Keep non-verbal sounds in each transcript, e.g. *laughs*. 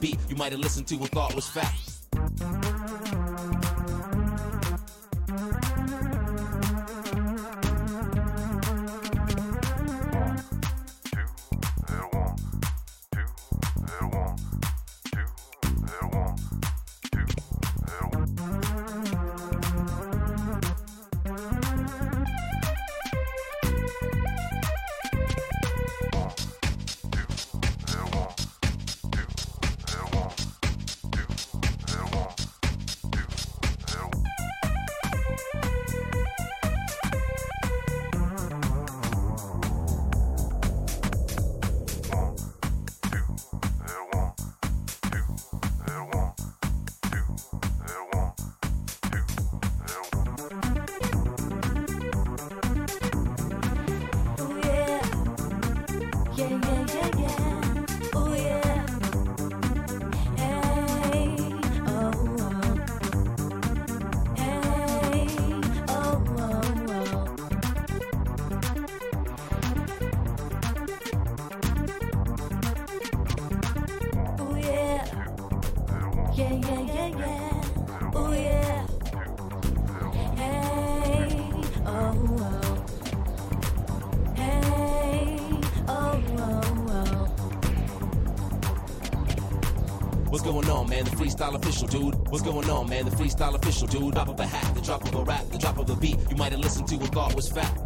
beat you might have listened to and thought was fact. Man? The freestyle official, dude. Drop of a hat, the drop of a rap, the drop of a beat. You might have listened to and thought was fat.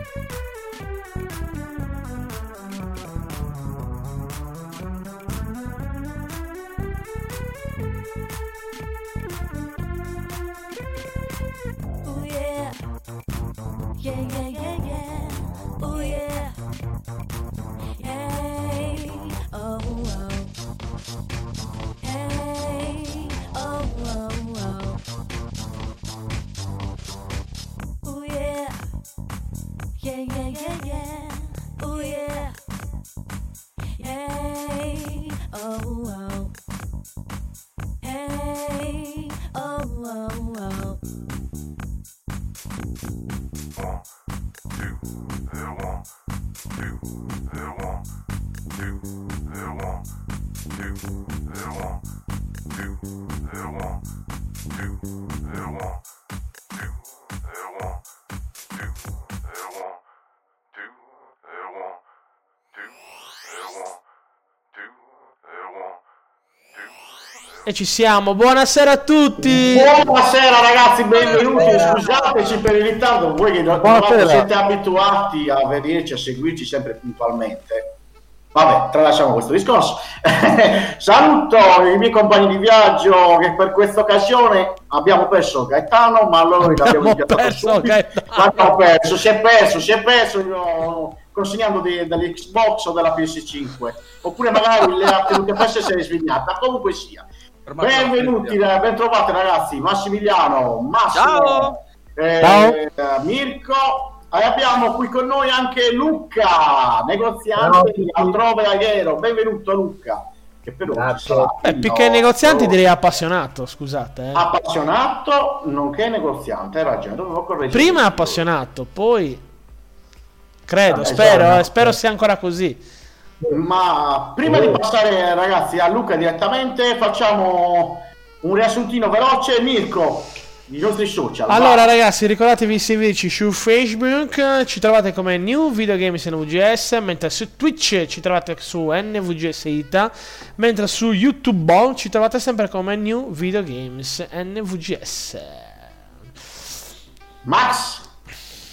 うん。E ci siamo, buonasera a tutti! Buonasera ragazzi, benvenuti, scusateci per il ritardo, voi che non siete abituati a vederci, a seguirci sempre puntualmente. Vabbè, tralasciamo questo discorso. *laughs* Saluto i miei compagni di viaggio che per questa occasione abbiamo perso Gaetano, ma loro abbiamo perso L'abbiamo perso, si è perso, si è perso io, consegnando di, dall'Xbox o della PS5. Oppure magari le ha tenute perse e si è risvegliata. Comunque sia. Benvenuti, ben trovati ragazzi, Massimiliano, Massimo, Ciao. Eh, Ciao. Mirko e abbiamo qui con noi anche Luca, negoziante di Altrove Aero. Benvenuto Luca. Che per eh, più che negoziante direi appassionato, scusate. Eh. Appassionato, nonché negoziante, hai ragione, dovevo correggere. Prima appassionato, poi credo, ah, spero, esatto. spero sia ancora così. Ma prima di passare ragazzi a Luca direttamente, facciamo un riassuntino veloce. Mirko, i nostri social. Allora, va. ragazzi, ricordatevi di seguirci su Facebook. Ci trovate come New Video Games NVGS. Mentre su Twitch ci trovate su NVGS Ita. Mentre su YouTube ci trovate sempre come New Video Games NVGS. Max.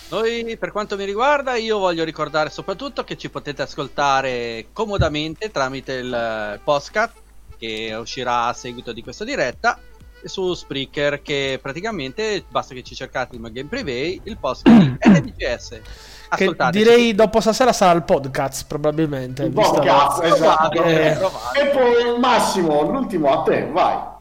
Noi, per quanto mi riguarda, io voglio ricordare soprattutto che ci potete ascoltare comodamente tramite il podcast che uscirà a seguito di questa diretta su Spreaker che praticamente basta che ci cercate il Game Private, il podcast di *clears throat* NDGS. Che direi dopo stasera sarà il podcast probabilmente. Il podcast, esatto. Eh. E poi Massimo, l'ultimo a te, vai.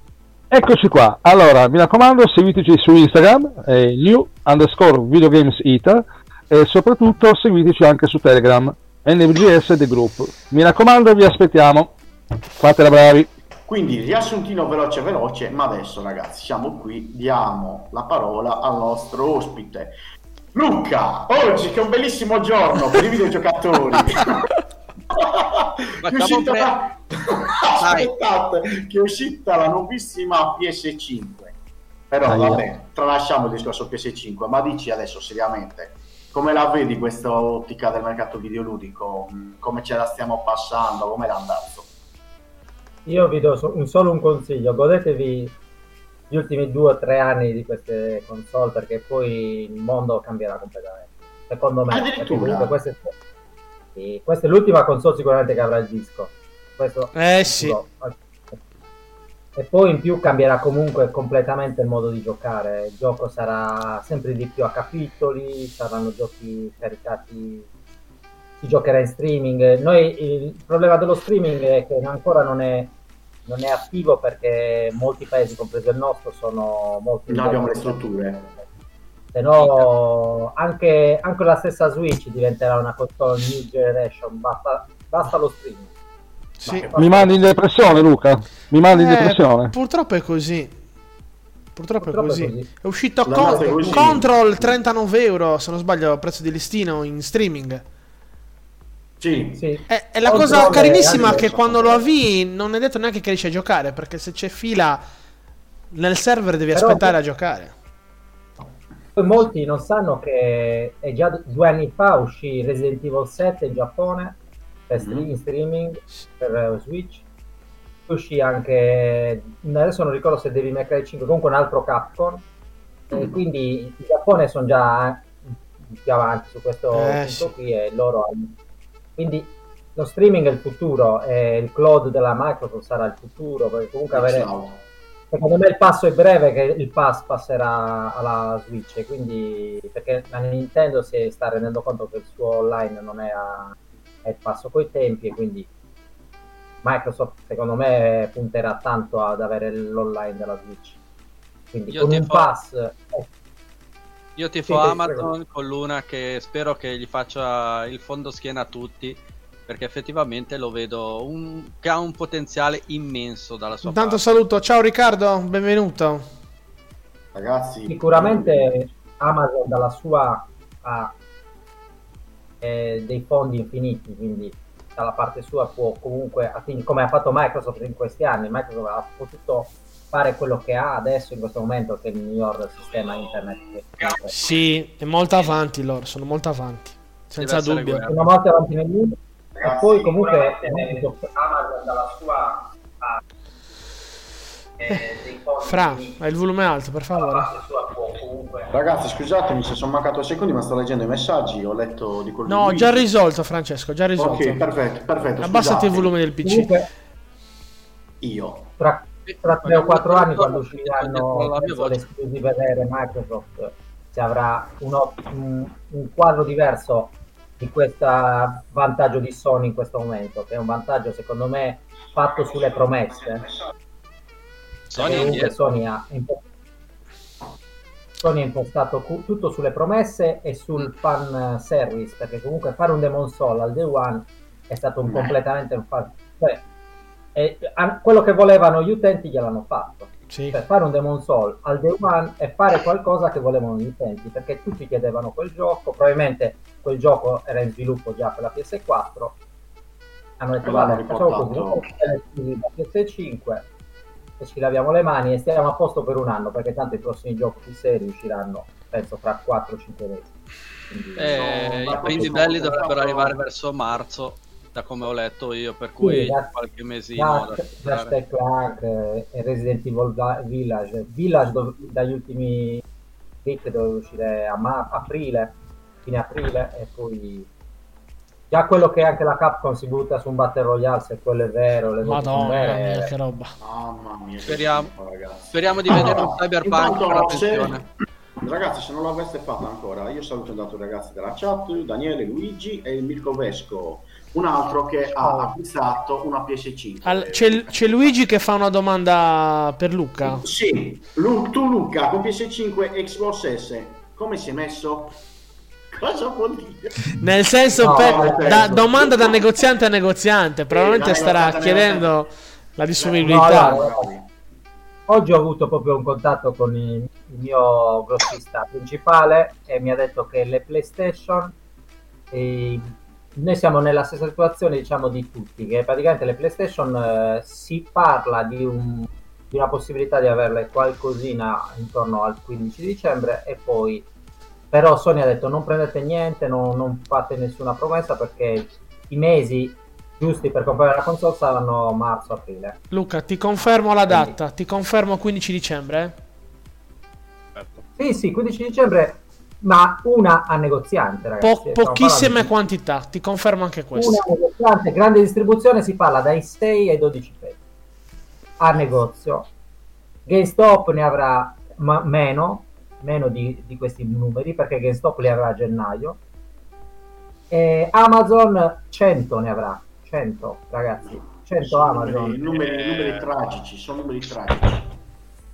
Eccoci qua, allora mi raccomando seguiteci su Instagram, eh, new underscore videogames ita e soprattutto seguiteci anche su Telegram, NVGS The Group. Mi raccomando vi aspettiamo, fatela bravi. Quindi riassuntino veloce veloce, ma adesso ragazzi siamo qui, diamo la parola al nostro ospite. Luca, oggi che è un bellissimo giorno per i videogiocatori. *laughs* che, è uscita pre... *laughs* la... Aspettate, che è uscita la nuovissima PS5. Però ah, vabbè, tralasciamo il discorso PS5, ma dici adesso seriamente, come la vedi questa ottica del mercato videoludico? Come ce la stiamo passando? Come l'ha andato? Io vi do un, solo un consiglio, godetevi gli ultimi due o tre anni di queste console perché poi il mondo cambierà completamente. Secondo me. Addirittura. Queste, sì, questa è l'ultima console sicuramente che avrà il disco. Questo eh sì. E poi in più cambierà comunque completamente il modo di giocare. Il gioco sarà sempre di più a capitoli, saranno giochi caricati, si giocherà in streaming. Noi il problema dello streaming è che ancora non è, non è attivo perché molti paesi, compreso il nostro, sono molto... Non abbiamo le strutture se no anche, anche, la stessa Switch diventerà una console new generation, basta, basta lo streaming. Sì. Mi mandi in depressione Luca, mi mandi in eh, depressione. Purtroppo è così. Purtroppo, purtroppo è, così. è, così. è uscito con- Control 39 euro, se non sbaglio, a prezzo di listino in streaming. Sì. sì. È, è la Control cosa carinissima che quando lo avvii non è detto neanche che riesci a giocare, perché se c'è fila nel server devi Però aspettare a giocare. Poi molti non sanno che è già due anni fa uscì Resident Evil 7 in Giappone per mm-hmm. streaming per uh, Switch. Uscì anche, adesso non ricordo se Devil May Cry 5, comunque un altro Capcom. Mm-hmm. E quindi in Giappone sono già più avanti su questo eh, punto sì. qui e loro quindi lo streaming è il futuro e il cloud della Microsoft sarà il futuro perché comunque avere Secondo me il passo è breve che il pass passerà alla Switch, quindi perché la Nintendo si sta rendendo conto che il suo online non è, a, è il passo coi tempi e quindi Microsoft secondo me punterà tanto ad avere l'online della Switch. Quindi Io con un fa... pass... Eh, io tifo sì, Amazon con Luna che spero che gli faccia il fondo schiena a tutti perché effettivamente lo vedo un, che ha un potenziale immenso dalla sua Intanto parte. saluto, ciao Riccardo, benvenuto. Ragazzi, sicuramente Amazon dalla sua ha eh, dei fondi infiniti, quindi dalla parte sua può comunque, come ha fatto Microsoft in questi anni, Microsoft ha potuto fare quello che ha adesso in questo momento che è il miglior sistema internet. Sì, è molto avanti loro, sono molto avanti, senza dubbio. Sono molto avanti nel mondo e poi comunque Amazon dalla sua eh, Fra, hai il volume alto per favore. Ragazzi, scusatemi se sono mancato secondi, ma sto leggendo i messaggi. Ho letto di quello No, già risolto, Francesco. Già risolto. Ok, perfetto. perfetto Abbassati il volume del PC. Comunque, io. Tra, tra 3 o 4 anni, quando usciranno le esclusive vere Microsoft, si avrà uno, un, un quadro diverso di questo vantaggio di Sony in questo momento, che è un vantaggio secondo me fatto sulle promesse Sony, Sony, ha impostato, Sony ha impostato tutto sulle promesse e sul fan service, perché comunque fare un Demon Soul al day one è stato un completamente un fan... Cioè, e, a, quello che volevano gli utenti gliel'hanno fatto. Sì. Per fare un Demon Soul al day one e fare qualcosa che volevano gli utenti, perché tutti chiedevano quel gioco, probabilmente quel gioco era in sviluppo già per la PS4, hanno detto vabbè facciamo così, la PS5 e ci laviamo le mani e stiamo a posto per un anno perché tanto i prossimi giochi più seri usciranno penso fra 4-5 mesi. Quindi, eh, no, i primi belli dovrebbero arrivare verso marzo da come ho letto io per cui sì, da, qualche mesino Ratchet Clank e Resident Evil Village. Village dove, dagli ultimi leak doveva uscire a ma- aprile fine aprile e poi Già quello che anche la Capcom si butta su un Battle Royale, se quello è vero. Le Madonna mia, che roba. Mamma mia. Speriamo, speriamo di vedere un cyberpunk Intanto, se, Ragazzi, se non l'aveste fatto ancora, io saluto intanto i ragazzi della chat, Daniele, Luigi e il Mirko Vesco, un altro che ha acquistato una PS5. Al, c'è, c'è, Luigi che fa una domanda per Luca. Sì, Lu, tu Luca con PS5 e Xbox S, come si è messo? Cosa vuol dire? Nel senso, no, per, da, domanda da negoziante a negoziante, probabilmente sì, starà chiedendo la disponibilità. No, no, Oggi ho avuto proprio un contatto con il, il mio grossista principale e mi ha detto che le PlayStation, e noi siamo nella stessa situazione diciamo di tutti, che praticamente le PlayStation eh, si parla di, un, di una possibilità di averle qualcosina intorno al 15 dicembre e poi però Sony ha detto non prendete niente, non, non fate nessuna promessa perché i mesi giusti per comprare la console saranno marzo-aprile. Luca, ti confermo la data, Quindi... ti confermo 15 dicembre? Certo. Sì, sì, 15 dicembre, ma una a negoziante, ragazzi. Po- pochissime di... quantità, ti confermo anche questo. Una a negoziante, grande distribuzione, si parla dai 6 ai 12 pezzi a negozio. GameStop ne avrà ma- meno, meno di, di questi numeri perché GameStop li avrà a gennaio. E Amazon 100 ne avrà 100 ragazzi 100 sono Amazon. numeri, numeri, numeri, tragici sono numeri tragici.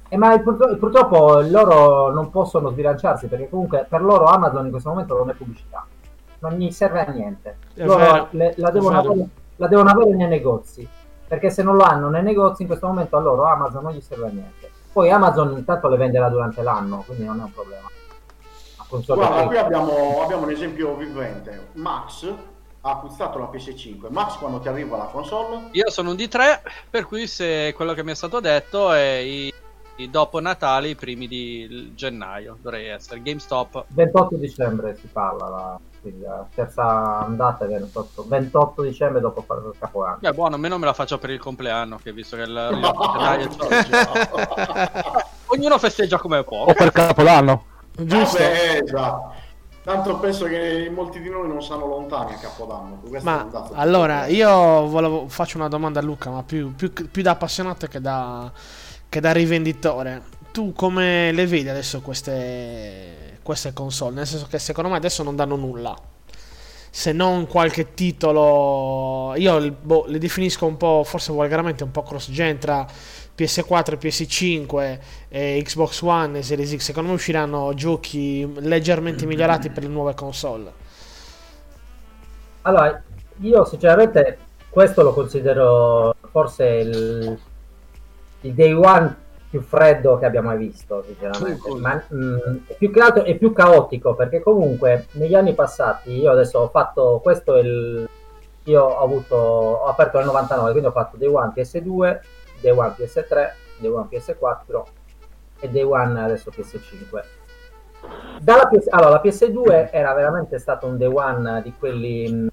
Eh, ma purtroppo, purtroppo loro non possono sbilanciarsi perché comunque per loro Amazon in questo momento non è pubblicità non gli serve a niente. Loro le, la, devono avere, la devono avere nei negozi perché se non lo hanno nei negozi in questo momento a loro Amazon non gli serve a niente poi Amazon intanto le venderà durante l'anno, quindi non è un problema. Guarda, qui abbiamo, abbiamo, un esempio vivente. Max ha acquistato la PS5. Max, quando ti arriva la console? Io sono un D3, per cui se quello che mi è stato detto è i, i dopo Natale, i primi di gennaio, dovrei essere GameStop. 28 dicembre si parla la quindi la terza andata viene sotto 28 dicembre dopo il capodanno. Beh, buono, almeno me la faccio per il compleanno, che visto che il, il *laughs* ognuno festeggia come può. O per capodanno. Giusto. Eh, esatto. Tanto penso che molti di noi non sanno lontani a Capodanno. Ma allora io volevo, faccio una domanda a Luca, ma più, più, più da appassionato che da, che da rivenditore. Tu come le vedi adesso queste, queste console, nel senso che secondo me adesso non danno nulla. Se non qualche titolo, io boh, le definisco un po', forse volgarmente un po' cross-gen tra PS4, PS5 e Xbox One e Series X. Secondo me usciranno giochi leggermente migliorati per le nuove console. Allora, io sinceramente questo lo considero forse il, il day one più freddo che abbiamo mai visto, sinceramente. Ma, mh, è più che altro è più caotico perché comunque negli anni passati io adesso ho fatto questo è il io ho avuto ho aperto nel 99, quindi ho fatto Day One PS2, Day One PS3, Day One PS4 e Day One adesso PS5. Dalla PS... Allora, la PS2 era veramente stato un Day One di quelli mh,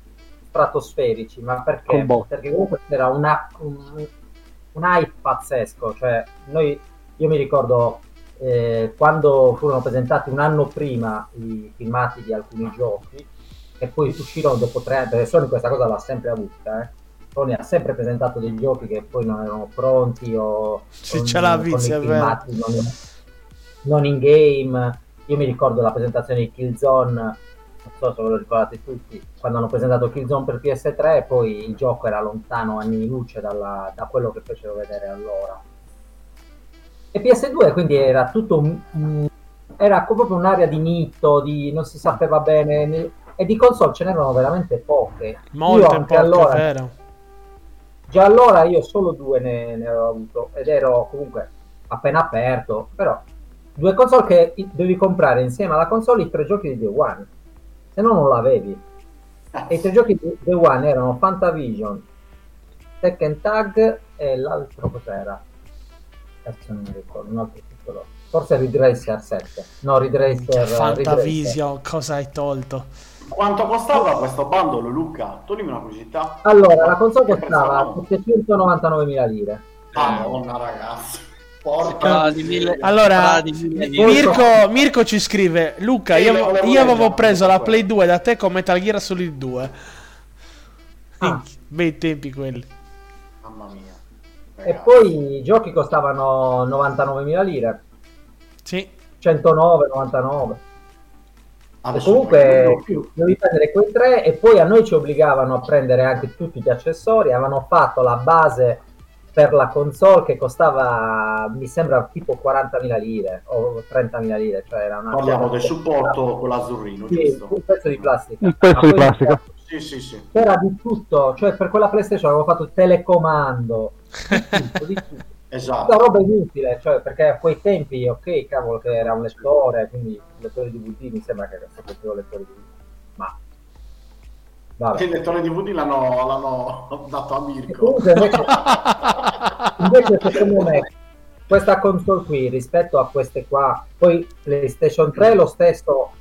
stratosferici, ma perché? Perché comunque era una, un, un hype pazzesco, cioè noi, io mi ricordo eh, quando furono presentati un anno prima i filmati di alcuni giochi e poi uscirono dopo tre anni, perché Sony questa cosa l'ha sempre avuta, eh. Sony ha sempre presentato dei giochi che poi non erano pronti o Sì, ce l'ha Vizia, non, non in game. Io mi ricordo la presentazione di Killzone, non so se ve lo ricordate tutti, quando hanno presentato Killzone per PS3 poi il gioco era lontano anni luce dalla- da quello che fecero vedere allora. E PS2 quindi era tutto un- era proprio un'area di mito, di non si sapeva bene ne- e di console ce n'erano veramente poche. Io Molte anche poche, allora, vero. Già allora io solo due ne, ne avevo avuto ed ero comunque appena aperto, però due console che i- dovevi comprare insieme alla console i tre giochi di Day One, se no non l'avevi. E i tre giochi di Day One erano Fantavision, Tekken Tag e l'altro cos'era? Cazzo non mi ricordo, un altro titolo. Forse Ridge Racer 7. No, Ridge Racer Ridge Racer. Fantavision, cosa hai tolto? Quanto costava questo bundle, Luca? Toglimi una curiosità. Allora, la console Che costava prezzo 799.000 lire. Madonna, ragazzi. Porca di mille- Allora, di mille Mirko, Mirko ci scrive: Luca, io, volevo io avevo preso la. Play 2 da te con Metal Gear Solid 2. Ah. Bei tempi quelli. E poi i giochi costavano 99.000 lire, Sì. 109, 99. Adesso Comunque dovevi prendere quei tre e poi a noi ci obbligavano a prendere anche tutti gli accessori. Avevano fatto la base per la console che costava, mi sembra, tipo 40.000 lire o 30.000 lire. Cioè era una Parliamo cosa- del supporto con l'azzurrino, Sì, giusto? un pezzo di plastica. Un pezzo di plastica. Sì, sì, sì. C'era di tutto, cioè per quella PlayStation avevo fatto il telecomando, tutto, di tutto. Esatto. Tutta roba inutile, cioè perché a quei tempi, ok, cavolo, che era un lettore, quindi un lettore DVD mi sembra che era stato primo lettore DVD. Ma vabbè. Il lettore DVD l'hanno, l'hanno dato a Mirko. invece, *laughs* invece secondo me questa console qui rispetto a queste qua, poi PlayStation 3 lo stesso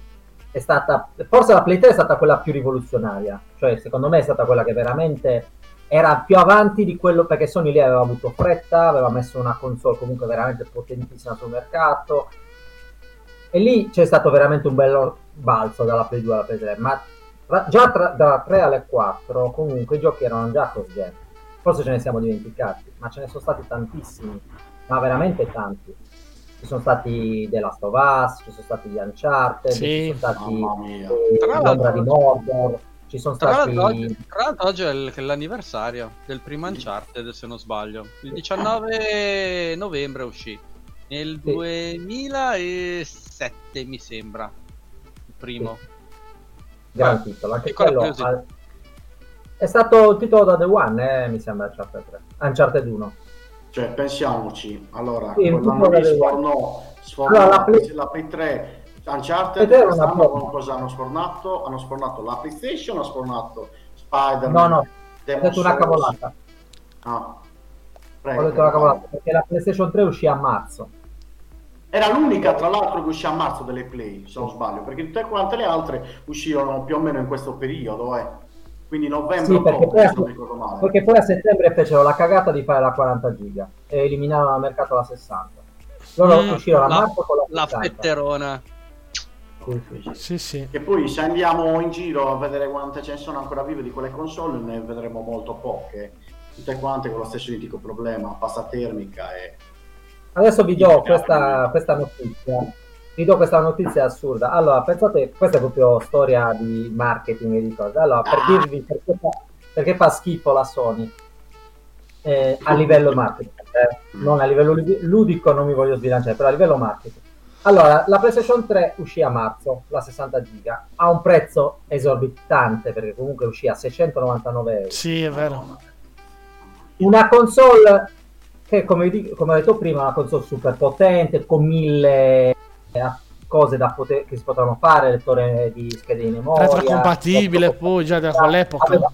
è stata, forse la Play 3 è stata quella più rivoluzionaria, cioè secondo me è stata quella che veramente era più avanti di quello perché Sony lì aveva avuto fretta, aveva messo una console comunque veramente potentissima sul mercato e lì c'è stato veramente un bello balzo dalla Play 2 alla Play 3, ma tra- già tra- dalla 3 alle 4 comunque i giochi erano già cross gen. Forse ce ne siamo dimenticati, ma ce ne sono stati tantissimi, ma veramente tanti. Ci sono stati The Last of Us, ci sono stati gli Uncharted, Sì. ci sono stati eh, l'ombra di Mordor, ci sono Tra stati... l'altro, oggi, tra l'altro oggi è il- è l'anniversario del primo Uncharted, se non sbaglio. Il 19 novembre uscì. Nel Sì. 2007, mi sembra. Il primo. gran titolo, anche quello è stato il titolo da The One, eh, mi sembra Uncharted 3. Uncharted 1. Cioè, pensiamoci. Allora, Sì, quell'anno lì sfornò, sfornò Allora, la la, Play- la Play 3 Uncharted, una cosa hanno sfornato? Hanno sfornato la PlayStation, hanno sfornato Spider-Man, No, no, ho Demon detto una cavolata. Ah. Prego, Ho detto una cavolata perché la PlayStation 3 uscì a marzo. Era l'unica, tra l'altro, che uscì a marzo delle Play, se non sbaglio, perché tutte quante le altre uscirono più o meno in questo periodo, eh. Quindi novembre, Sì, perché poi, a, perché poi a settembre fecero la cagata di fare la 40 giga e eliminarono dal mercato la 60. Loro Mm, uscirono a la- marzo con la La 60. fetterona. Sì, sì, sì. Sì. E poi se andiamo in giro a vedere quante ce ne sono ancora vive di quelle console, ne vedremo molto poche. Tutte quante con lo stesso identico problema, passa termica e... Adesso vi do questa, questa notizia. Vi do questa notizia assurda. Allora, pensate, questa è proprio storia di marketing e di cose. Allora, per Ah. dirvi perché fa, perché fa schifo la Sony eh, a livello marketing, eh, non a livello ludi- ludico, non mi voglio sbilanciare, però a livello marketing. Allora, la PlayStation 3 uscì a marzo, la 60 giga, a un prezzo esorbitante perché comunque uscì a 699 euro. Sì, è vero. Una console che come, come ho detto prima è una console super potente, con mille eh, cose da poter, che si potevano fare, lettore di schede di memoria. Retrocompatibile poi già da quell'epoca. Aveva,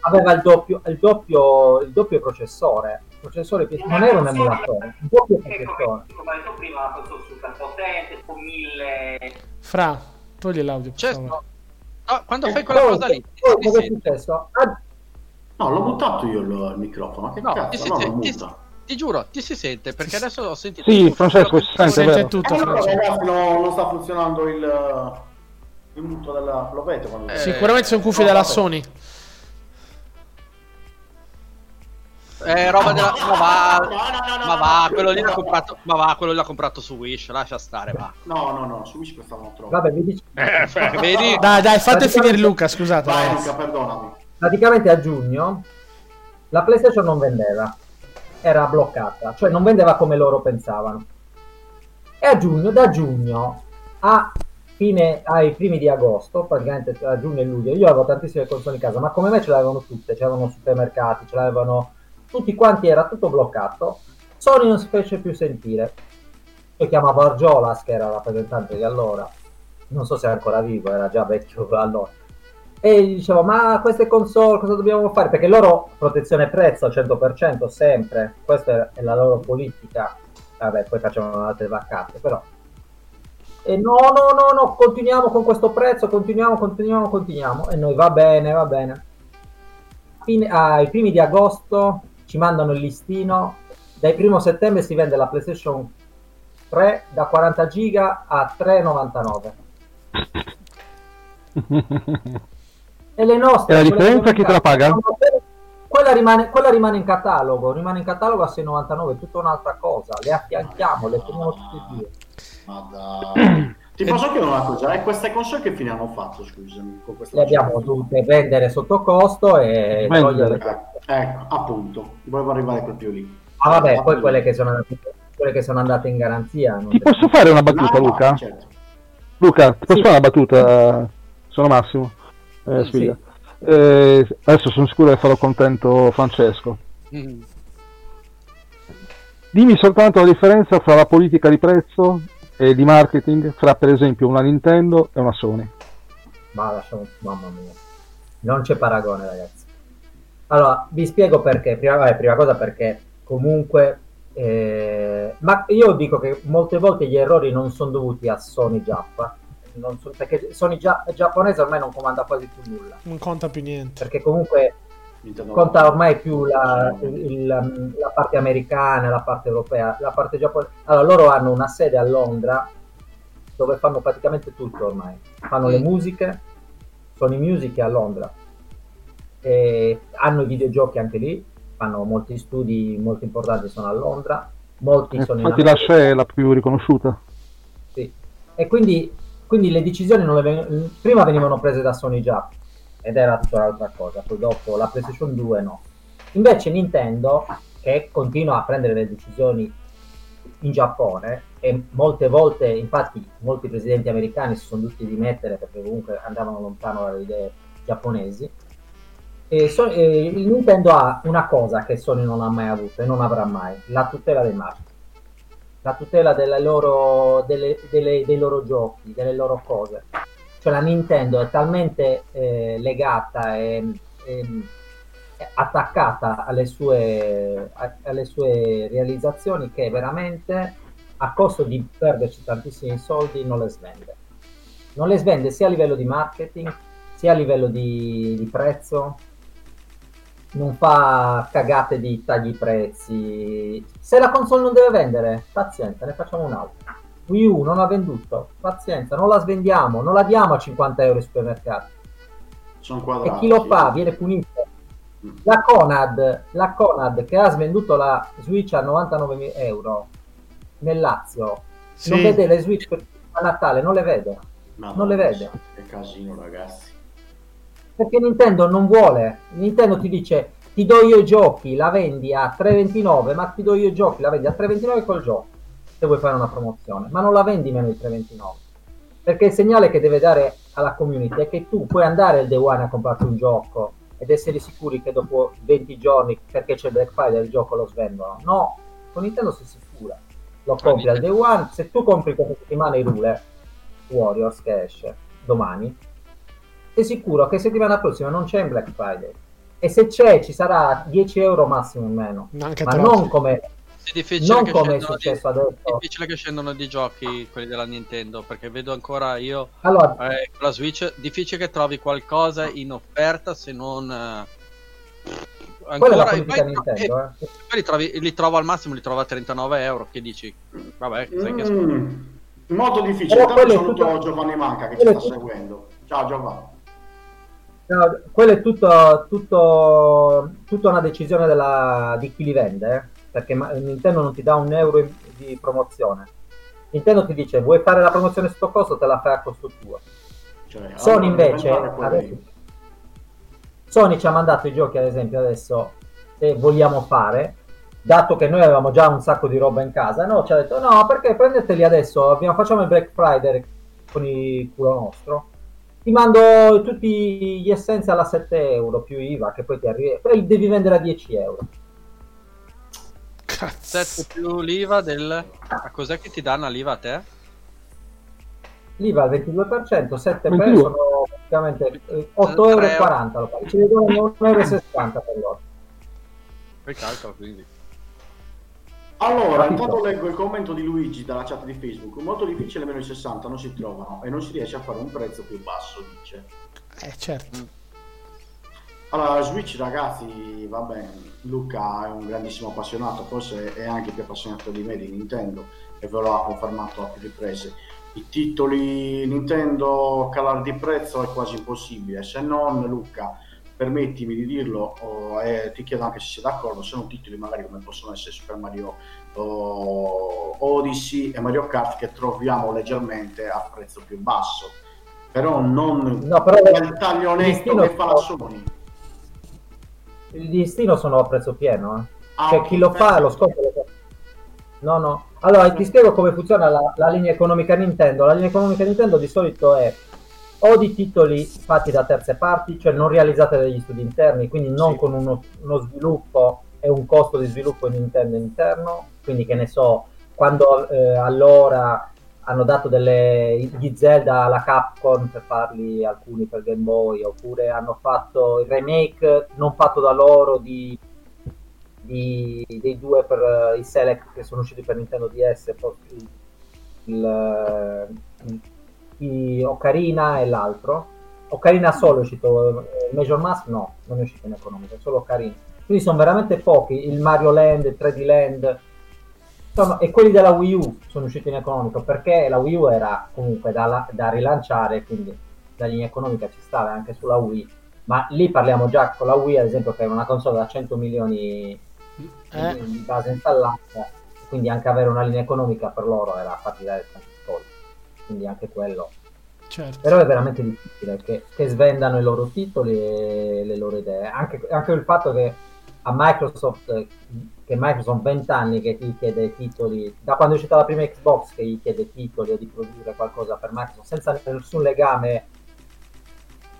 aveva il, doppio, il, doppio, il doppio processore. Il processore non era un emulatore, il doppio processore. Come ho detto prima, una console super potente, con mille... Fra, togli l'audio. no. No, quando fai quella Poi- cosa lì, ti cosa è successo? Ah, No, l'ho buttato io il, il microfono. Ma che No, cazzo? ti no, non ti- ti giuro, ti si sente perché adesso ho sentito. Sì, tutto Francesco, si che- sente, Sente tutto, Eh, no, Francesco. ragazzi, no, non sta funzionando il, il muto della... Lo vedete quando... Eh, Sicuramente sono cuffie no, della vabbè. Sony. Eh, roba della. Ma va, No, no, no, no, ma va, no. quello lì l'ha comprato. Ma va, quello lì l'ha comprato su Wish, lascia stare, va. No, no, no, su Wish costavano troppo. vabbè, vi dico- Vedi? Dai, dai, fate finire Luca, scusate. Vai. Luca, perdonami. praticamente a giugno la PlayStation non vendeva, era bloccata, cioè non vendeva come loro pensavano. E a giugno, da giugno a fine, ai primi di agosto, praticamente tra giugno e luglio, io avevo tantissime console in casa, ma come me ce l'avevano tutte, c'erano supermercati, ce l'avevano tutti quanti, era tutto bloccato. Sony non si fece più sentire. Io chiamavo Argiolas, che era rappresentante di allora, non so se è ancora vivo, era già vecchio *laughs* allora. E gli dicevo ma queste console cosa dobbiamo fare? Perché loro protezione prezzo al 100% sempre. Questa è la loro politica. Vabbè poi facciamo altre vaccate però. E no no no no continuiamo con questo prezzo continuiamo continuiamo continuiamo. E noi va bene va bene. Fine- ai primi di agosto ci mandano il listino dai primo settembre si vende la PlayStation 3 da 40 giga a 3,99 e le nostre E la differenza chi te la paga? quella rimane, quella rimane in catalogo rimane in catalogo a 6,99 è tutta un'altra cosa le affianchiamo le teniamo tutte e due Ma dai. Ti posso chiedere una cosa? E queste console che fine hanno fatto, scusami? Con questa le abbiamo dovute vendere sotto costo e Vendere. togliere Eh, ecco, appunto. Volevo arrivare proprio lì. ah vabbè poi quelle che sono andate, quelle che sono andate in garanzia non Ti posso fare una battuta, No, no, Luca? certo. Luca, ti posso Sì. fare una battuta? Sono Massimo. Eh, Sì. Eh, adesso sono sicuro che farò contento Francesco. Mm. Dimmi soltanto la differenza fra la politica di prezzo e di marketing fra per esempio una Nintendo e una Sony. ma lasciamo mamma mia. Non c'è paragone ragazzi. Allora vi spiego perché. Prima, vabbè, prima cosa perché comunque eh, ma io dico che molte volte gli errori non sono dovuti a Sony Giappa. Non so- perché Sony gia- giapponese ormai non comanda quasi più nulla. Non conta più niente. perché comunque Nintendo- conta ormai più la, il- la parte americana, la parte europea, la parte giapponese. Allora, loro hanno una sede a Londra dove fanno praticamente tutto ormai. Fanno le musiche, Sony Music è a Londra. E hanno i videogiochi anche lì, fanno molti studi molto importanti, sono a Londra. Molti sono in Infatti la. SCE è la più riconosciuta. Sì. E quindi, quindi le decisioni non le ven- prima venivano prese da Sony già ed era tutta un'altra cosa, poi dopo la PlayStation 2 no. Invece Nintendo, che continua a prendere le decisioni in Giappone e molte volte, infatti, molti presidenti americani si sono dovuti dimettere perché comunque andavano lontano dalle idee giapponesi. E so- e Nintendo ha una cosa che Sony non ha mai avuto e non avrà mai, la tutela dei marchi la tutela loro, delle- delle- dei loro giochi, delle loro cose. Cioè la Nintendo è talmente eh, legata e, e- attaccata alle sue, a- alle sue realizzazioni che veramente a costo di perderci tantissimi soldi non le svende. Non le svende sia a livello di marketing sia a livello di, di prezzo, non fa cagate di tagli prezzi. Se la console non deve vendere, pazienza, ne facciamo un'altra. Wii U non ha venduto, pazienza, non la svendiamo, non la diamo a 50 euro ai supermercati. Sono E quadrati. chi lo fa viene punito. La Conad, la Conad che ha svenduto la Switch a 99 euro nel Lazio, Sì. non vede le Switch a Natale, non le vede. Madonna, non le vede. Che casino, ragazzi. Perché Nintendo non vuole. Nintendo ti dice ti do io i giochi, la vendi a 3,29, ma ti do io i giochi, la vendi a 3,29 col gioco, se vuoi fare una promozione, ma non la vendi meno di 3,29. Perché il segnale che deve dare alla community è che tu puoi andare il day one a comprarti un gioco ed essere sicuri che dopo 20 giorni, perché c'è Black Friday, il gioco lo svendono. No, Con Nintendo sei sicura. Lo compri al day one. Se tu compri questa settimana i rule Warriors che esce domani, sei sicuro che settimana prossima non c'è in Black Friday. E se c'è, ci sarà 10 euro massimo in meno. Anche Ma troppo. non come, È difficile, non che come è scendono successo di, adesso. difficile che scendono di giochi quelli della Nintendo perché vedo ancora io Allora, eh, con la Switch difficile che trovi qualcosa in offerta se non eh, è ancora politica poi- Nintendo. e Eh. poi li, trovi- li trovo al massimo li trovo a 39 euro che dici vabbè sai che Mm, molto difficile. Però quello è saluto tutto- Giovanni Manca che ci quello sta è tutto- seguendo. Ciao Giovanni. No, quello è tutto, tutto, tutta una decisione della- di chi li vende, eh, perché Nintendo non ti dà un euro di promozione. Nintendo ti dice vuoi fare la promozione sotto costo, te la fai a costo tuo. Cioè, Sony invece, adesso-. Sony ci ha mandato i giochi ad esempio adesso, se vogliamo fare, dato che noi avevamo già un sacco di roba in casa, no, ci ha detto no perché prendeteli adesso, abbiamo- facciamo il Black Friday con il culo nostro. Ti mando tutti gli essential a 7 euro più IVA che poi ti arriva, poi devi vendere a 10 euro. Cazzo. 7 più l'IVA del a cos'è che ti danno l'IVA a te? L'IVA al 22%, 7 per 22. sono praticamente eh, 8,40 euro. Lo paghi. Ci vedono 1,60 euro per loro. poi calcolo quindi Allora, Capito. intanto leggo il commento di Luigi dalla chat di Facebook. Molto difficile, meno i 60 non si trovano e non si riesce a fare un prezzo più basso, dice. Eh, certo. Allora, Switch ragazzi, va bene, Luca è un grandissimo appassionato, forse è anche più appassionato di me di Nintendo e ve lo ha confermato a più riprese. I titoli Nintendo calare di prezzo è quasi impossibile, se non Luca, permettimi di dirlo, oh, e ti chiedo anche se sei d'accordo, sono titoli magari come possono essere Super Mario oh, Odyssey e Mario Kart che troviamo leggermente a prezzo più basso, però non No, però il taglio netto che fa la Sony. Il listino sono a prezzo pieno, eh. Ah, cioè chi lo fa lo scopre lo fa. No, no. Allora ti spiego come funziona la, la linea economica Nintendo. La linea economica Nintendo di solito è o di titoli fatti da terze parti, cioè non realizzati dagli studi interni, quindi non Sì. con uno, uno sviluppo e un costo di sviluppo Nintendo interno. Quindi che ne so, quando eh, allora hanno dato delle, gli Zelda alla Capcom per farli alcuni per Game Boy, oppure hanno fatto il remake non fatto da loro di di- dei due per eh, i Select che sono usciti per Nintendo DS, poi il, il, il- i Ocarina e l'altro. Ocarina solo è uscito, eh, Major Mask no, non è uscito in economico, solo Ocarina. Quindi sono veramente pochi, il Mario Land, il 3D Land, sono- e quelli della Wii U sono usciti in economico perché la Wii U era comunque da, da rilanciare, quindi la linea economica ci stava anche sulla Wii, ma lì parliamo già con la Wii ad esempio che è una console da 100 milioni Eh, di, base installata, quindi anche avere una linea economica per loro era dare tanti soldi, quindi anche quello. certo. Però è veramente difficile che, che svendano i loro titoli e le loro idee. Anche, anche il fatto che a Microsoft, eh, che Microsoft 20 anni che ti chiede titoli, da quando è uscita la prima Xbox che gli chiede titoli o di produrre qualcosa per Microsoft senza nessun legame,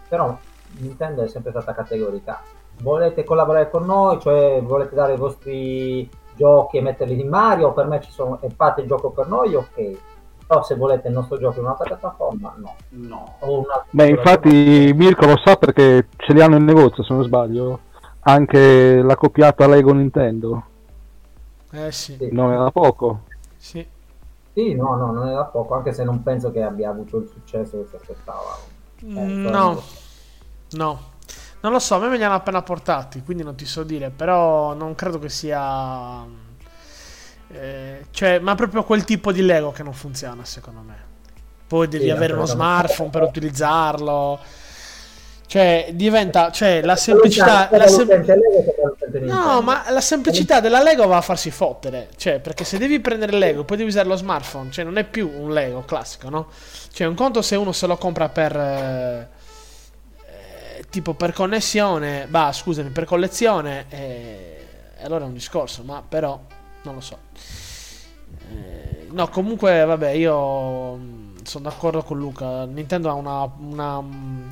però Nintendo è sempre stata categorica. Volete collaborare con noi, cioè volete dare i vostri giochi e metterli in Mario, per me ci sono, e fate il gioco per noi, ok. Però se volete il nostro gioco in un'altra piattaforma, no. No. O un'altra Beh, infatti Mirko lo sa perché ce li hanno in negozio, se non sbaglio. Anche la coppiata Lego Nintendo. Eh sì, Sì. Non era poco. sì. Sì, no, no, non è da poco, anche se non penso che abbia avuto il successo che si aspettava. Eh, Mm, però- No, no. Non lo so, a me me li hanno appena portati, quindi non ti so dire, però non credo che sia... eh, cioè, ma proprio quel tipo di Lego che non funziona, secondo me. Poi devi Sì, avere uno smartphone per utilizzarlo. Cioè, diventa... Cioè, la semplicità... La sem- No, ma la semplicità della Lego va a farsi fottere. Cioè, perché se devi prendere Lego poi devi usare lo smartphone, cioè non è più un Lego classico, no? Cioè, un conto se uno se lo compra per. eh, eh, tipo per connessione, bah, scusami, per collezione, eh, allora è un discorso, ma però non lo so. Eh, no, comunque, vabbè, io mm, sono d'accordo con Luca. Nintendo ha una, una, mm,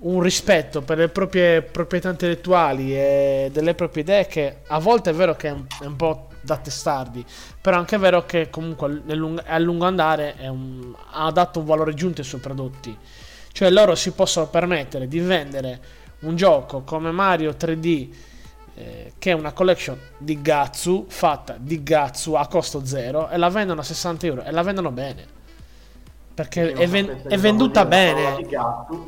un rispetto per le proprie proprietà intellettuali e delle proprie idee che a volte è vero che è un, è po' da testardi. Però è anche vero che comunque nel lung- a lungo andare è un- ha dato un valore aggiunto ai suoi prodotti. Cioè loro si possono permettere di vendere un gioco come Mario 3D eh, che è una collection di Gatsu fatta di Gatsu a costo zero e la vendono a 60 euro e la vendono bene perché è, ven- è venduta bene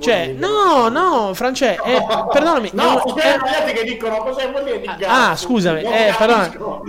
cioè no no France è, perdonami No, è un- è- ragazzi che dicono cosa vuol dire di gatto? Ah, scusami, eh,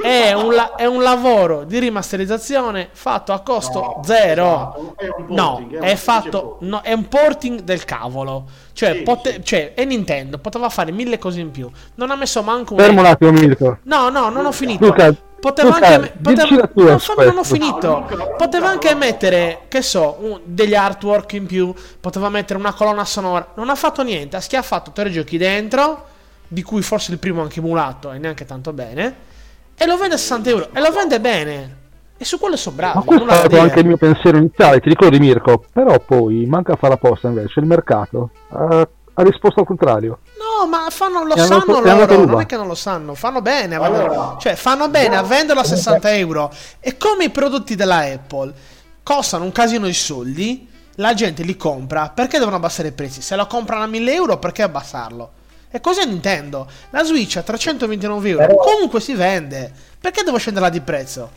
è, un la- è un lavoro di rimasterizzazione fatto a costo No, zero. esatto, è un no, porting, è un è semplice fatto, porting. no, è un porting del cavolo. Cioè, Sì, pote- sì. cioè, è Nintendo, poteva fare mille cose in più. Non ha messo manco un. Fermo un attimo, Mirko. No, no, non ho finito. Luca, Poteva Luca, anche. me- poteva- dici la tua no, fammi- non ho finito. Poteva anche mettere, che so, un- degli artwork in più. Poteva mettere una colonna sonora. Non ha fatto niente. Ha schiaffato tre giochi dentro. Di cui forse il primo anche emulato e neanche tanto bene. E lo vende a 60 euro. E lo vende bene. E su quello sono bravi. Ma questo è stato anche il mio pensiero iniziale, ti ricordi Mirko? Però poi manca a fare apposta invece, il mercato ha, ha risposto al contrario. No, ma fanno, lo andato- sanno andato loro, non è che non lo sanno, fanno bene a venderlo. Allora, cioè fanno bene a venderlo a 60 euro. E come i prodotti della Apple costano un casino di soldi, la gente li compra, perché devono abbassare i prezzi? Se lo comprano a 1000 euro, perché abbassarlo? E cos'è Nintendo? La Switch a 329 euro Però- comunque si vende. Perché devo scenderla di prezzo?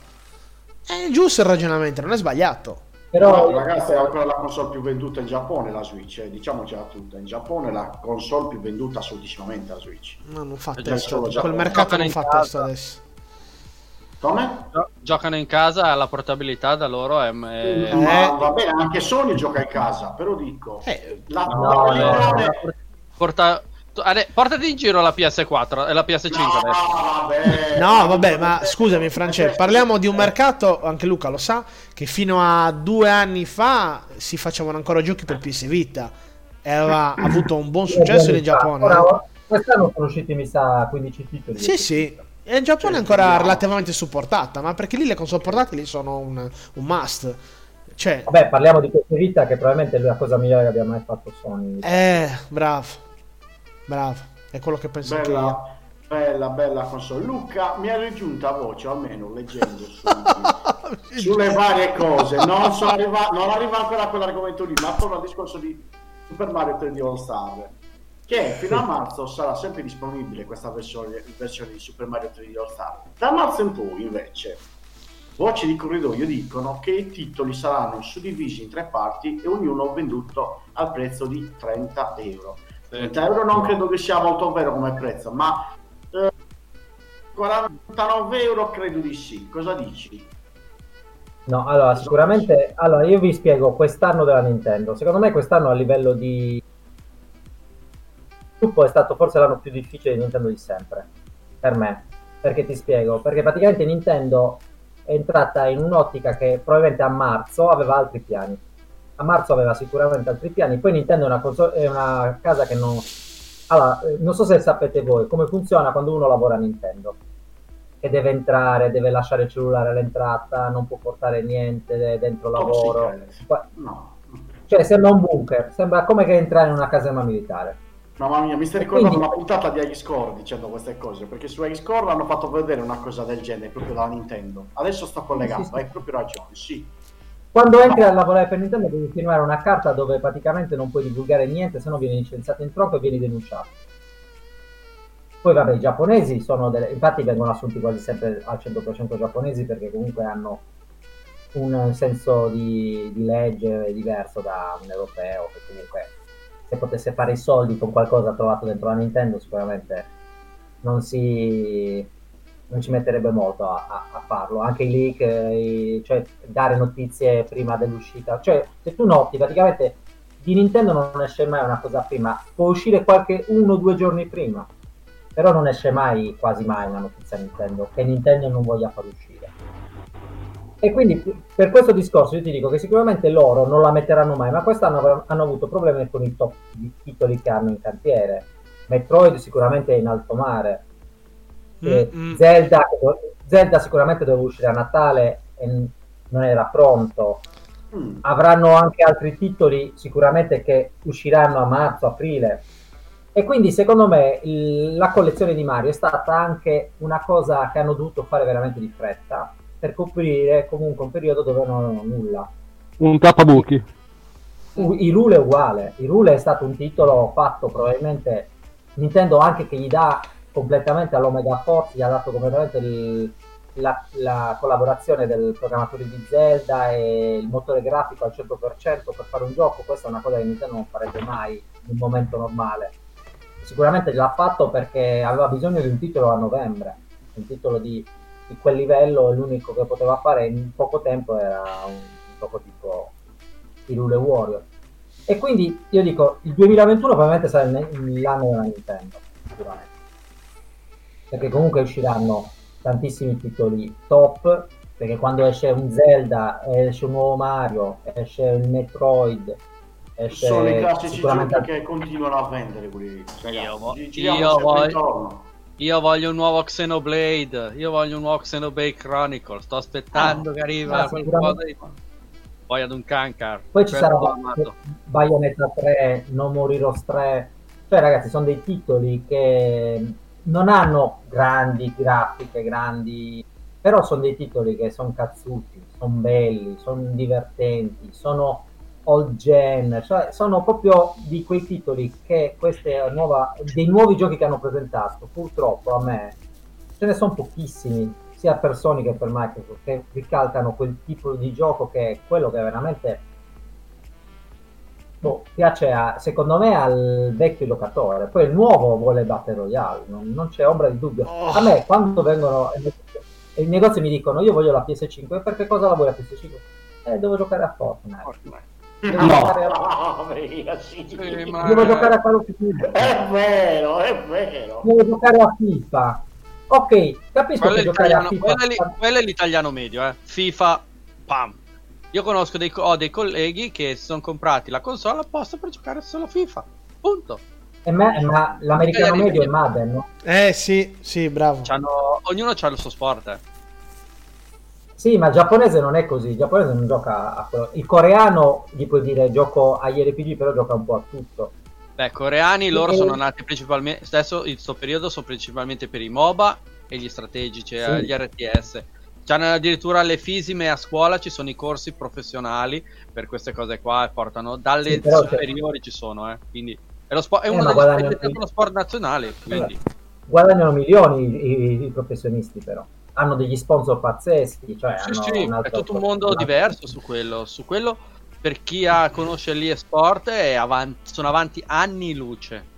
È giusto il ragionamento, non è sbagliato. Però No, ragazzi, è ancora la console più venduta in Giappone la Switch, eh, diciamocela tutta. In Giappone è la console più venduta assolutissimamente la Switch. No, non fa testo. solo Quel Giappone. mercato non fa testo adesso. Come? Gio- giocano in casa, la portabilità da loro è... è- Eh. Ma va bene, anche Sony gioca in casa, però dico... Eh, la No, televisione- eh, porta- portati in giro la PS4 e la PS5 No, adesso. vabbè. No, vabbè, ma scusami, Francesco, parliamo di un mercato, anche Luca lo sa, che fino a due anni fa si facevano ancora giochi per PS Vita e aveva avuto un buon successo in Giappone. Ora, eh. quest'anno sono usciti, mi sa, 15 titoli. Sì, sì. E il Giappone è ancora relativamente supportata, ma perché lì le console portatili sono un, un must. Cioè, Vabbè, parliamo di questa vita che probabilmente è la cosa migliore che abbia mai fatto Sony. eh, bravo, bravo, è quello che penso anche io. Bella, bella, bella console. Luca mi ha raggiunta voce, almeno leggendo su- *laughs* sulle varie cose. Non, sono arriva- non arriva ancora a quell'argomento lì, ma torno al discorso di Super Mario 3D All Star. Che fino a marzo sarà sempre disponibile questa versione, versione di Super Mario 3D All Star. Da marzo in poi, invece, voci di corridoio dicono che i titoli saranno suddivisi in tre parti e ognuno venduto al prezzo di 30 euro. 30 euro non credo che sia molto vero come prezzo, ma eh, 49 euro credo di sì. Cosa dici? No, allora, sicuramente... Allora, io vi spiego quest'anno della Nintendo. Secondo me quest'anno a livello di... sviluppo è stato forse l'anno più difficile di Nintendo di sempre. Per me. Perché ti spiego? Perché praticamente Nintendo è entrata in un'ottica che probabilmente a marzo aveva altri piani. A marzo aveva sicuramente altri piani. Poi Nintendo è una, console- è una casa che non... Allora, eh, non so se sapete voi come funziona quando uno lavora a Nintendo. Che deve entrare, deve lasciare il cellulare all'entrata, non può portare niente de- dentro lavoro. secret. Qua- No. Cioè, sembra un bunker, sembra come che entrare in una caserma militare. Mamma mia, mi stai ricordando Quindi- una puntata di Score dicendo queste cose, perché su Score hanno fatto vedere una cosa del genere proprio dalla Nintendo. Adesso sto collegato, Sì, sì. hai proprio ragione, sì. Quando entri a lavorare per Nintendo devi firmare una carta dove praticamente non puoi divulgare niente, se no vieni licenziato in tronco e vieni denunciato. Poi vabbè, i giapponesi sono delle... infatti vengono assunti quasi sempre al 100% giapponesi perché comunque hanno un senso di, di legge diverso da un europeo che comunque se potesse fare i soldi con qualcosa trovato dentro la Nintendo sicuramente non si non ci metterebbe molto a, a- a farlo. Anche i leak eh, cioè dare notizie prima dell'uscita. Cioè se tu noti praticamente di Nintendo non esce mai una cosa prima. Può uscire qualche uno o due giorni prima. Però non esce mai quasi mai una notizia Nintendo che Nintendo non voglia far uscire. E quindi per questo discorso io ti dico che sicuramente loro non la metteranno mai, ma quest'anno avranno- hanno avuto problemi con i top di titoli che hanno in cantiere. Metroid sicuramente è in alto mare. Mm, mm. Zelda, Zelda sicuramente doveva uscire a Natale e non era pronto. Mm. Avranno anche altri titoli sicuramente che usciranno a marzo, aprile. E quindi secondo me il- la collezione di Mario è stata anche una cosa che hanno dovuto fare veramente di fretta per coprire comunque un periodo dove non avevano nulla. Un tappabuchi. U- Irule è uguale, Irule è stato un titolo fatto probabilmente Nintendo anche che gli dà completamente all'Omega Force, gli ha dato completamente il- la, la collaborazione del programmatore di Zelda e il motore grafico al 100% per fare un gioco, questa è una cosa che Nintendo non farebbe mai in un momento normale. Sicuramente l'ha fatto perché aveva bisogno di un titolo a novembre, un titolo di, di quel livello, l'unico che poteva fare in poco tempo era un gioco tipo Irule Warrior. E quindi io dico, il 2021 probabilmente sarà l'anno della Nintendo, sicuramente. Perché comunque usciranno tantissimi titoli top, perché quando esce un Zelda, esce un nuovo Mario, esce il Metroid, esce Sono i classici sicuramente giochi che continuano a vendere quelli. Io vo- io voglio-. Io voglio un nuovo Xenoblade, io voglio un nuovo Xenoblade Chronicle, sto aspettando che arriva ah, qualcosa di... Poi ad un Kankar. Poi ci sarà. Bayonetta 3, No More Heroes 3. Cioè, ragazzi, sono dei titoli che non hanno grandi grafiche, grandi. Però sono dei titoli che sono cazzuti, sono belli, sono divertenti, sono old gen, cioè sono proprio di quei titoli che queste nuova, dei nuovi giochi che hanno presentato. Purtroppo a me ce ne sono pochissimi, sia per Sony che per Microsoft, che ricalcano quel tipo di gioco che è quello che veramente boh, piace a, secondo me al vecchio giocatore. Poi il nuovo vuole Battle Royale, non, non c'è ombra di dubbio. Oh. A me quando vengono e i negozi mi dicono io voglio la PS5, perché cosa la vuoi la PS5? Eh, devo giocare a Fortnite. Devo No, giocare a... no, *laughs* via, sì. Sì, ma- Devo giocare a Call of Duty. È vero, è vero. Devo giocare a FIFA. Ok, capisco Quello che giocare a FIFA quello è quello è l'italiano medio, eh. FIFA, pam. Io conosco dei, ho dei colleghi che si sono comprati la console apposta per giocare solo FIFA. Punto. E me- ma l'americano medio è Madden, no? Eh sì, sì, bravo. C'hanno- ognuno ha il suo sport, eh. Sì, ma il giapponese non è così, il giapponese non gioca a quello. Il coreano gli puoi dire gioco agli RPG, però gioca un po' a tutto. Beh, coreani loro E- sono nati principalmente. Adesso in questo periodo sono principalmente per i MOBA e gli strategici, eh, Sì. gli RTS. C'hanno addirittura le fisime a scuola, ci sono i corsi professionali per queste cose qua e portano dalle Sì, però superiori ci sono, eh. Quindi è, lo spo- è Eh, uno sport, è uno sport nazionale. Quindi. Guadagnano milioni i, i- i professionisti, però. Hanno degli sponsor pazzeschi, cioè Sì, sì, è tutto un mondo diverso su quello. Su quello, per chi ha, conosce l'e-sport, è avanti, sono avanti anni luce.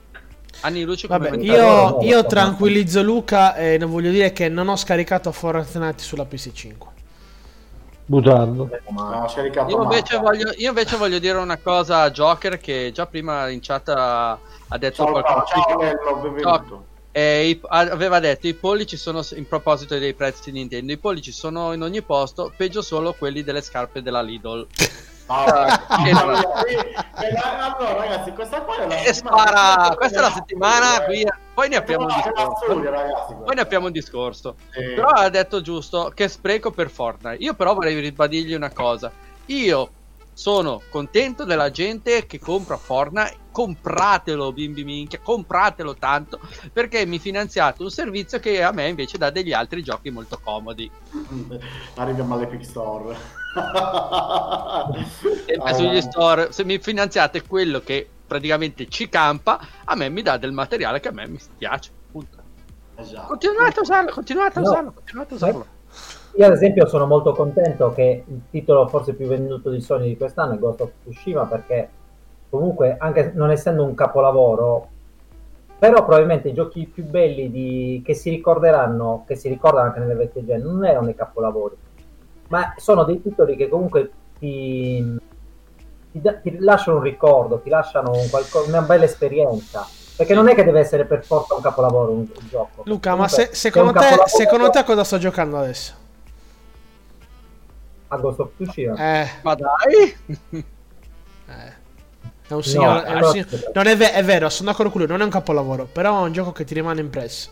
Anni luce come Vabbè, io, io tranquillizzo Luca e non voglio dire che non ho scaricato Fortnite sulla PS5. Bugiardo. Ma- Ha scaricato Io invece, voglio, io invece voglio dire una cosa a Joker che già prima in chat ha, ha detto Ciao, qualcosa. ciao, ciao, bello, benvenuto. I- aveva detto i pollici sono in proposito dei prezzi di Nintendo i pollici sono in ogni posto peggio solo quelli delle scarpe della Lidl *laughs* No, Eh. Eh, la- allora, ragazzi, questa qua è la e spara questa è la settimana qui poi ne apriamo un discorso ragazzi. poi ne apriamo un discorso Sì. però ha detto giusto che spreco per Fortnite io però vorrei ribadirgli una cosa io sono contento della gente che compra Fortnite compratelo bimbi minchia compratelo tanto perché mi finanziate un servizio che a me invece dà degli altri giochi molto comodi *laughs* Arriviamo all'Epic Store. *laughs* sempre sugli store se mi finanziate quello che praticamente ci campa a me mi dà del materiale che a me mi piace punto. Esatto. continuate a usarlo continuate a No. usarlo continuate a usarlo Io ad esempio sono molto contento che il titolo forse più venduto di Sony di quest'anno è Ghost of Tsushima perché comunque anche non essendo un capolavoro però probabilmente i giochi più belli di- che si ricorderanno che si ricordano anche nelle vecchie gen non erano i capolavori. Ma sono dei titoli che comunque ti, ti, da- ti lasciano un ricordo ti lasciano un qualco- una bella esperienza. Perché non è che deve essere per forza un capolavoro un, un gioco. Luca, ma Comunque, se- secondo, te, capolavoro- secondo te cosa sto giocando adesso? A Ghost of Tsushima Eh, ma dai *laughs* eh. È un signore. è un signor- Non è, ve- è vero, sono d'accordo con lui, non è un capolavoro, però è un gioco che ti rimane impresso.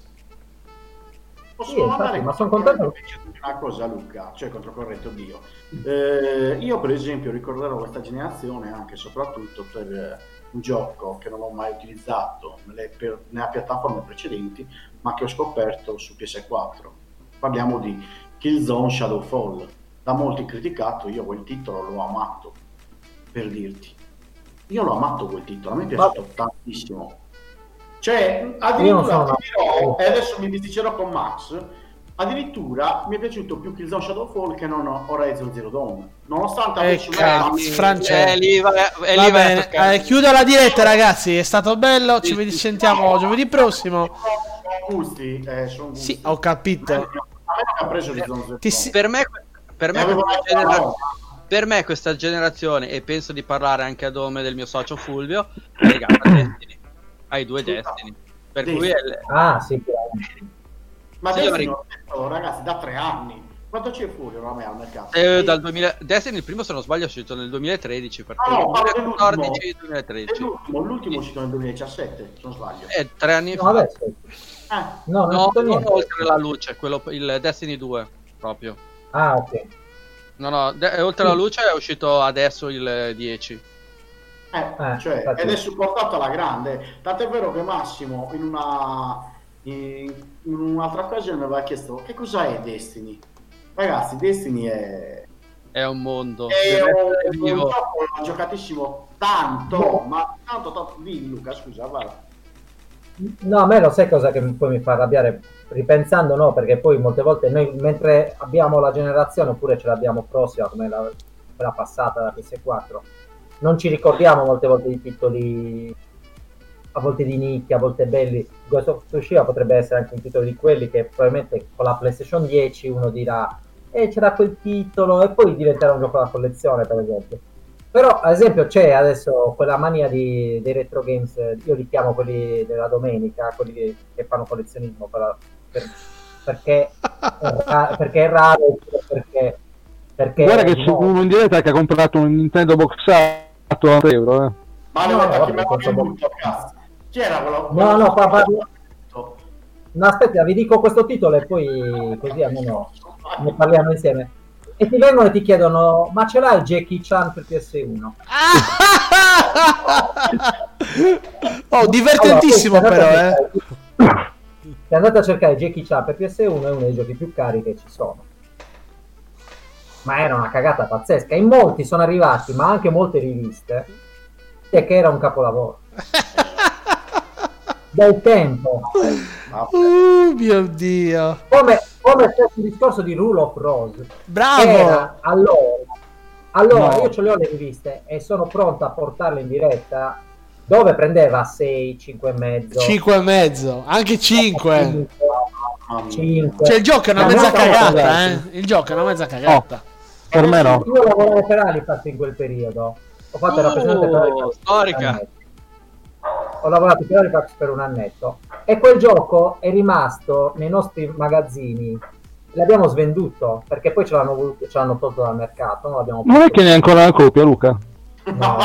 Posso Sì, infatti, ma son controcorrente contento. di una cosa, Luca, cioè controcorrente, oddio. Eh, io, per esempio, ricorderò questa generazione anche e soprattutto per eh, un gioco che non ho mai utilizzato nelle, per- nelle piattaforme precedenti, ma che ho scoperto su PS4. Parliamo di Killzone Shadowfall. Da molti criticato, io quel titolo l'ho amato, per dirti. Io l'ho amato quel titolo, a me è piaciuto tantissimo. Cioè, addirittura ti dirò, e adesso mi bisticcerò con Max, addirittura mi è piaciuto più Killzone Shadowfall che non Horizon Zero Dawn. Nonostante Eh, avessi ma- Francesco. Eh, lì va- eh, lì eh, chiudo la diretta ragazzi, è stato bello, ci Sì, vedi- sì. sentiamo giovedì prossimo. Sono gusti, eh, sono gusti. Sì, ho capito. A me non mi ha preso Zero Ti Dawn. Per me, per me genera- per me questa generazione, e penso di parlare anche a nome del mio socio Fulvio, *coughs* è legata a Destiny, ai due. Destiny. Per Destiny. cui è l- Ah, sì. Ma Signori. Destiny, detto, ragazzi, da tre anni. Quanto c'è fuori oramai al mercato? eh, dal 2000 Destiny il primo se non sbaglio è uscito nel 2013, per Ah, no, cui parlo dell'ultimo. 2014-2013. L'ultimo, l'ultimo è uscito nel 2017, se non sbaglio. Eh, tre anni No, fa. adesso. Eh, No, non No, non oltre la luce, quello, il Destiny 2 proprio. Ah, ok. No, no, de- oltre la luce è uscito adesso il 10. Eh, Eh, cioè, infatti. ed è supportato alla grande. Tant'è vero che Massimo in una in, in un'altra occasione mi aveva chiesto che cosa è Destiny. Ragazzi, Destiny è, È un mondo. è un, un gioco giocatissimo tanto, ma tanto, tanto. Dimmi Luca, scusa, guarda. No, a me lo sai cosa che poi mi fa arrabbiare? Ripensando no, perché poi molte volte noi mentre abbiamo la generazione oppure ce l'abbiamo prossima come la, quella passata la PS4, non ci ricordiamo molte volte di titoli a volte di nicchia, a volte belli. Ghost of Tsushima potrebbe essere anche un titolo di quelli che probabilmente con la PlayStation 10 uno dirà e c'era quel titolo e poi diventerà un gioco da collezione per esempio. Però, ad esempio, c'è adesso quella mania di- dei retro games, io li chiamo quelli della domenica, quelli che, che fanno collezionismo, per- per- perché, è perché è raro, perché... perché Guarda che c'è no. uno in diretta che ha comprato un Nintendo boxato a 3 euro. Eh. Ma No, no, no? Chi era quello? No, no, qua parlo- No, aspetta, vi dico questo titolo e poi così almeno ne parliamo insieme. E ti vengono e ti chiedono, ma ce l'hai il Jackie Chan per PS1? *laughs* oh, divertentissimo Allora, però, eh. Se andate a cercare Jackie Chan per PS1 è uno dei giochi più cari che ci sono. Ma era una cagata pazzesca. In molti sono arrivati, ma anche molte riviste, e che era un capolavoro. *laughs* Del tempo. Uh, mio Dio. Come, come stesso discorso di Rule of Rose. Bravo. Era allora, allora No. io ce le ho le riviste e sono pronto a portarle in diretta dove prendeva 6, 5 e mezzo 5 e mezzo, anche 5. 5. Cioè il gioco è una mezza cagata, eh. Il gioco è una mezza cagata. Per me no. Io lavoravo per Halifax in quel periodo. Ho fatto il rappresentante per Oh, Halifax. storica. Ho lavorato per Halifax per un annetto. E quel gioco è rimasto nei nostri magazzini. L'abbiamo svenduto perché poi ce l'hanno, voluto- ce l'hanno tolto dal mercato. Non l'abbiamo Non è che ne hai ancora una copia, Luca? No,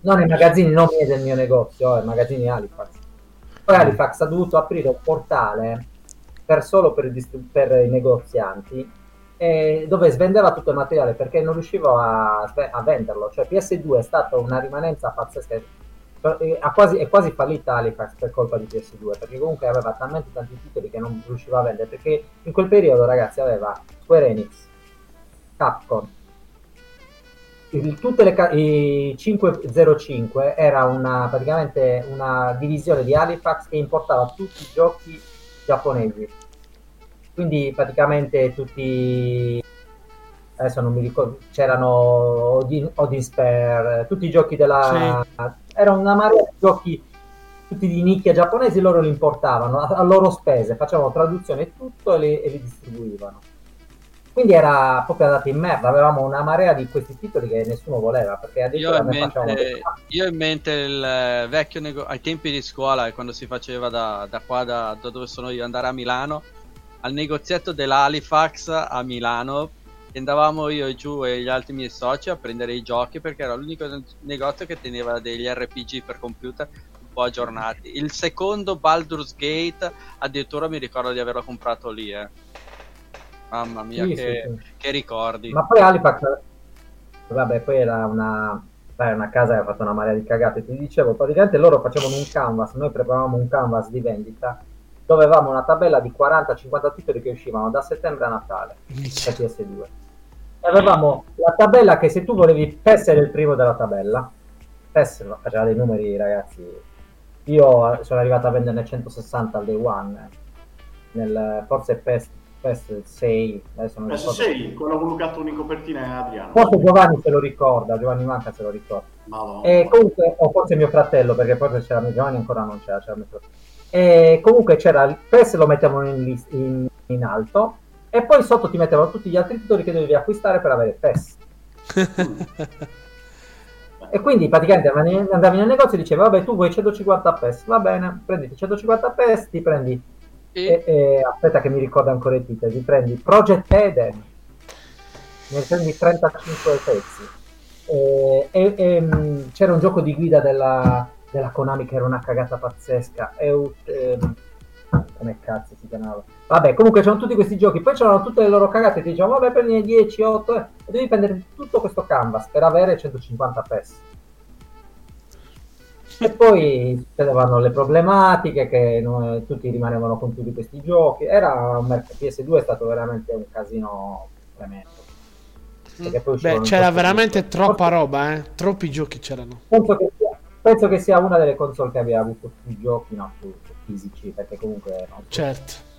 no, nei magazzini non miei del mio negozio, i magazzini Halifax. Poi Halifax ha dovuto aprire un portale per solo per i, distri- per i negozianti eh, dove svendeva tutto il materiale perché non riuscivo a, a venderlo. Cioè PS2 è stata una rimanenza pazzesca. Eh, quasi, è quasi fallita Halifax per colpa di PS2 perché comunque aveva talmente tanti titoli che non riusciva a vendere perché in quel periodo ragazzi aveva Square Enix, Capcom, il- tutte le i 505 era una, praticamente una divisione di Halifax che importava tutti i giochi giapponesi. Quindi praticamente tutti adesso non mi ricordo, c'erano Odin, Odin Spare, tutti i giochi della era una marea di giochi tutti di nicchia giapponesi, loro li importavano a, a loro spese, facevano traduzione e tutto e li, e li distribuivano. Quindi era proprio andato in merda, avevamo una marea di questi titoli che nessuno voleva, perché Io addirittura ne facevano mente, io ho in mente il eh, vecchio nego- ai tempi di scuola, quando si faceva da, da qua, da, da dove sono io, andare a Milano, al negozietto dell'Halifax a Milano, andavamo io e giù e gli altri miei soci a prendere i giochi perché era l'unico ne- negozio che teneva degli RPG per computer po' aggiornati. Il secondo Baldur's Gate, addirittura mi ricordo di averlo comprato lì. Eh. Mamma mia, Sì, che, sì, sì. che ricordi. Ma poi Halifax, vabbè, poi era una, dai, una casa che ha fatto una marea di cagate. Ti dicevo, praticamente loro facevano un canvas, noi preparavamo un canvas di vendita dove avevamo una tabella di 40-50 titoli che uscivano da settembre a Natale per PS2. Avevamo la tabella che se tu volevi PES era il primo della tabella. PES faceva dei numeri, ragazzi. Io sono arrivato a venderne 160 al day one. Nel, forse PES, PES 6. Adesso non ricordo. PS6, quello Toni in copertina è Adriano. Forse Giovanni se lo ricorda, Giovanni Manca se lo ricorda. Madonna. E comunque, o forse mio fratello, perché poi c'era mio Giovanni ancora non c'era, c'era mio fratello. E comunque c'era il PES lo mettevano in, in- in alto e poi sotto ti mettevano tutti gli altri titoli che dovevi acquistare per avere PES. *laughs* E quindi praticamente andavi nel negozio e dicevi, vabbè tu vuoi 150 PES, va bene, prenditi 150 PES, ti prendi, E- e- e- aspetta che mi ricordo ancora i titoli, ti prendi Project Eden, ne prendi 35 pezzi. E, e- e, mh, c'era un gioco di guida della, della Konami che era una cagata pazzesca. Eu- ehm, come cazzo si chiamava? Vabbè, comunque c'erano tutti questi giochi, poi c'erano tutte le loro cagate, ti dicevano vabbè prendi 10, 8 eh, e devi prendere tutto questo canvas per avere 150 PES. E poi succedevano le problematiche che no- tutti rimanevano con tutti questi giochi. Era un mercato PS2 è stato veramente un casino tremendo. Poi Beh, c'era veramente giochi. troppa roba, eh. Troppi giochi c'erano. Penso che, sia, penso che sia una delle console che abbia avuto più giochi, no, più fisici, perché comunque non so. Certo.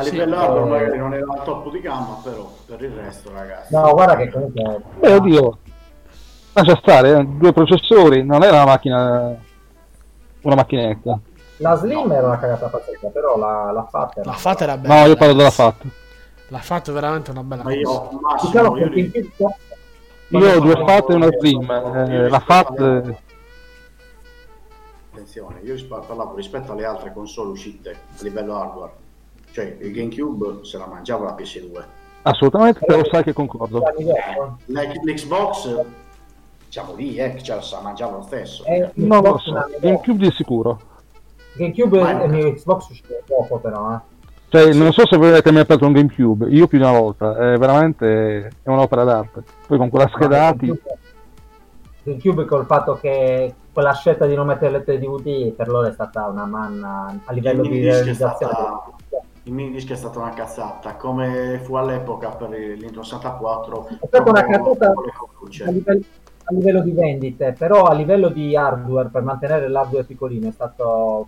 A Sì. livello hardware Eh. magari non era al top di gamma, però per il resto, ragazzi. No, guarda che comunque Beh, oddio, lascia stare, eh, due processori, non era una macchina, una macchinetta. la Slim era una cagata pazzesca, però la, la fatta La fatta era bella. No, io parlo della. FAT. L'ha fatto veramente una bella Ma cosa. io, Diciamo Massimo, che io PC Io ho due FAT e una Slim. eh, la FAT, attenzione, io parlavo rispetto alle altre console uscite a livello hardware. Cioè, il GameCube se la mangiava la PS2. assolutamente, te lo sai che concordo. L'Xbox, diciamo lì, eh, la se la mangiava lo stesso. Eh, lo Xbox so. GameCube di sicuro. GameCube e mio Xbox uscì dopo però, eh. Cioè, non so se voi avete mai aperto un GameCube, io più di una volta, è veramente è un'opera d'arte. Poi con quella schedati, GameCube- GameCube col fatto che quella scelta di non mettere le DVD per loro è stata una manna a livello Il di realizzazione. stata- Il minidisc è stata una cazzata, come fu all'epoca per l'Intro 64. È stata una cazzata a livello, a livello di vendite, però a livello di hardware per mantenere l'hardware piccolino è stato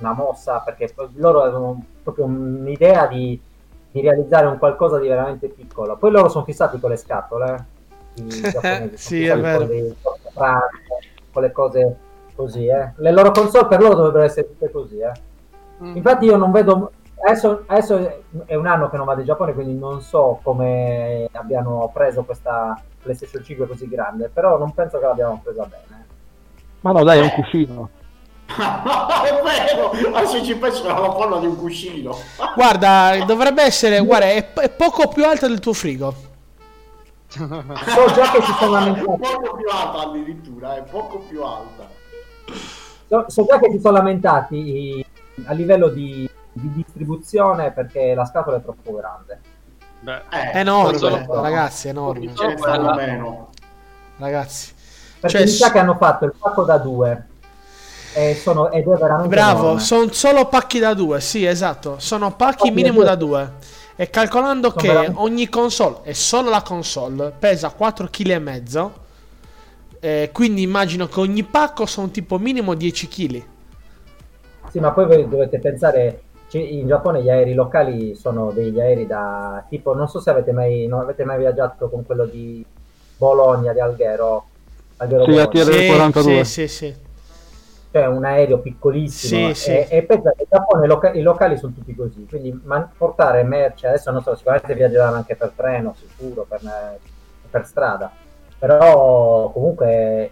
una mossa perché loro avevano proprio un'idea di, di realizzare un qualcosa di veramente piccolo. Poi loro sono fissati con le scatole. eh. *laughs* Giapponesi Sì, è con vero. con le cose così. eh. Le loro console per loro dovrebbero essere tutte così. eh. Mm. Infatti io non vedo... Adesso, adesso è un anno che non vado in Giappone, quindi non so come abbiano preso questa PlayStation 5 così grande, però non penso che l'abbiamo presa bene. ma no dai, è un cuscino. *laughs* è vero, ma se ci penso era la forma di un cuscino. Guarda, dovrebbe essere, guarda, è, è poco più alta del tuo frigo. So già che si sono lamentati, poco più alta addirittura, è poco più alta. so, so già che si sono lamentati i- a livello di, di distribuzione perché la scatola è troppo grande. Beh, Eh, È enorme, solo- ragazzi, è enorme. Stanno meno. Ragazzi. Perché Cioè, mi sa che hanno fatto il pacco da due e sono, ed è veramente Bravo, sono solo pacchi da due, sì, esatto. Sono pacchi Pacchi minimo da due. E calcolando Sono che veramente- ogni console, e solo la console, pesa 4,5 kg, eh, quindi immagino che ogni pacco sono tipo minimo 10 kg. Sì, ma poi voi dovete pensare, cioè, in Giappone gli aerei locali sono degli aerei da tipo, non so se avete mai, non avete mai viaggiato con quello di Bologna, di Alghero, Alghero Sì, Bologna. ATR Sì, 42. sì, sì, cioè un aereo piccolissimo Sì, sì. e, e pensa che in Giappone i, loca- i locali sono tutti così, quindi man- portare merce, adesso non so, sicuramente viaggeranno anche per treno, sicuro, per, per strada, però comunque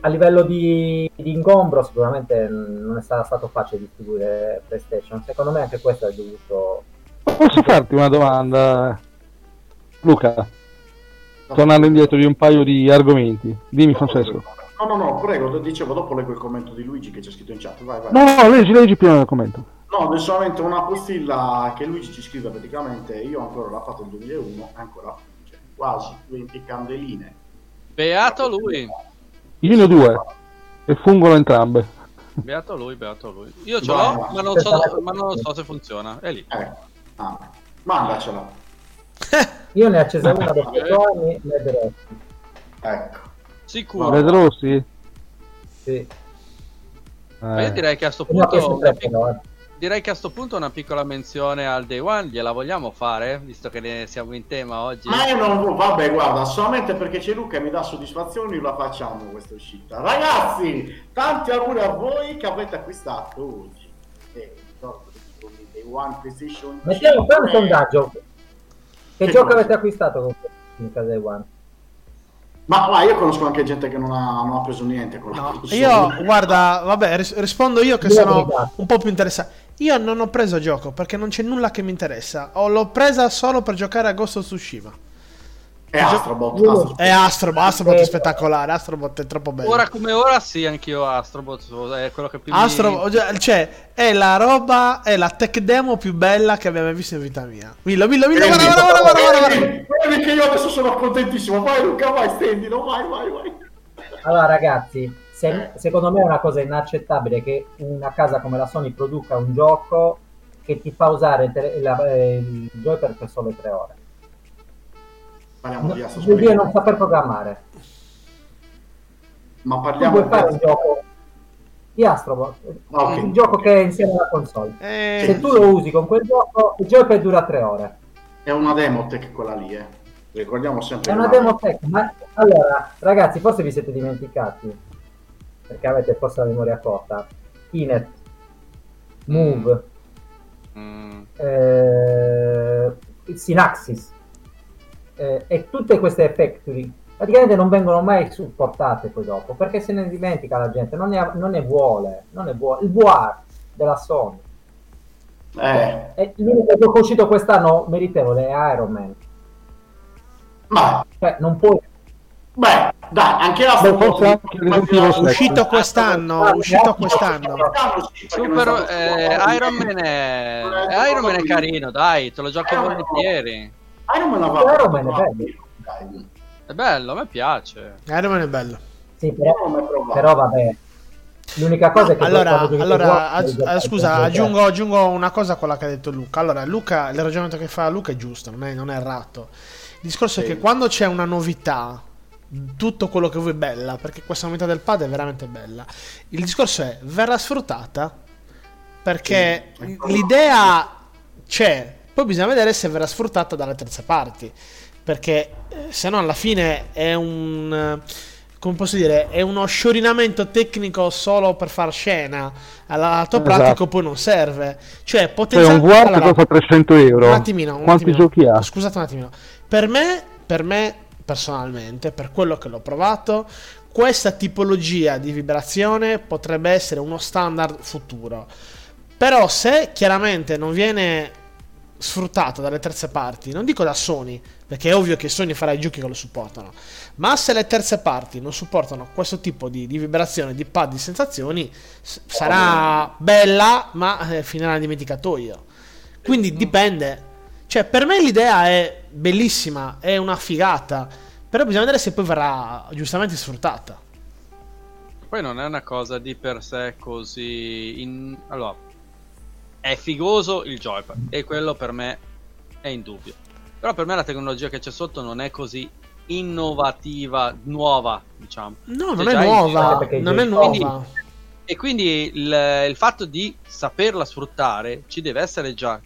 a livello di, di ingombro sicuramente non è sta- stato facile distribuire PlayStation, secondo me anche questo è dovuto... Posso farti una domanda, Luca? Tornando indietro di un paio di argomenti. Dimmi, Francesco. No, no, no, prego, dicevo, dopo leggo il commento di Luigi che c'è scritto in chat. Vai, vai. No, no, leggi, leggi prima il commento. No, solamente una postilla che Luigi ci scrive praticamente. Io ancora l'ho fatto nel 2001, ancora cioè, quasi 20 candeline. Beato lui. Io ne ho due e fungono entrambe. Beato lui, beato lui. Io ce l'ho, ma non, so, ma non so se funziona. È lì. Ecco, ah, mandacela. *laughs* Io ne ho accesa una dopo due anni, le vedrò. Ecco. Sicuro. Red Rossi? Sì. Ma io Eh. direi che a sto punto tre pic- eh. Direi che a sto punto una piccola menzione al Day One gliela vogliamo fare, visto che ne siamo in tema oggi. Ma io non vabbè, guarda, solamente perché c'è Luca e mi dà soddisfazioni la facciamo questa uscita. Ragazzi, tanti auguri a voi che avete acquistato oggi. Eh, Day One PlayStation Mettiamo fai un 5. sondaggio. Che Che gioco cosa? avete acquistato con in casa di One? Ma, ma io conosco anche gente che non ha, non ha preso niente con la No, io, guarda, vabbè, ris- rispondo io che Io sono un po' più interessato. Io non ho preso gioco perché non c'è nulla che mi interessa. Ho l'ho presa solo per giocare a Ghost of Tsushima. È Astrobot. Astrobot. È Astrobot, Astrobot è Eh, spettacolare, Astrobot è troppo bello. Ora come ora sì, anch'io Astrobot è quello che più mi- Astro, cioè, è la roba, è la tech demo più bella che abbia mai visto in vita mia. Millo, Millo, Millo, guarda, guarda, guarda, guarda, guarda, guarda. Vedi che io adesso sono contentissimo. Vai Luca, vai, stendilo, vai, vai, vai. Allora, ragazzi, se- secondo me è una cosa inaccettabile che una casa come la Sony produca un gioco che ti fa usare il, tele- la- eh, il joypad per sole tre ore. Parliamo No, di vuol dire non saper programmare. Ma parliamo di fare un gioco di Astrobot, Ah, ok. un gioco che è insieme alla console. Eh, Se tu lo usi con quel gioco, il joypad dura tre ore. È una demotech quella lì, eh. Ricordiamo sempre È una demo tech, ma allora, ragazzi, forse vi siete dimenticati perché avete forse la memoria corta. Kinect, Move, Mm, eh, Synaxis eh, e tutte queste factory praticamente non vengono mai supportate poi dopo perché se ne dimentica la gente, non ne, non ne vuole, non ne vuole. Il VR della Sony. Eh, E l'unico gioco uscito quest'anno meritevole è Iron Man. ma, Cioè, non puoi beh, dai, anche Astro Beh, forse anche Resident Evil sette. uscito quest'anno, uscito quest'anno. Super eh, Iron Man è... eh, Iron Man è carino, dai, te lo giochi Iron volentieri. Iron Man aveva Iron Man è bello. Dai, È bello, a me piace. Iron Man è bello. Sì, però, è però vabbè. L'unica cosa è che Allora, allora aggi- eh, devi scusa, aggiungo, aggiungo una cosa a quella che ha detto Luca. Allora, Luca, il ragionamento che fa Luca è giusto, non è, non è errato. Il discorso è Sì. che quando c'è una novità, tutto quello che vuoi bella, perché questa novità del pad è veramente bella. Il discorso è, verrà sfruttata? Perché Sì. l'idea c'è, poi bisogna vedere se verrà sfruttata dalle terze parti. Perché eh, se no alla fine è un... eh, come posso dire, è uno sciorinamento tecnico solo per far scena. All'atto Esatto. pratico poi non serve. Cioè, Cioè, un potenzialmente... Che allora, costa 300 euro. un attimino, un Quanti attimino. giochi ha? Scusate un attimino. Per me, per me personalmente, per quello che l'ho provato, questa tipologia di vibrazione potrebbe essere uno standard futuro. Però se chiaramente non viene sfruttato dalle terze parti, non dico da Sony, perché è ovvio che Sony farà i giochi che lo supportano, ma se le terze parti non supportano questo tipo di, di vibrazione, di pad, di sensazioni, s- sarà bella, ma eh, finirà nel dimenticatoio. Quindi dipende. Cioè, per me l'idea è bellissima, è una figata, però bisogna vedere se poi verrà giustamente sfruttata. Poi non è una cosa di per sé così... In... Allora, è figoso il joypad e quello per me è indubbio. Però per me la tecnologia che c'è sotto non è così innovativa, nuova, diciamo. No, non è già in- nuova, perché non è nuova. E quindi il, il fatto di saperla sfruttare ci deve essere già.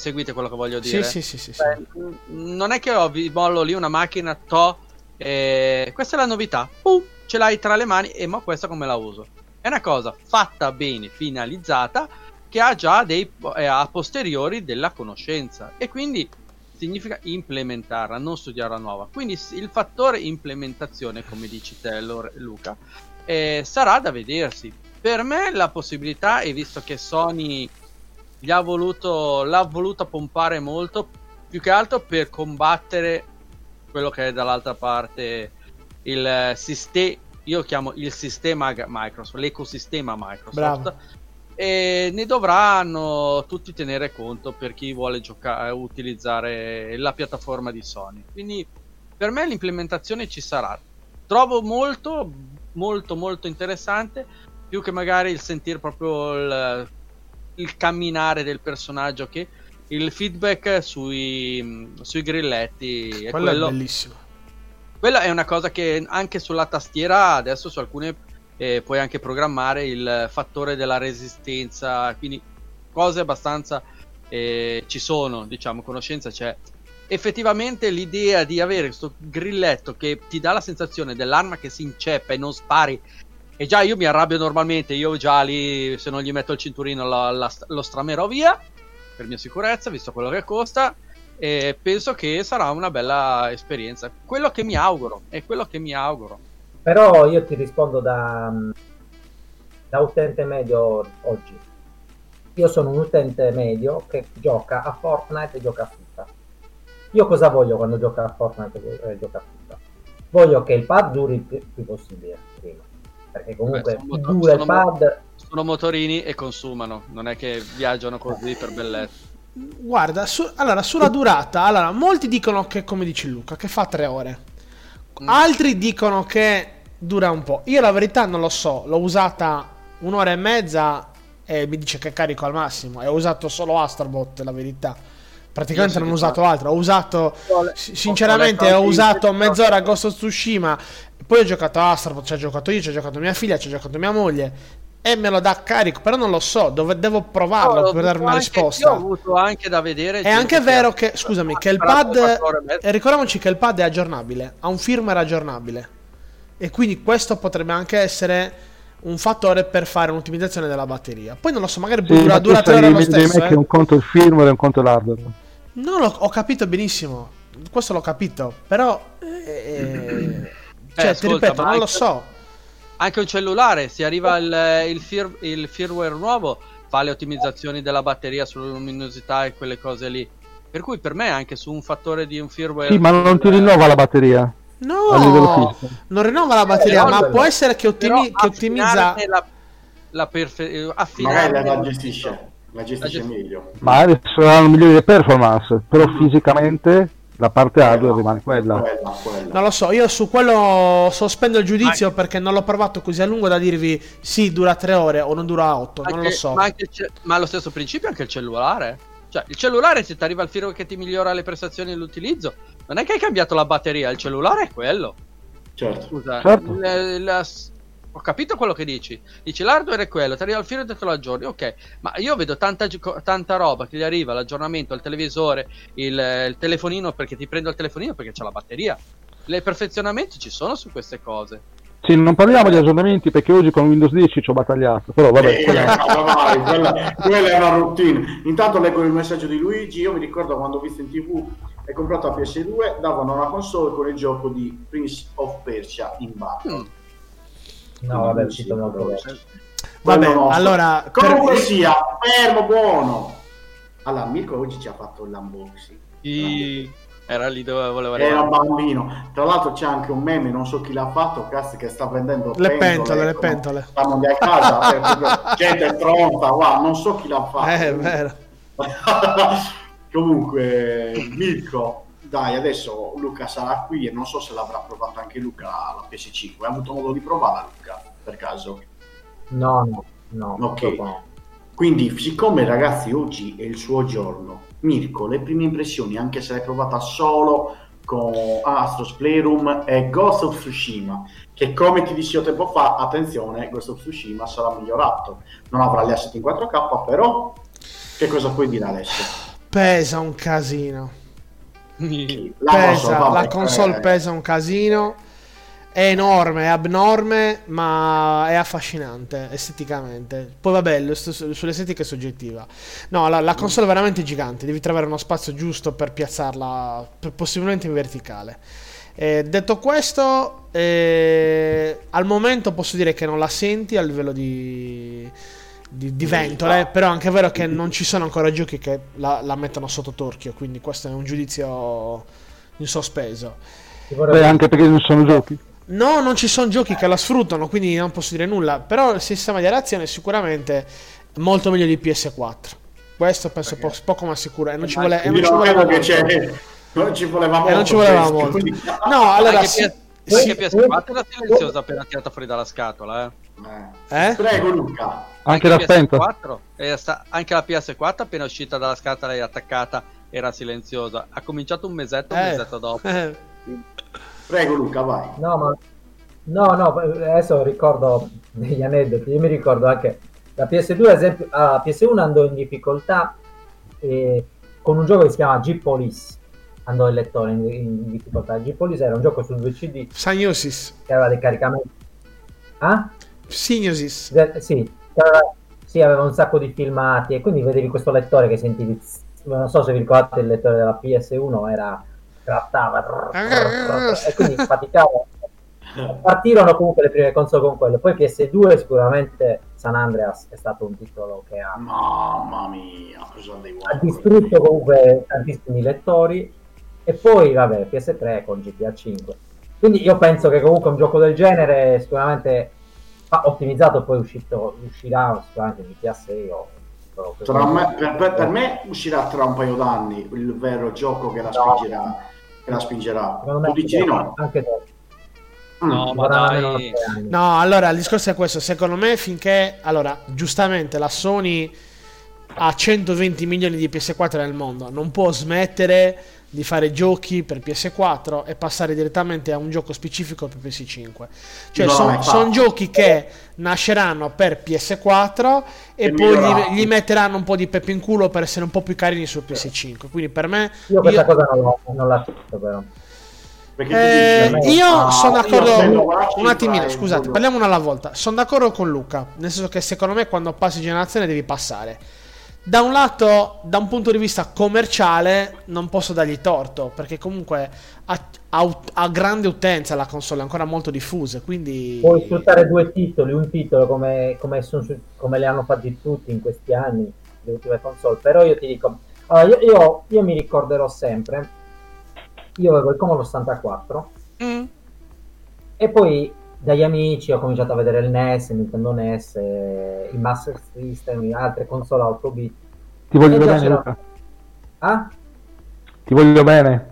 Seguite quello che voglio Sì, dire? sì, sì, sì, sì. Cioè, n- non è che ho, vi mollo lì una macchina, to, e questa è la novità, pum, ce l'hai tra le mani e ma questa come la uso? È una cosa fatta bene, finalizzata, che ha già dei eh, a posteriori della conoscenza e quindi significa implementarla, non studiarla nuova. Quindi il fattore implementazione, come dici te Luca, eh, sarà da vedersi. Per me la possibilità, e visto che Sony gli ha voluto, l'ha voluta pompare molto, più che altro per combattere quello che è dall'altra parte il, siste- io chiamo il sistema Microsoft, l'ecosistema Microsoft. Bravo. E ne dovranno tutti tenere conto per chi vuole giocare, utilizzare la piattaforma di Sony. Quindi per me l'implementazione ci sarà. Trovo molto, molto, molto interessante. Più che magari il sentire proprio il, il camminare del personaggio che il feedback sui, sui grilletti è Quello quello, è bellissimo. quella è una cosa che anche sulla tastiera adesso su alcune eh, puoi anche programmare il fattore della resistenza, quindi cose abbastanza eh, ci sono, diciamo, conoscenza c'è. Effettivamente l'idea di avere questo grilletto che ti dà la sensazione dell'arma che si inceppa e non spari. E già io mi arrabbio normalmente, io già lì se non gli metto il cinturino la- la- lo stramerò via per mia sicurezza, visto quello che costa. E penso che sarà una bella esperienza. Quello che mi auguro, è quello che mi auguro. Però io ti rispondo da, da utente medio oggi. Io sono un utente medio che gioca a Fortnite e gioca a FIFA. Io cosa voglio quando gioca a Fortnite e gioca a FIFA? Voglio che il pad duri il più possibile. Perché comunque Beh, sono più moto- dura il pad, Sono motorini e consumano, non è che viaggiano così per bellezza. Guarda, su- allora sulla durata, allora, molti dicono che, come dice Luca, che fa tre ore. Mm. Altri dicono che dura un po'. Io la verità non lo so, l'ho usata un'ora e mezza e mi dice che carico al massimo. E ho usato solo Astrobot, la verità. Praticamente non ho usato altro. Ho usato, sinceramente, ho usato mezz'ora a Ghost of Tsushima. Poi ho giocato a Astrobot, ci ho giocato io, ci ho giocato mia figlia, ci ho giocato mia moglie. E me lo dà carico, però non lo so, dove devo provarlo No, per avuto una anche- risposta. Io ho avuto anche da vedere. È anche vero che, scusami, che il pad, ricordiamoci che il pad è aggiornabile, ha un firmware aggiornabile. E quindi questo potrebbe anche essere un fattore per fare un'ottimizzazione della batteria. Poi non lo so, magari Sì, dura, ma dura tre ore lo stesso. che eh. un conto il firmware e un conto l'hardware. No, l'ho- ho capito benissimo. Questo l'ho capito. Però, eh, cioè, ti ascolta, ripeto, non lo Mike, so. Anche un cellulare, se arriva il, il fir- il firmware nuovo, fa le ottimizzazioni della batteria sulla luminosità e quelle cose lì. Per cui per me anche su un fattore di un firmware... Sì, ma non ti eh, rinnova la batteria a livello No, non rinnova la batteria, Eh, ma può essere che, ottimi- che ottimizza. la, la perfe- eh, Magari la gestisce, la gestisce La gest- meglio. Magari saranno migliori le performance, però fisicamente la parte hardware rimane quella. Quella, quella. Non lo so, io su quello sospendo il giudizio perché non l'ho provato così a lungo da dirvi sì, dura 3 ore o non dura 8, non Anche- lo so. Ma, anche ce- ma allo stesso principio anche il cellulare. Cioè, il cellulare, se ti arriva il firmware che ti migliora le prestazioni e l'utilizzo, non è che hai cambiato la batteria, il cellulare è quello. Certo. Scusa, Certo. il- la- ho capito quello che dici. Dici l'hardware è quello, ti arriva il firmware e te lo aggiorni. Ok, ma io vedo tanta, tanta roba che gli arriva, l'aggiornamento, il televisore, il, il telefonino, perché ti prendo il telefonino perché c'è la batteria. Le perfezionamenti ci sono su queste cose. Sì, non parliamo di aggiornamenti perché oggi con Windows 10 ci ho battagliato, però vabbè. Eh, quella- vai, quella, quella è una routine. Intanto leggo il messaggio di Luigi. Io mi ricordo quando ho visto in tv e comprato la PS2, davano una console con il gioco di Prince of Persia in battle. Mm. No, vabbè, è uscito molto bene. Vabbè, Quello no. allora, per- Comunque sia, fermo buono. Allora, Mirko oggi ci ha fatto l'unboxing. Era lì dove volevo Era arrivare. bambino. Tra l'altro c'è anche un meme, non so chi l'ha fatto, cazzo, che sta vendendo Le pentole, le ecco, pentole. Stanno lì a casa, *laughs* gente è pronta, wow, non so chi l'ha fatto. eh, è vero. *laughs* Comunque, Mirko, dai, adesso Luca sarà qui e non so se l'avrà provato anche Luca la PS5. Hai avuto modo di provarla, Luca, per caso? No, no, no. Ok. no. Quindi, siccome ragazzi oggi è il suo giorno, Mirko, le prime impressioni, anche se l'hai provata solo con Astros Playroom e Ghost of Tsushima, che come ti dicevo tempo fa, attenzione, Ghost of Tsushima sarà migliorato, non avrà gli asset in 4K, però che cosa puoi dire adesso? Pesa un casino. La Pesa, console, vabbè, la console eh, pesa un casino. È enorme, è abnorme, ma è affascinante esteticamente. Poi vabbè, sull'estetica è soggettiva. No, la, la console è veramente gigante, devi trovare uno spazio giusto per piazzarla, per- possibilmente in verticale. Eh, detto questo, eh, al momento posso dire che non la senti a livello di, di, di ventole, però è anche vero che non ci sono ancora giochi che la, la mettono sotto torchio, quindi questo è un giudizio in sospeso. Beh, anche perché non sono giochi. No, non ci sono giochi che la sfruttano, quindi non posso dire nulla. Però il sistema di reazione è sicuramente molto meglio di PS4. Questo penso po- poco ma sicuro. E non ci vuole, e non ci voleva molto. c'è non ci voleva molto E ci voleva molto. quindi- No, allora sì- PS- anche sì- PS4 era silenziosa appena tirata fuori dalla scatola. Eh. Eh. Eh? Prego Luca. Anche la spenta. PS4, era sta- anche la PS4 appena uscita dalla scatola e attaccata era silenziosa. Ha cominciato un mesetto, un Eh. mesetto dopo. Eh. Prego Luca, vai. No, ma no, no, adesso ricordo degli aneddoti. Io mi ricordo anche la PS2, ad esempio, ah, la PS1 andò in difficoltà eh, con un gioco che si chiama G-Police. Andò il lettore in, in difficoltà. G-Police era un gioco su 2 CD Sagnosis. che aveva dei caricamenti. Ah? Signosis. De- sì, aveva, sì, aveva un sacco di filmati e quindi vedevi questo lettore che sentivi. Non so se vi ricordate il lettore della PS1 era grattava *laughs* e quindi faticava. Partirono comunque le prime console con quello. Poi PS2 sicuramente San Andreas è stato un titolo che ha, Mamma mia, cosa ha distrutto comunque tantissimi lettori. E poi vabbè, PS3 con GTA 5. Quindi io penso che comunque un gioco del genere sicuramente ha ottimizzato poi uscito, uscirà sicuramente GTA 6 o me- per, per- per me uscirà tra un paio d'anni il vero gioco che la No. spingerà. Che la spingerà. Tu dici di no? anche. Mm. No, ma dai. No, allora il discorso è questo. Secondo me, finché allora, giustamente la Sony ha 120 milioni di PS4 nel mondo, non può smettere di fare giochi per PS4 e passare direttamente a un gioco specifico per PS5. Cioè, No, sono infatti. giochi che nasceranno per PS4 e, E poi gli, gli metteranno un po' di pepe in culo per essere un po' più carini su PS5. Quindi per me Io questa io- cosa non, l'ho- non l'accetto però. Perché Eh, dici, io ah, sono d'accordo. Un attimino, cifra e scusate, parliamo una alla volta. Sono d'accordo con Luca. Nel senso che secondo me quando passi generazione devi passare. Da un lato, da un punto di vista commerciale, non posso dargli torto. Perché comunque ha, ha- ha grande utenza la console, è ancora molto diffusa. Quindi. Puoi sfruttare due titoli, un titolo come, come, sono come le hanno fatti tutti in questi anni, le ultime console. Però io ti dico, allora, io, io- io mi ricorderò sempre, io avevo il Commodore 64 Mm. e poi dagli amici ho cominciato a vedere il NES, il Nintendo NES, eh, i Master System, altre console 8 bit. Ti voglio bene, c'era- Luca. Ah? Ti voglio bene.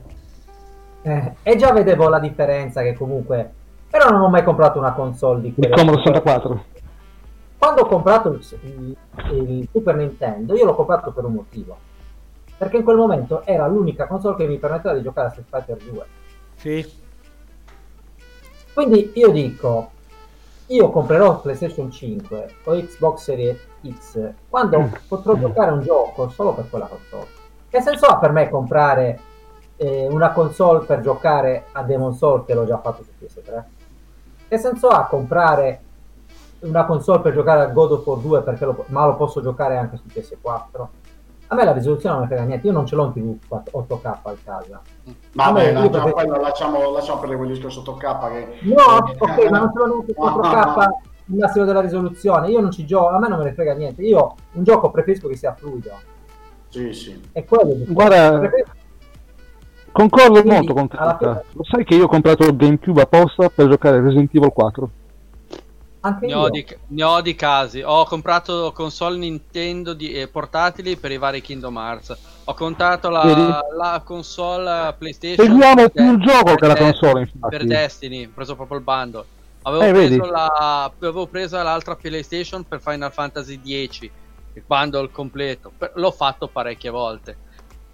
Eh, e già vedevo la differenza che comunque... Però non ho mai comprato una console di Il quelle- Commodore 64. Quando ho comprato il, il- il Super Nintendo, io l'ho comprato per un motivo. Perché in quel momento era l'unica console che mi permetteva di giocare a Street Fighter 2. Sì. Quindi io dico, io comprerò PlayStation 5 o Xbox Series X quando potrò giocare a un gioco solo per quella console. Che senso ha per me comprare eh, una console per giocare a Demon Soul che l'ho già fatto su PS3? Che senso ha comprare una console per giocare a God of War 2 perché lo- ma lo posso giocare anche su PS4? A me la risoluzione non mi frega niente, io non ce l'ho in TV 8K a casa. Vabbè, Vabbè, lasciamo, prefer- poi lasciamo, lasciamo per quel discorso 8K che... No, ok, ma non ce l'ho neanche *laughs* 4K il massimo della risoluzione. Io non ci gioco, a me non me ne frega niente. Io un gioco preferisco che sia fluido. Sì, sì. E quello è Guarda, Preferisco- Concordo Quindi, molto con te. fine- Lo sai che io ho comprato il GameCube apposta per giocare Resident Evil 4? Anche Ne ho, di, ne ho di casi. Ho comprato console Nintendo di, eh, portatili per i vari Kingdom Hearts. Ho contato la, la console PlayStation. Seguiamo più il gioco che la console, infatti. Per Destiny, ho preso proprio il bundle. Avevo, Eh, preso la, avevo preso l'altra PlayStation per Final Fantasy X, il bundle completo. L'ho fatto parecchie volte.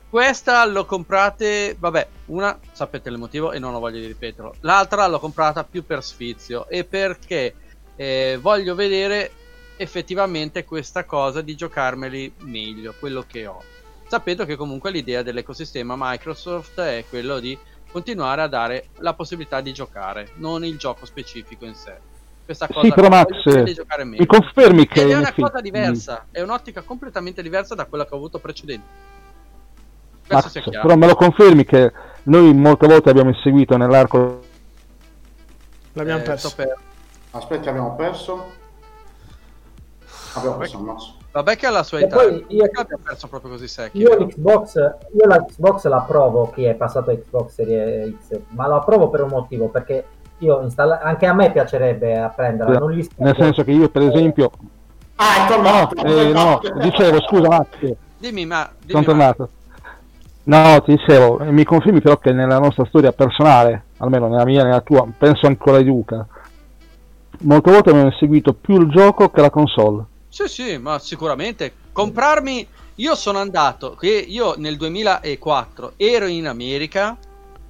Questa l'ho comprate, vabbè, una sapete il motivo e non ho voglia di ripeterlo. L'altra l'ho comprata più per sfizio e perché eh, voglio vedere effettivamente questa cosa di giocarmeli meglio, quello che ho. Sapendo che comunque l'idea dell'ecosistema Microsoft è quello di continuare a dare la possibilità di giocare, non il gioco specifico in sé. Questa cosa Sì, però Max, voglio vedere di giocare meglio. mi confermi che Ed è una effetti- cosa diversa, è un'ottica completamente diversa da quella che ho avuto precedente. Questo Max, però me lo confermi che noi molte volte abbiamo inseguito nell'arco L'abbiamo Eh, perso. sto per- Aspetta, abbiamo perso. Abbiamo perso il mazzo. Vabbè che ha la sua età, poi io- abbiamo perso proprio così secchi. Io l'Xbox, io la Xbox la provo chi è passato a Xbox Series X, ma la provo per un motivo, perché io installa- anche a me piacerebbe apprenderla, non li Nel senso che io, per esempio, Ah, è no, tornato. eh, no, dicevo, scusa, Max, Dimmi, ma... Dimmi, sono ma- tornato. No, ti dicevo, mi confermi però che nella nostra storia personale, almeno nella mia nella tua, penso ancora di Luca, molte volte abbiamo seguito più il gioco che la console. Sì, sì, ma sicuramente. Comprarmi... Io sono andato, che io nel 2004 ero in America,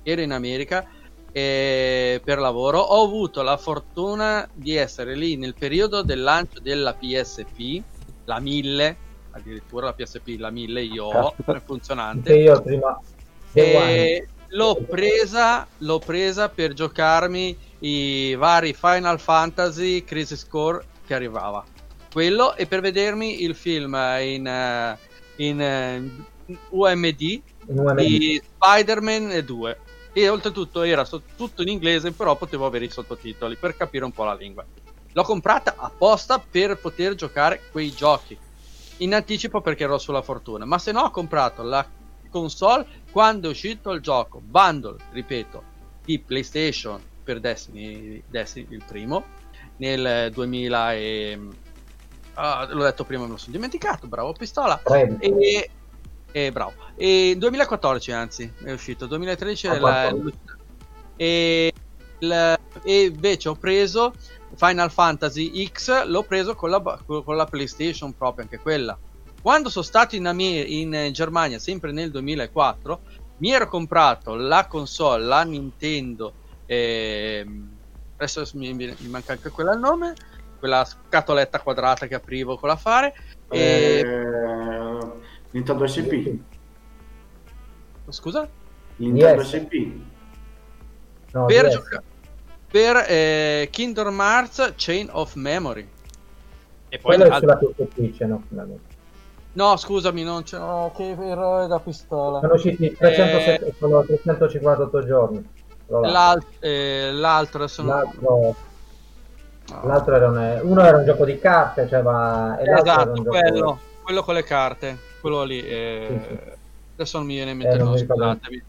ero in America eh, per lavoro, ho avuto la fortuna di essere lì nel periodo del lancio della PSP, la 1000, addirittura la PSP, la 1000 io ho, è funzionante. Che io prima... E l'ho presa, l'ho presa per giocarmi i vari Final Fantasy Crisis Core che arrivava. Quello e per vedermi il film in, eh, in, eh, UMD in UMD. di Spider-Man 2. E oltretutto era so- tutto in inglese, però potevo avere i sottotitoli per capire un po' la lingua. L'ho comprata apposta per poter giocare quei giochi in anticipo perché ero sulla fortuna. Ma se no, ho comprato la console quando è uscito il gioco bundle, ripeto, di PlayStation per Destiny, Destiny il primo nel 2000 e ah, l'ho detto prima, me lo sono dimenticato. Bravo, pistola. Prego. E, e bravo. E 2014 anzi è uscito, 2013 è Ah, la- 14. e, il- e invece ho preso Final Fantasy X, l'ho preso con la, con la PlayStation proprio, anche quella. Quando sono stato in, Amer- in Germania, sempre nel 2004, mi ero comprato la console, la Nintendo, ehm, adesso mi, mi- manca anche quella il nome, quella scatoletta quadrata che aprivo con la fare. E, Eh, Nintendo SP. Scusa? Nintendo Yes. SP. No, per DS. giocare per eh, Kingdom Hearts Chain of Memory. E poi Quello è l'altro- sulla PSP, c'è, no. No, scusami, non c'è. Oh, che eroe da pistola. Sono usciti 307 sono 358 giorni. L'al- eh, l'altro sono. L'altro, no. l'altro era un, uno era un gioco di carte, cioè, ma, e l'altro era un Esatto, gioco quello, quello con le carte. Quello lì. eh, Sì, sì. Adesso non mi viene in mente Eh, nome, mi ricordo. scusatemi.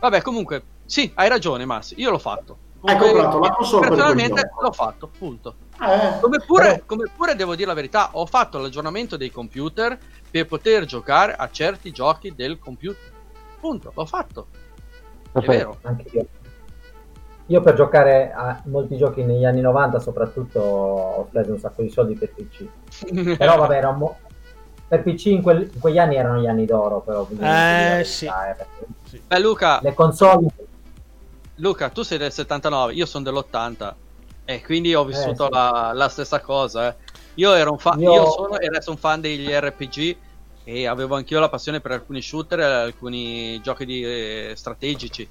Vabbè, comunque, sì, hai ragione, Massi. Io l'ho fatto. Hai comprato la console Personalmente l'ho fatto, punto. Eh, Come pure, Però- come pure devo dire la verità, ho fatto l'aggiornamento dei computer per poter giocare a certi giochi del computer. Punto, l'ho fatto. Perfetto. io. Io per giocare a molti giochi negli anni 90 soprattutto ho speso un sacco di soldi per PC. *laughs* Però vabbè, era un mo- per PC in, quel- in quegli anni erano gli anni d'oro, però. quindi non si Eh, sì. Beh, Luca, Le console Luca, tu sei del 79, io sono dell'80 e quindi ho vissuto Eh, sì. la, la stessa cosa. eh. Io ero un fan, Io- io sono e resto un fan degli RPG e avevo anch'io la passione per alcuni shooter e alcuni giochi di, eh, strategici.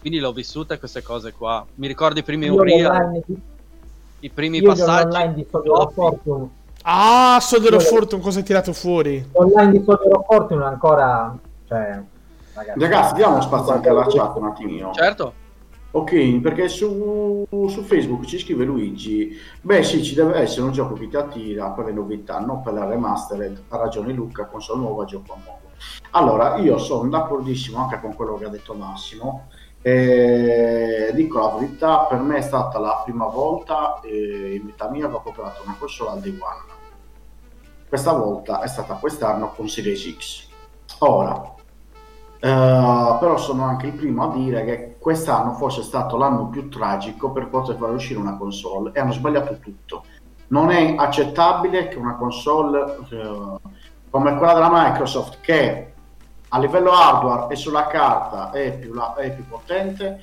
Quindi l'ho vissute queste cose qua. Mi ricordo i primi Unreal, di- i primi io passaggi. di Fortune Ah, Soldier of Fortune, cosa hai tirato fuori? online di Soldier of Fortune ancora cioè ragazzi, Ragazzi, diamo spazio anche alla chat un attimino. Certo. Ok, perché su, su Facebook ci scrive Luigi, beh sì, ci deve essere un gioco che ti attira per le novità, non per la remastered, ha ragione Luca, console nuova, gioco nuovo. Allora, io sono d'accordissimo anche con quello che ha detto Massimo, e dico la verità, per me è stata la prima volta eh, in vita mia che ho comprato una console al day one. Questa volta è stata quest'anno con Series X. Ora, eh, però sono anche il primo a dire che quest'anno forse è stato l'anno più tragico per poter far uscire una console e hanno sbagliato tutto. Non è accettabile che una console eh, come quella della Microsoft, che a livello hardware e sulla carta è più, la- è più potente,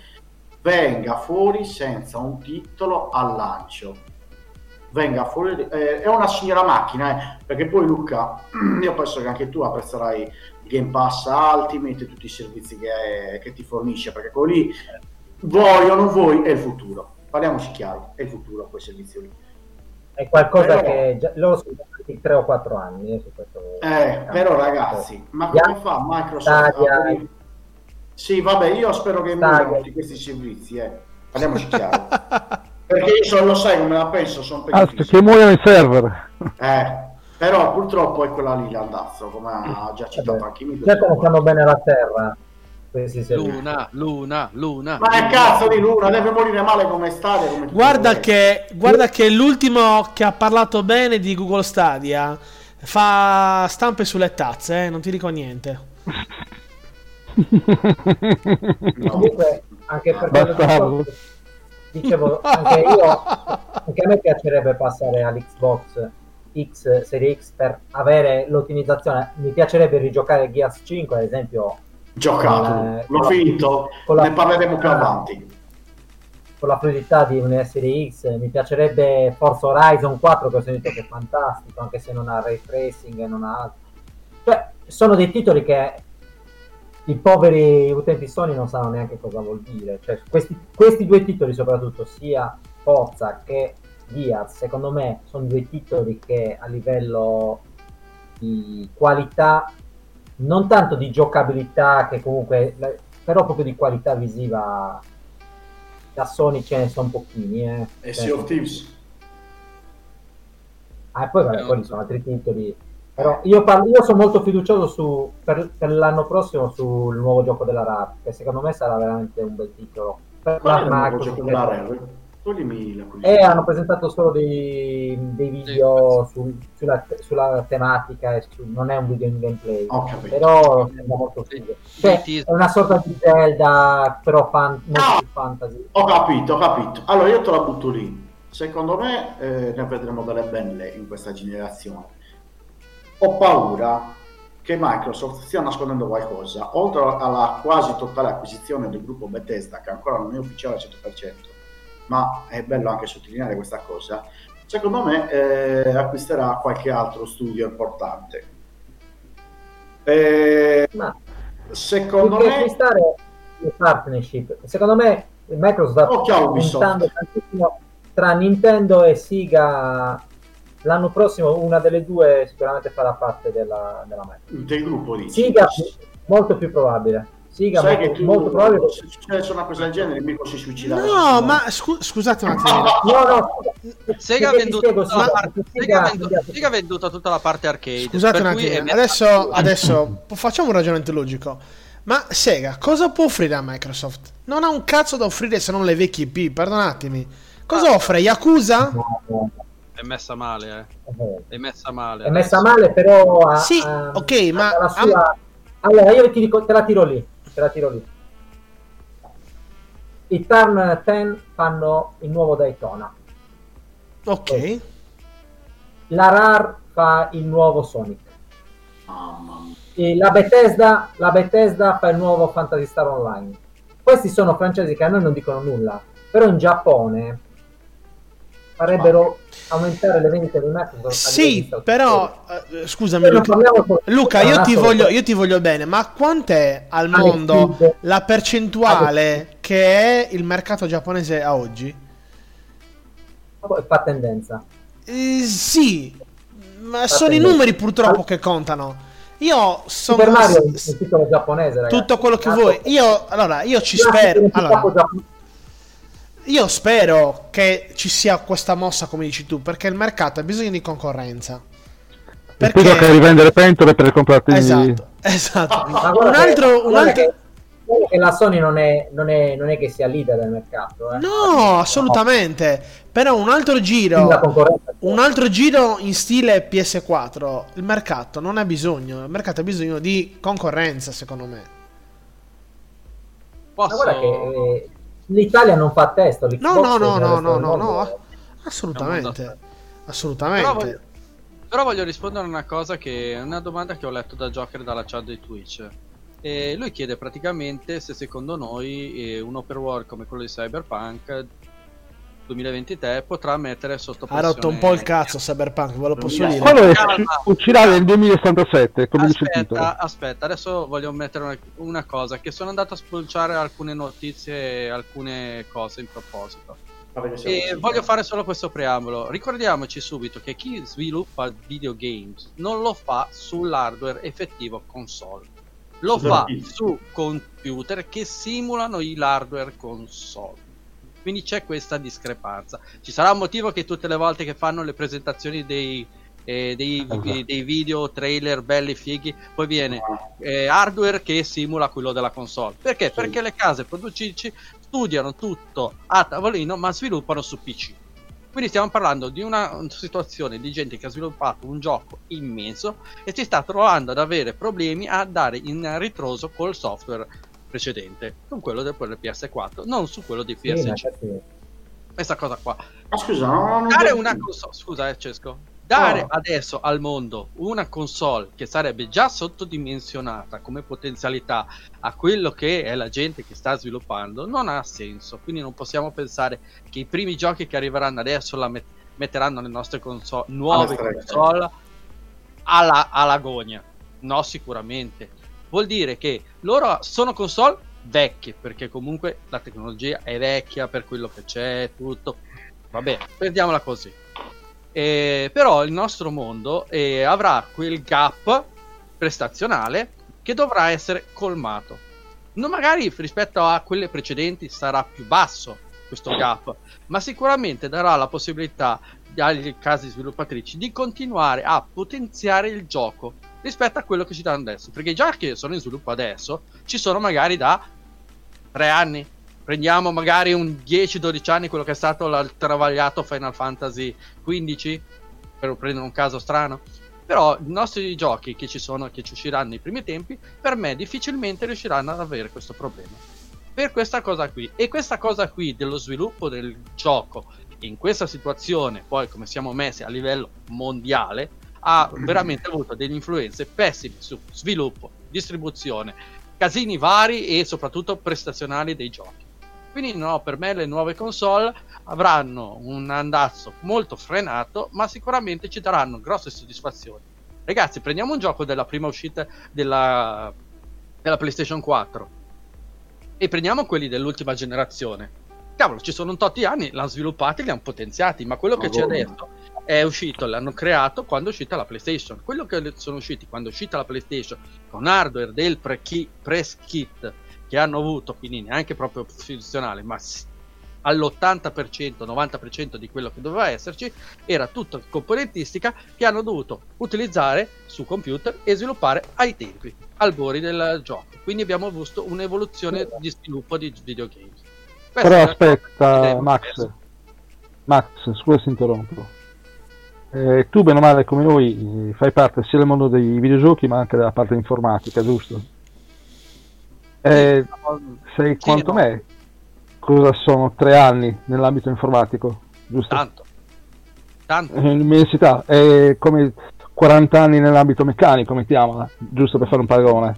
venga fuori senza un titolo al lancio. Venga fuori, eh, è una signora macchina, eh, perché poi Luca, *clears throat* io penso che anche tu apprezzerai Game Pass Ultimate e tutti i servizi che, che ti fornisce, perché quello lì, vuoi o non vuoi, è il futuro. Parliamoci chiaro, è il futuro quel servizio lì. è qualcosa Però- che già, loro sono stati 3 o 4 anni eh, su questo Eh, però ragazzi, ma come fa Microsoft Stadia. a Sì, vabbè, io spero che murano tutti questi servizi, eh. Parliamoci chiaro. *laughs* Perché io so, lo sai come la penso, sono Ah, che muoiono i server. Eh, però purtroppo è quella lì l'andazzo, come ha già citato Vabbè, anche Mito. già conosciamo bene la terra. Luna, Luna, Luna. Ma è cazzo di Luna, deve morire male come Stadia. Come Guarda che, guarda che l'ultimo che ha parlato bene di Google Stadia fa stampe sulle tazze, eh, non ti dico niente. *laughs* Comunque, anche per che dicevo, anche io, anche a me piacerebbe passare all'Xbox X, Serie X per avere l'ottimizzazione. Mi piacerebbe rigiocare Gears 5, ad esempio, Giocato, Eh, l'ho finito, la- ne parleremo più Ah. avanti. con la fluidità di una Serie X. Mi piacerebbe Forza Horizon 4, che ho sentito che è fantastico, anche se non ha ray tracing e non ha altro. Cioè, sono dei titoli che i poveri utenti Sony non sanno neanche cosa vuol dire. Cioè, questi, questi due titoli, soprattutto, sia Forza che Gears, secondo me sono due titoli che a livello di qualità, non tanto di giocabilità, che comunque, la- però proprio di qualità visiva, da Sony ce ne sono pochini. Eh. E Sea of Thieves. Ah, e poi vabbè, quelli sono altri titoli. Però io, parlo- io sono molto fiducioso su, per, per l'anno prossimo sul nuovo gioco della RAR, che secondo me sarà veramente un bel titolo. Per Qual è il la nuovo gioco della Rare? Toglimi la E curiosità. hanno presentato solo dei, dei video sul- sulla, sulla tematica, e su- non è un video in gameplay. Ho capito. Però sembra molto figo. Cioè, è una sorta di Zelda, però fan, molto Ah! fantasy. Ho capito, ho capito. Allora io te la butto lì. Secondo me eh, ne vedremo delle belle in questa generazione. Ho paura che Microsoft stia nascondendo qualcosa, oltre alla quasi totale acquisizione del gruppo Bethesda, che ancora non è ufficiale al 100%, ma è bello anche sottolineare questa cosa. Secondo me eh, acquisterà qualche altro studio importante. Eh, Ma secondo me acquistare le partnership, secondo me Microsoft sta puntando tantissimo tra Nintendo e Sega. L'anno prossimo una delle due sicuramente farà parte della, della Microsoft. del gruppo dici. Siga molto più probabile. Siga Sai che tu, molto probabile. se succedesse una cosa del genere, il Mirko si suicida. No, ma scu- scusate un attimo. No, no, Sega ha venduto, venduto- tutta la parte arcade. Scusate per un attimo. Adesso, *laughs* adesso facciamo un ragionamento logico. Ma Sega cosa può offrire a Microsoft? Non ha un cazzo da offrire se non le vecchie IP, perdonatemi. Cosa Ah. offre? Yakuza? È messa male, eh. È messa male. È messa male, però. ha- Sì, ok, ma- ha la sua- Allora, io ti dico, te la tiro lì. Te la tiro lì. I Turn 10 fanno il nuovo Daytona. Ok. La RAR fa il nuovo Sonic. E la, Bethesda, la Bethesda fa il nuovo Fantasy Star Online. Questi sono francesi che a noi non dicono nulla, però in Giappone farebbero aumentare le vendite di Microsoft. Sì, però eh, scusami Luca. Luca, io ti, voglio, io ti voglio bene, ma quant'è al mondo la percentuale che è il mercato giapponese a oggi? fa tendenza. Eh, sì, ma Fa sono i tendenza. numeri purtroppo che contano. Io sono Super Mario è un titolo giapponese, ragazzi. tutto quello che Nato- vuoi. Io allora, io ci spero. Allora. Io spero che ci sia questa mossa, come dici tu, perché il mercato ha bisogno di concorrenza. Perché... che rivendere pentole per comprarti Esatto, *laughs* esatto. Ma Un altro, un altro... che- la Sony non è, non, è, non è che sia leader del mercato. Eh. No, assolutamente. Però un altro giro, un altro giro in stile PS4, il mercato non ha bisogno, il mercato ha bisogno di concorrenza, secondo me. Ma Posso... guarda che eh, l'Italia non fa testo. No, no, no, no, no, no, no, assolutamente. Assolutamente. Però voglio, però voglio rispondere a una cosa che è una domanda che ho letto da Joker dalla chat di Twitch. E lui chiede praticamente se secondo noi eh, un open world come quello di Cyberpunk 2023 potrà mettere sotto Ha pressione rotto un po' il cazzo Cyberpunk, ve lo posso dire. Quello uscirà nel 2077, come dice il titolo. Aspetta, aspetta, adesso voglio mettere una, una cosa che sono andato a spulciare alcune notizie, alcune cose in proposito. E voglio fare solo questo preambolo. Ricordiamoci subito che chi sviluppa videogames non lo fa sull'hardware effettivo console. Lo fa su computer che simulano l'hardware console. Quindi c'è questa discrepanza. Ci sarà un motivo che tutte le volte che fanno le presentazioni dei, eh, dei, Esatto. dei video trailer belli fighi, poi viene eh, hardware che simula quello della console. Perché? Perché le case produttrici studiano tutto a tavolino ma sviluppano su PC. Quindi stiamo parlando di una situazione di gente che ha sviluppato un gioco immenso e si sta trovando ad avere problemi a dare in ritroso col software precedente, con quello del del PS4, non su quello di Sì, in PS5. effetti, Questa cosa qua. Ma scusa, no, Dare una console, scusa eh, Cesco, dare No. adesso al mondo una console che sarebbe già sottodimensionata come potenzialità a quello che è la gente che sta sviluppando non ha senso. Quindi non possiamo pensare che i primi giochi che arriveranno adesso la met- metteranno le nostre console, nuove console alla, alla gogna. No, sicuramente. Vuol dire che loro sono console vecchie, perché comunque la tecnologia è vecchia per quello che c'è, tutto. Vabbè, prendiamola così. Eh, però il nostro mondo eh, avrà quel gap prestazionale che dovrà essere colmato. Non magari rispetto a quelle precedenti sarà più basso questo gap, ma sicuramente darà la possibilità agli casi sviluppatrici di continuare a potenziare il gioco rispetto a quello che ci danno adesso. Perché già che sono in sviluppo adesso, ci sono magari da tre anni. Prendiamo magari un 10-12 anni quello che è stato il travagliato Final Fantasy XV, per prendere un caso strano. Però i nostri giochi che ci sono, che ci usciranno nei primi tempi, per me difficilmente riusciranno ad avere questo problema. Per questa cosa qui. E questa cosa qui dello sviluppo del gioco in questa situazione, poi come siamo messi a livello mondiale, ha veramente avuto delle influenze pessime su sviluppo, distribuzione, casini vari e soprattutto prestazionali dei giochi. Quindi no, per me le nuove console avranno un andazzo molto frenato, ma sicuramente ci daranno grosse soddisfazioni. Ragazzi, prendiamo un gioco della prima uscita della, della PlayStation 4 e prendiamo quelli dell'ultima generazione. Cavolo, ci sono un tot di anni, l'hanno sviluppati, li hanno potenziati, ma quello che c'è Madonna. adesso è uscito, l'hanno creato quando è uscita la PlayStation. Quello che sono usciti quando è uscita la PlayStation con hardware del press kit che hanno avuto, quindi neanche proprio funzionale, ma s- all'80%, 90% di quello che doveva esserci, era tutta componentistica che hanno dovuto utilizzare su computer e sviluppare ai tempi, albori del gioco. Quindi abbiamo visto un'evoluzione di sviluppo di videogames. Questa Però aspetta, Max. Max, scusa se interrompo. Eh, tu, bene o male, come noi, eh, fai parte sia del mondo dei videogiochi ma anche della parte informatica, giusto? Eh, sai Sì, quanto no. me cosa sono tre anni nell'ambito informatico, giusto? Tanto. Tanto. Eh, L'università è come 40 anni nell'ambito meccanico, mettiamola, giusto per fare un paragone.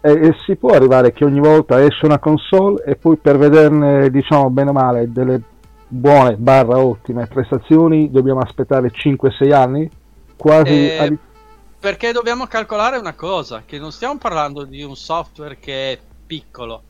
E, e si può arrivare che ogni volta esce una console e poi per vederne, diciamo, bene o male, delle buone barra ottime prestazioni dobbiamo aspettare 5-6 anni? Quasi Eh, a- Perché dobbiamo calcolare una cosa, che non stiamo parlando di un software che è piccolo,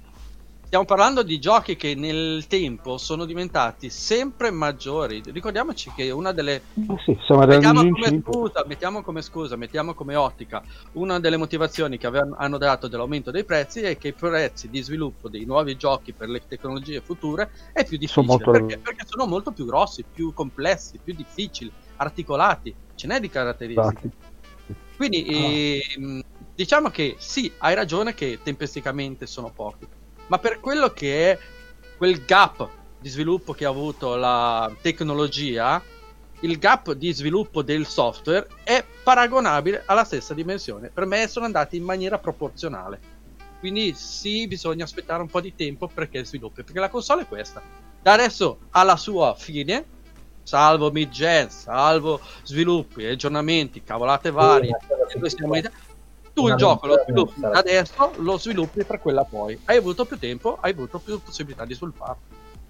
stiamo parlando di giochi che nel tempo sono diventati sempre maggiori. Ricordiamoci che una delle eh sì, Mettiamo come, scusa, mettiamo come scusa, mettiamo come ottica, una delle motivazioni che avevano- hanno dato dell'aumento dei prezzi è che i prezzi di sviluppo dei nuovi giochi per le tecnologie future è più difficile. molto perché, perché sono molto più grossi, più complessi, più difficili, articolati, ce n'è di caratteristiche. Quindi ehm, diciamo che sì, hai ragione che tempisticamente sono pochi, ma per quello che è quel gap di sviluppo che ha avuto la tecnologia, il gap di sviluppo del software è paragonabile alla stessa dimensione. Per me sono andati in maniera proporzionale. Quindi sì, bisogna aspettare un po' di tempo perché sviluppi, perché la console è questa. Da adesso alla sua fine, salvo mid-gen, salvo sviluppi, aggiornamenti, cavolate varie, e siamo in- tu il gioco lo sviluppi sarà- adesso, lo sviluppi per quella poi. Hai avuto più tempo, hai avuto più possibilità di sviluppare.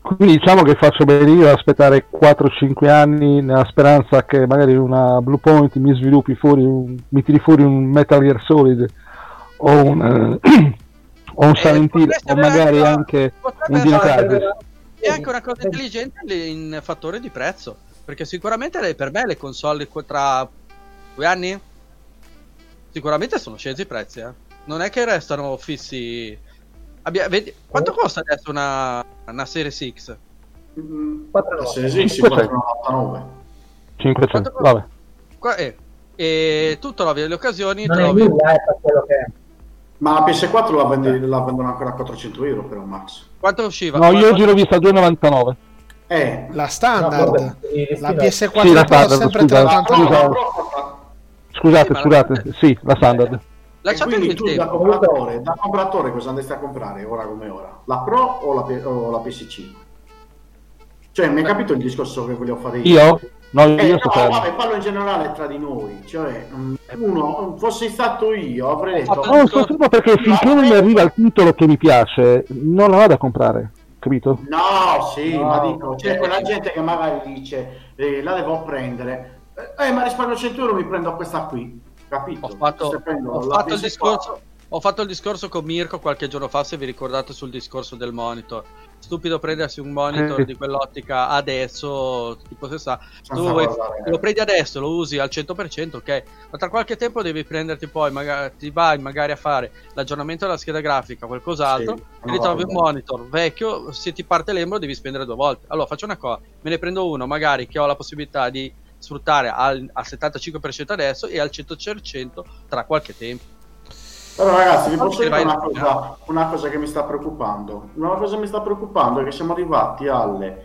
Quindi diciamo che faccio bene io ad aspettare 4-5 anni nella speranza che magari una Blue Point mi sviluppi fuori, un, mi tiri fuori un Metal Gear Solid o un, eh, *clears throat* o un Eh, Silent Hill o magari anche- anche un Dino Crisis. E anche una cosa intelligente in fattore di prezzo. Perché sicuramente per me le console tra due anni sicuramente sono scesi i prezzi. eh. Non è che restano fissi. Abbia- vedi- quanto costa adesso una, una Series X? Mm, 4,99. Se esiste, 500. 499. 500, Quanto- vabbè. qua è. E tutto l'ovvio delle occasioni Non è trovi- nulla, è per quello che è. Ma la PS4 la, vendi- la vendono ancora a 400 euro però Max. Quanto usciva? No, io oggi l'ho vista a 2,99. Eh, La No, standard. vabbè, il la destino- PS4 Sì, la standard, sempre scusa. 3,99. Scusa. Scusate, Sì, scusate, sì, la standard. Lasciatemi quindi il tu da compratore, da compratore cosa andresti a comprare ora come ora? La Pro o la, o la PS5? Cioè, mi hai capito il discorso che voglio fare io? Io? No, Eh, io no, sto fermo. vabbè, parlo in generale tra di noi, cioè mm, uno, fossi stato io, avrei detto No, sto fermo perché finché non mi arriva il titolo che mi piace, non la vado a comprare, capito? No, sì, No. ma dico, c'è quella gente che magari dice eh, la devo prendere, eh, ma risparmio 100 euro, mi prendo questa qui, capito? Ho fatto, ho fatto il PS4. discorso, ho fatto il discorso con Mirko qualche giorno fa, se vi ricordate sul discorso del monitor. Stupido prendersi un monitor Eh. di quell'ottica adesso, tipo se sa, vuoi- lo prendi adesso, lo usi al 100%, ok, ma tra qualche tempo devi prenderti poi, magari, ti vai magari a fare l'aggiornamento della scheda grafica, qualcos'altro, Sì, e ritrovi un monitor vecchio, se ti parte l'embro devi spendere due volte. Allora faccio una cosa, me ne prendo uno magari che ho la possibilità di sfruttare al, al 75% adesso e al 100% tra qualche tempo. Però ragazzi, vi posso dire una cosa, una cosa che mi sta preoccupando. Una cosa che mi sta preoccupando è che siamo arrivati alle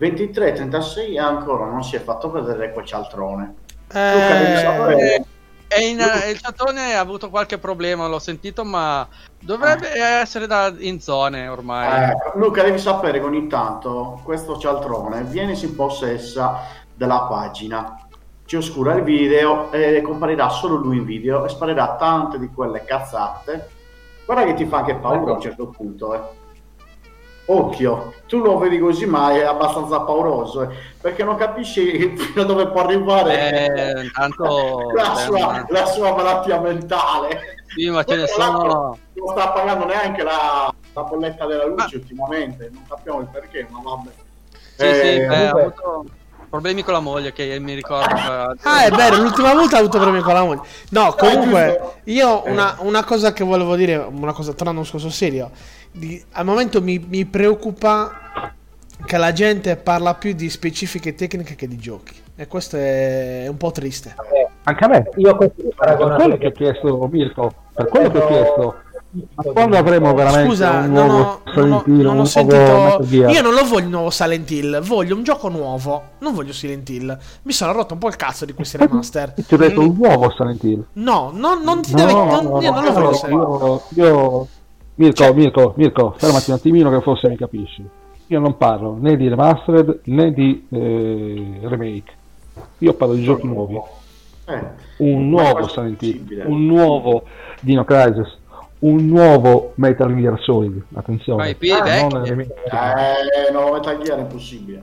23.36 e ancora non si è fatto vedere quel cialtrone. Eh, E in, eh, il chattone ha avuto qualche problema, l'ho sentito, ma dovrebbe essere da- in zone ormai. Eh, Luca, devi sapere che ogni tanto questo cialtrone viene in possessa della pagina, ci oscura il video e comparirà solo lui in video e sparerà tante di quelle cazzate. Guarda che ti fa anche paura a un certo punto, eh. Occhio, tu lo vedi così, ma è abbastanza pauroso, eh, perché non capisci *laughs* fino a dove può arrivare Eh, intanto- *laughs* la, sua, la sua malattia mentale. Sì, ma ce ne sono. Non sta pagando neanche la, la bolletta della luce Ma- ultimamente, non capiamo il perché, ma vabbè. Sì, Eh, sì, beh, comunque- avuto problemi con la moglie che mi ricordo. Ah, è vero, l'ultima volta ha avuto problemi con la moglie. No, comunque, giusto. io Eh. una, una cosa che volevo dire, una cosa, tornando un discorso serio, di- al momento mi, mi preoccupa che la gente parla più di specifiche tecniche che di giochi. E questo è un po' triste. Eh, Anche a me. io questi Per quello che ho chiesto, Mirko, per quello che ho chiesto, ma quando avremo veramente Scusa, un non nuovo ho, non Silent ho- Hill, non ho un sentito. Io non lo voglio il nuovo Silent Hill, voglio un gioco nuovo. Non voglio Silent Hill. Mi sono rotto un po' il cazzo di questi remaster. Ti ho detto un nuovo Silent Hill. No, no, non ti No, deve. no, non- no, io non lo no, voglio no, io, io- Mirko, Cioè- Mirko, Mirko, fermati un attimino che forse mi capisci. Io non parlo né di remastered né di eh, remake. Io parlo di giochi nuovi. eh, Un nuovo Silent Hill, un nuovo Dino Crisis, un nuovo Metal Gear Solid. Attenzione, Ma i piedi non vecchi. remake. Eh, no, Metal Gear è impossibile.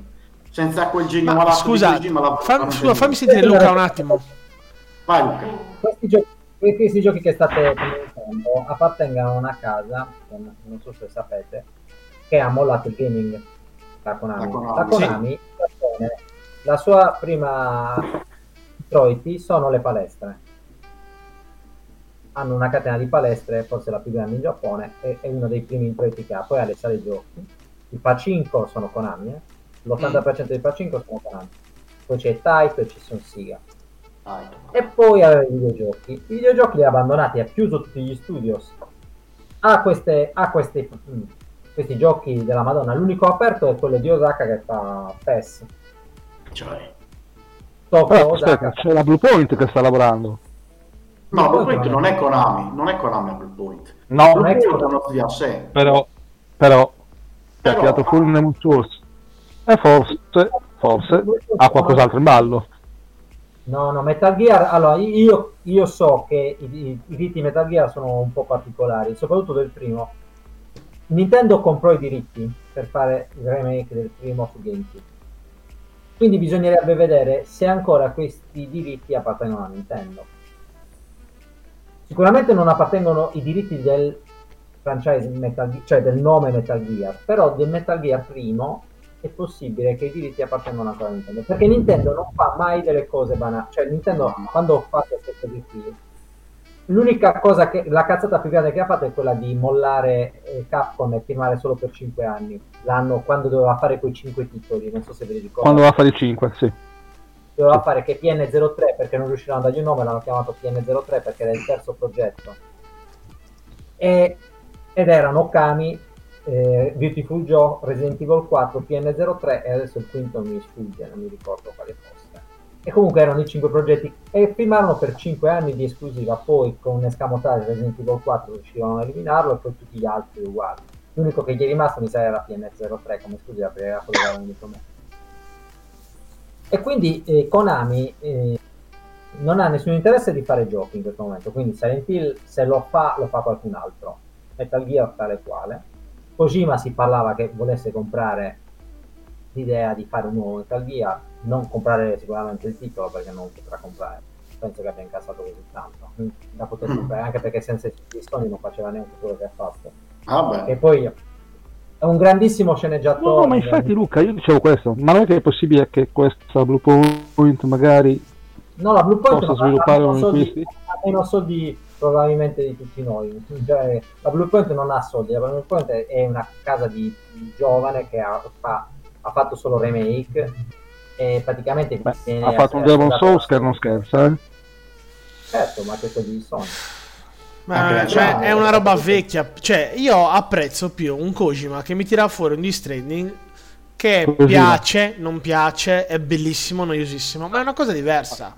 Senza quel genio Ma scusa, di Kojima la- fam- non scusa, fammi sentire Luca un attimo. Vai Luca. questi giochi, questi giochi che state commentando appartengono a una casa, che non non so se sapete, che ha mollato il gaming, la Konami. La Konami, La Konami, Giappone, la sua prima introiti sono le palestre. Hanno una catena di palestre, forse la più grande in Giappone, e è uno dei primi introiti che ha. Poi ha le sale giochi. I Pacinco sono Konami, eh. l'80% dei Pacinco sono Konami. Poi c'è Taito e ci sono Siga. E poi aveva i videogiochi. I videogiochi li ha abbandonati, ha chiuso tutti gli studios. Ha, queste, ha questi, mm, questi giochi della Madonna. L'unico aperto è quello di Osaka che fa PES. Cioè, Tokyo Però Osaka. aspetta, c'è la Blue Point che sta lavorando. No, Blue Point non è Konami, non è Konami a Blue Point. No, Non Blue è Point è Konami. uno studio a sé. però, però, ti ha Però- tirato fuori un Nemo Source. E forse, forse, ha qualcos'altro in ballo. No, no, Metal Gear. Allora, io, io so che i, i, i diritti Metal Gear sono un po' particolari, soprattutto del primo. Nintendo comprò i diritti per fare il remake del primo su GameCube. Quindi bisognerebbe vedere se ancora questi diritti appartengono a Nintendo. Sicuramente non appartengono i diritti del franchise Metal Gear, cioè del nome Metal Gear, però del Metal Gear primo è possibile che i diritti appartengano ancora a Nintendo. Perché Nintendo non fa mai delle cose banali. Cioè, Nintendo quando fa queste cose qui, l'unica cosa che la cazzata più grande che ha fatto è quella di mollare eh, Capcom e firmare solo per 5 anni. L'anno quando doveva fare quei 5 titoli, non so se ve li ricordate. Quando va a fare i 5, sì. Doveva fare che PN03 perché non riuscirono a dargli un nome, l'hanno chiamato PN03 perché era il terzo progetto. E- ed erano Okami, eh, Beautiful Joe, Resident Evil 4, PN03 e adesso il quinto mi sfugge, non mi ricordo quale fosse. E comunque erano i cinque progetti e firmarono per 5 anni di esclusiva, poi con un escamotage Resident Evil 4 riuscirono a eliminarlo e poi tutti gli altri uguali. L'unico che gli è rimasto mi sa era PN03 come esclusiva perché era quello che aveva unito me. E quindi eh, Konami eh, non ha nessun interesse di fare giochi in questo momento, quindi Silent Hill se lo fa lo fa qualcun altro. Metal Gear tale quale. Kojima si parlava che volesse comprare l'idea di fare un nuovo Metal Gear, non comprare sicuramente il titolo perché non potrà comprare. Penso che abbia incassato così tanto da poter Mm. comprare, anche perché senza i Sony non faceva neanche quello che ha fatto. Vabbè. E poi è un grandissimo sceneggiatore. No, ma infatti Luca, io dicevo questo, ma non è che è possibile che questa Blue Point magari No, la Blue Point possa sviluppare uno di soldi- questi? ha meno soldi probabilmente di tutti noi. Cioè, la Blue Point non ha soldi, la Blue Point è una casa di, di giovane che ha, fa- ha fatto solo remake e praticamente Beh, ha fatto un Demon Souls che non scherza, eh? Certo, ma che di Sony. Ma cioè, è una roba eh. vecchia. Cioè, io apprezzo più un Kojima che mi tira fuori un Stranding che Kojima. piace, non piace, è bellissimo, noiosissimo, ma è una cosa diversa.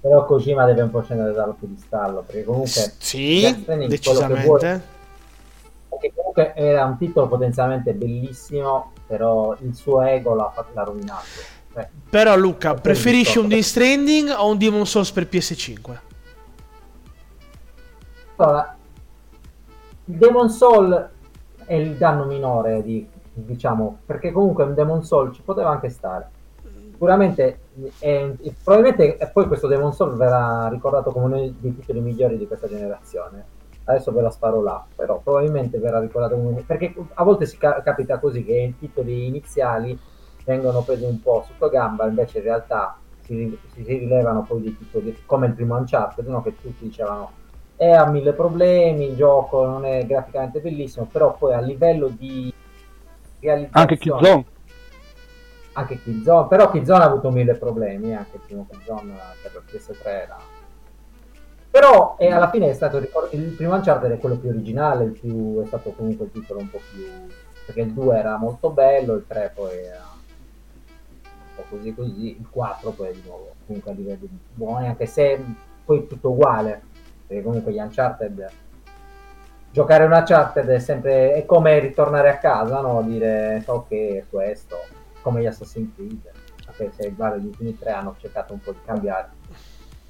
Però- Kojima deve un po' scendere dallo piedistallo perché comunque S- Sì, Stranding, quello che decisamente. perché comunque era un titolo potenzialmente bellissimo, però il suo ego l'ha, fatto- l'ha rovinato. Cioè, Però Luca, preferisci un. Death Stranding o un Demon Souls per PS5? Allora, Demon Soul è il danno minore, di- diciamo, perché comunque un Demon Soul ci poteva anche stare. Sicuramente, è- probabilmente e poi questo Demon Soul verrà ricordato come uno dei titoli migliori di questa generazione. Adesso ve la sparo là, però probabilmente verrà ricordato come perché a volte si ca- capita così che i titoli iniziali vengono presi un po' sotto gamba, invece in realtà si, si rilevano poi dei titoli come il primo Uncharted, no? che tutti dicevano è a mille problemi, il gioco non è graficamente bellissimo, però poi a livello di realizzazione Anche Killzone. anche Killzone, però Killzone ha avuto mille problemi, eh, anche il primo Killzone per la PS3 era però eh, alla fine è stato il primo Uncharted è quello più originale, il più, è stato comunque il titolo un po' più perché il 2 era molto bello, il 3 poi era un po' così così, il 4 poi di nuovo comunque a livelli buoni, anche se poi è tutto uguale, perché comunque gli Uncharted giocare un Uncharted è sempre è come ritornare a casa, no? Dire ok, è questo, come gli Assassin's Creed, anche se guarda, gli ultimi tre hanno cercato un po' di cambiare.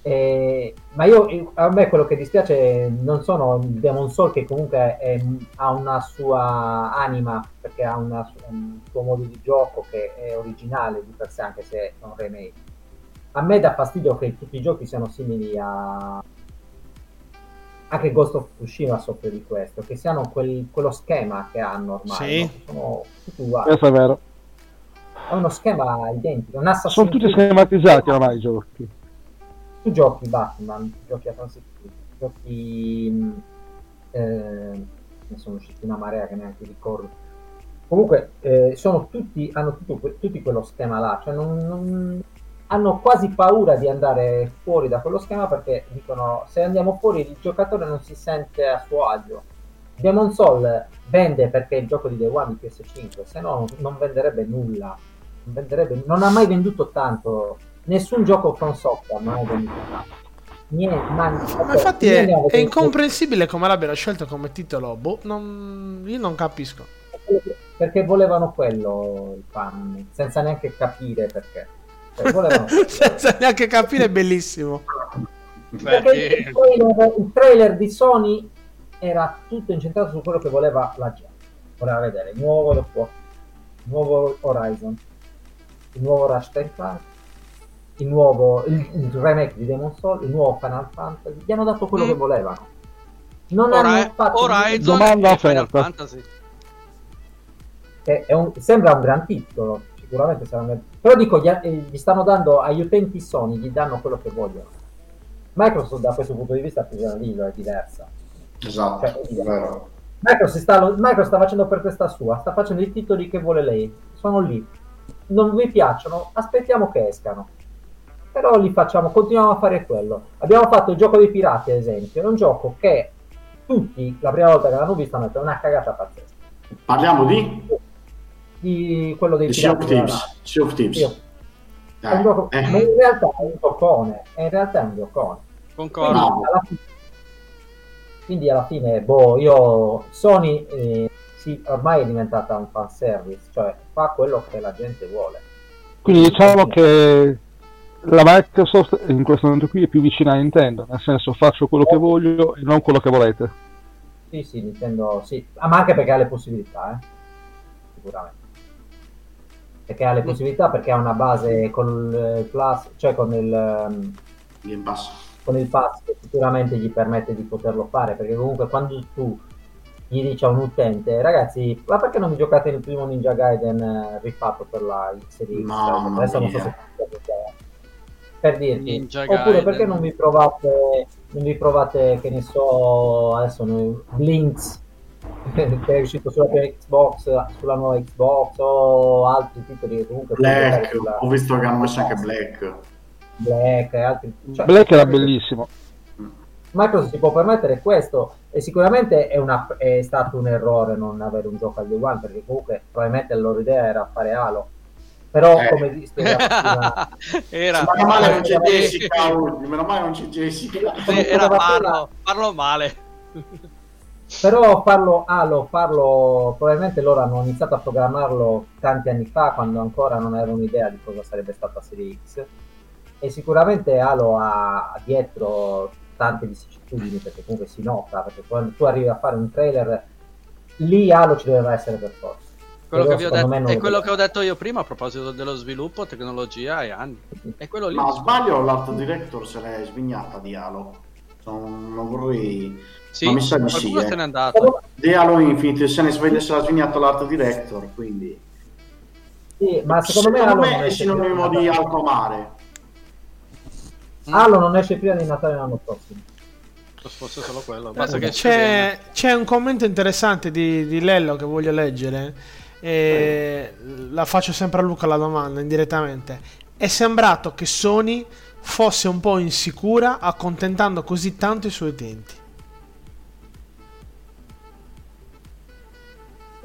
E- ma io a me quello che dispiace non sono il Demon Soul che comunque è- ha una sua anima perché ha una un suo modo di gioco che è originale di per sé anche se è un remake a me dà fastidio che tutti i giochi siano simili a anche Ghost of Tsushima soffre di questo che siano quel- quello schema che hanno ormai Sì. no? sono tutti uguali Questo è vero. è uno schema identico un Sono tutti schematizzati ormai i giochi. tu giochi Batman, giochi Assassin's Creed, giochi... mh, eh, ne sono usciti una marea che neanche ricordo. Comunque, eh, sono tutti, hanno tutto tutti quello schema là, cioè non, non- hanno quasi paura di andare fuori da quello schema perché dicono se andiamo fuori il giocatore non si sente a suo agio. Demon Soul vende perché è il gioco di Day One di PS5, se no non venderebbe nulla. Non, venderebbe, non ha mai venduto tanto. Nessun gioco from software non ha venduto tanto. Niente, ma, Ma infatti è, è incomprensibile come l'abbiano scelto come titolo. Boh, non- io non capisco. Perché volevano quello i fan, senza neanche capire perché. Quello. *laughs* Senza neanche capire, è bellissimo. Perché il trailer, il trailer di Sony era tutto incentrato su quello che voleva la gente. Voleva vedere il nuovo War, il nuovo Horizon, il nuovo Rush Clank, il nuovo il, il remake di Demon Soul, il nuovo Final Fantasy. Gli hanno dato quello Mm. che volevano. Non Ora- hanno fatto Horizon Domanda e Final. Fantasy. è- è un- sembra un gran titolo, sicuramente gran- Però dico, gli, eh, gli stanno dando agli utenti Sony, gli danno quello che vogliono. Microsoft da questo punto di vista preso una linea diversa. Esatto, Cioè, è vero. Microsoft sta, Microsoft sta facendo per testa sua, sta facendo i titoli che vuole lei, sono lì. Non vi piacciono? Aspettiamo che escano. però li facciamo, continuiamo a fare quello. Abbiamo fatto il gioco dei pirati, ad esempio, è un gioco che tutti, la prima volta che l'hanno visto, hanno detto è una cagata pazzesca. Parliamo di, Di quello dei Sea of pirati. della Thieves. Sea of Thieves. Sì, È un Dai, gioco, eh. ma in realtà è un giocone, è in realtà è un giocone. Concordo. No. alla fine, quindi alla fine, boh, io Sony eh, sì, ormai è diventata un fanservice, cioè fa quello che la gente vuole. Quindi diciamo che la Microsoft in questo momento qui è più vicina a Nintendo, nel senso faccio quello che voglio e non quello che volete. Sì, sì, Nintendo, sì, Ah, ma anche perché ha le possibilità, eh. sicuramente. Perché ha le possibilità, perché ha una base con il Plus, cioè con il, ehm, con il pass che sicuramente gli permette di poterlo fare, perché comunque quando tu gli dici a un utente, ragazzi, ma perché non mi giocate il primo Ninja Gaiden eh, rifatto per la Series X? Mamma Adesso non so se per dirti, Ninja oppure Gaiden. perché non vi provate, non vi provate, che ne so, adesso noi, Blinks, che è uscito sulla prima Xbox, sulla nuova Xbox o altri titoli comunque Black, sulla- ho visto che hanno messo anche Black. Black e altri cioè, Black era bellissimo. Microsoft si può permettere questo e sicuramente è, una- è stato un errore non avere un gioco al day one perché comunque probabilmente la loro idea era fare Halo però Eh. come spiegavo prima *laughs* Era, Meno male non c'è. Jessica, meno male non c'è Jessica. Era parlo, parlo male. Però farlo Halo farlo probabilmente loro hanno iniziato a programmarlo tanti anni fa quando ancora non avevano idea di cosa sarebbe stata Serie X e sicuramente Halo ha dietro tante vicissitudini perché comunque si nota perché quando tu arrivi a fare un trailer lì Halo ci doveva essere per forza Quello che vi ho detto, è lo quello che ho detto io prima a proposito dello sviluppo, tecnologia e anni. È quello lì. Ma sbaglio l'art director se l'è svignata di Halo. Non, non vorrei... Sì, ma mi sa di sì, qualcuno eh. se n'è andato. Di Halo Infinite se ne sveglia se l'ha svignato l'art director, quindi... Sì, ma secondo, me Halo non è sinonimo di di Natale. Alcomare. Halo non esce prima di Natale l'anno prossimo. Fosse solo quello. Basta che C'è, c'è un commento interessante di, di Lello che voglio leggere. E la faccio sempre a Luca la domanda indirettamente. È sembrato che Sony fosse un po' insicura accontentando così tanto i suoi utenti.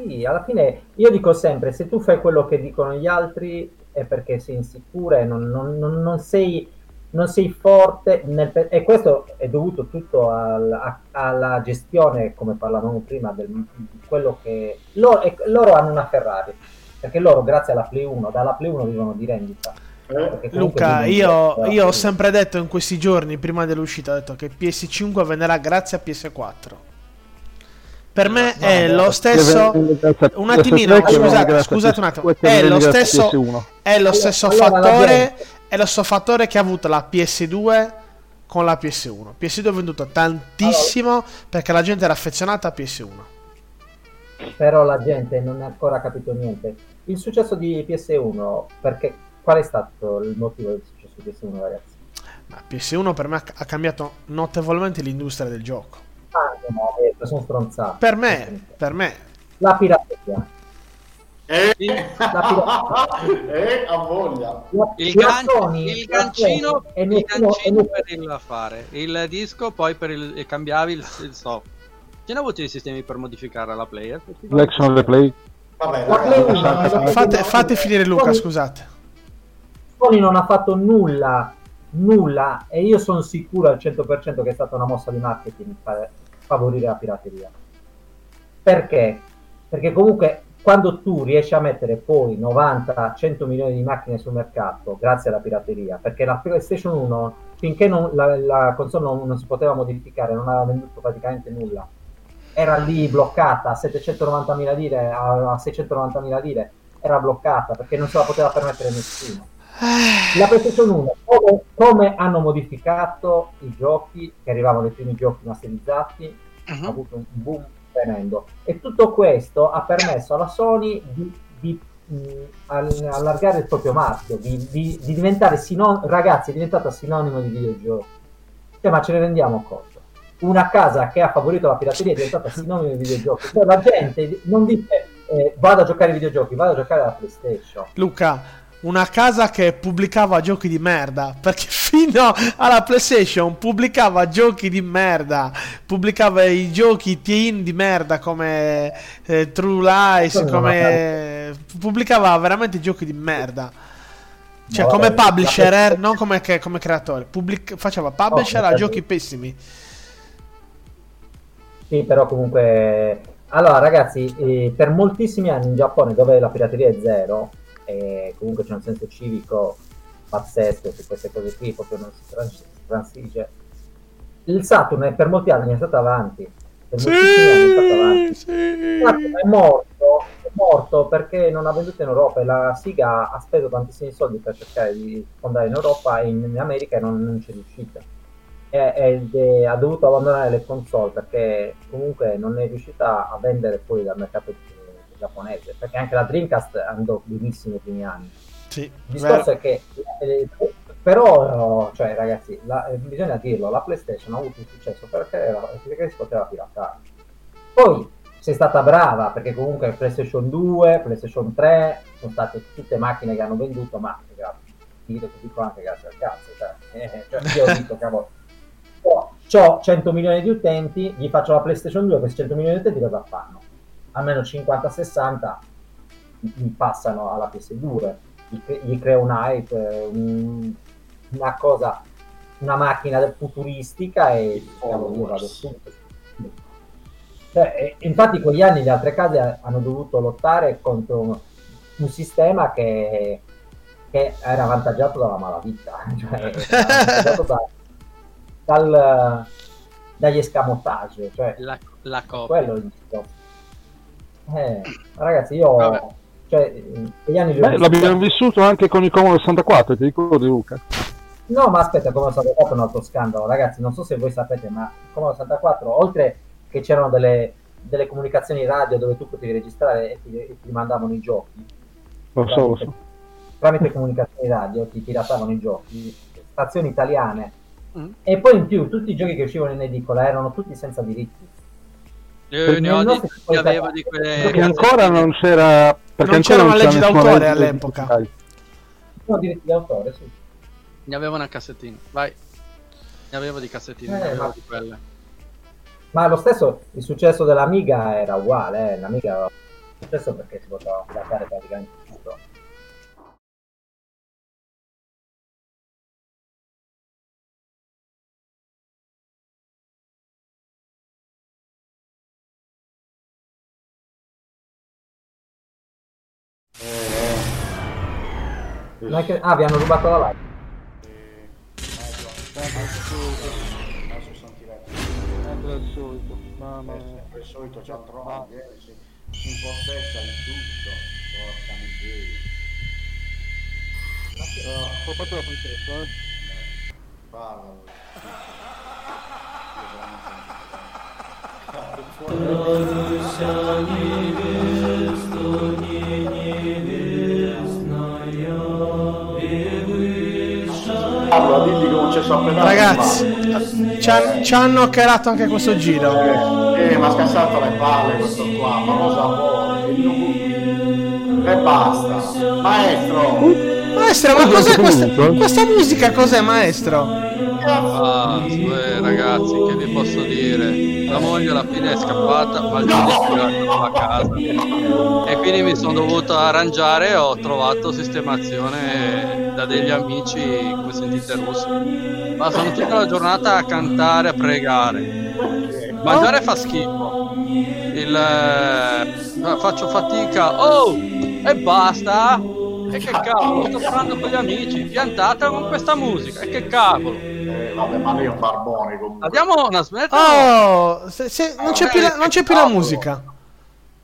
Sì, alla fine io dico sempre, se tu fai quello che dicono gli altri è perché sei insicura e non, non- non- non sei, non sei forte nel pe- e questo è dovuto tutto al- a- alla gestione, come parlavamo prima, del, di quello che loro, e loro hanno una Ferrari, perché loro grazie alla Play 1, dalla Play 1 vivono di rendita. Eh? Perché comunque Luca, vivono io, io ho sempre detto in questi giorni, prima dell'uscita, ho detto che PS5 venderà grazie a PS4. Per me No, è no, lo stesso. Un attimino, scusate, scusate un attimo. È lo stesso, è lo stesso fattore. È lo stesso fattore che ha avuto la PS2 con la PS1. PS2 è venduto tantissimo perché la gente era affezionata a PS1. però la gente non ha ancora capito niente. Il successo di PS1, perché qual è stato il motivo del successo di PS1, ragazzi? Ma PS1 per me ha cambiato notevolmente l'industria del gioco. No, sono stronzate. Per me, per me, La pirateria. Eh? La *laughs* eh, a voglia. La- Il, la gan- Sony- il gancino, e il e gancino nessuno- per il fare, il disco poi per il e cambiavi il, il software. Ce ne avuti dei sistemi per modificare la player? L'action replay. Vabbè, La Play lasciate- la- fate, fate finire Luca, Sony- scusate. Sony non ha fatto nulla, nulla, e io sono sicuro al 100% che è stata una mossa di marketing per favorire la pirateria. Perché? Perché comunque quando tu riesci a mettere poi 90-100 milioni di macchine sul mercato grazie alla pirateria, perché la PlayStation 1 finché non- la, la console non, non si poteva modificare, non aveva venduto praticamente nulla, era lì bloccata a 790.000 lire, a a 690.000 lire, era bloccata perché non se la poteva permettere nessuno. La PlayStation 1, come, come hanno modificato i giochi, che arrivavano i primi giochi masterizzati, Mhm. ha avuto un boom tremendo. E tutto questo ha permesso alla Sony di, di, all- allargare il proprio marchio, di, di- di diventare sino- ragazzi, è diventata sinonimo di videogiochi. Cioè, ma ce ne rendiamo conto? Una casa che ha favorito la pirateria è diventata sinonimo di videogiochi. Cioè, la gente non dice eh, vado a giocare ai videogiochi, vado a giocare alla PlayStation. Luca, una casa che pubblicava giochi di merda. Perché *laughs* fino alla PlayStation pubblicava giochi di merda. Pubblicava i giochi teen di merda come eh, True Lies. Come pubblicava veramente giochi di merda. Cioè, No, come la publisher, eh, PlayStation- non come, che- come creatore. Pubblic- faceva publisher Oh, a giochi pessimi. Sì, però comunque... Allora, ragazzi, eh, per moltissimi anni in Giappone, dove la pirateria è zero, e comunque c'è un senso civico pazzesco su queste cose qui, proprio non si trans- transige, il Saturn è- per molti anni è stato avanti. Per moltissimi anni è stato avanti. sì. Saturn è morto, è morto perché non ha venduto in Europa e la Siga ha speso tantissimi soldi per cercare di fondare in Europa e in, in America e non, non c'è riuscita. E- Ed è- ha dovuto abbandonare le console perché comunque non è riuscita a vendere fuori dal mercato eh, giapponese perché anche la Dreamcast andò benissimo i primi anni. Sì, Il discorso vero. è che, eh, però, cioè, ragazzi, la- eh, bisogna dirlo: la PlayStation ha avuto un successo perché, era- perché si poteva piratare. Poi sei stata brava perché, comunque, PlayStation 2, PlayStation 3 sono state tutte macchine che hanno venduto, ma grazie, ti dico anche grazie al cazzo. Cioè, eh, cioè, io *laughs* ho detto, cavolo, ho 100 milioni di utenti, gli faccio la PlayStation 2, questi 100 milioni di utenti cosa fanno? Almeno 50-60 mi passano alla PS2 gli, cre- gli crea un hype, un- una cosa, una macchina futuristica e cavolo, io vado subito. Cioè, infatti in quegli anni le altre case ha- hanno dovuto lottare contro un, un sistema che, che era avvantaggiato dalla malavita, *laughs* cioè era avvantaggiato da- dal- dagli escamotage, cioè La, la copia. quello è il discorso. Eh, ragazzi, io Vabbè. cioè, negli anni Beh, l'abbiamo vissuto anche con il Commodore 64, ti ricordi Luca? No, ma aspetta, come è stato fatto un altro scandalo, ragazzi. Non so se voi sapete, ma il Commodore 64, oltre che c'erano delle, delle comunicazioni radio dove tu potevi registrare e ti, e ti mandavano i giochi, Lo so, lo so. tramite comunicazioni radio ti piratavano i giochi, stazioni italiane. Mm. E poi in più tutti i giochi che uscivano in edicola erano tutti senza diritti. Eh, ne, ho di, ne avevo di quelle Perché ancora non c'era... Perché Non ancora c'era una legge d'autore all'epoca. No, diritti d'autore, sì. Ne avevo una cassettina. Vai. Ne avevo di cassettine, Eh, ne avevo ma- di quelle. Ma lo stesso, il successo dell'Amiga era uguale, eh. l'Amiga aveva successo perché si poteva piratare praticamente Non è che- Ah, vi hanno rubato la live. Adesso sentirete. Mamma mia. Sempre il solito cialtrone, vieni, si, impossessa di tutto. Porca miseria. Ho fatto la princessa, eh. guarda lui. Io veramente Allora, digli che non c'è sapere Ragazzi, ci, han- ci hanno hackerato anche questo giro. Eh, ma ha scassato le palle questo qua, ma cosa vuole? E basta. Maestro! Maestro, ma cos'è questa, questa musica? Cos'è, maestro? Ah, eh, ragazzi, che vi posso dire? La moglie alla fine è scappata, ma il è a casa. E quindi mi sono dovuto arrangiare e ho trovato sistemazione da degli amici, come sentite russi. Ma sono tutta la giornata a cantare, a pregare. Mangiare fa schifo. Il, eh, faccio fatica. Oh! E basta! E che cavolo, sto parlando con gli amici, piantata con questa musica, e che cavolo! Eh, vabbè, ma lei è un barbone comunque. Abbiamo una smetta? Oh, se- se- non c'è più la, non c'è più la musica.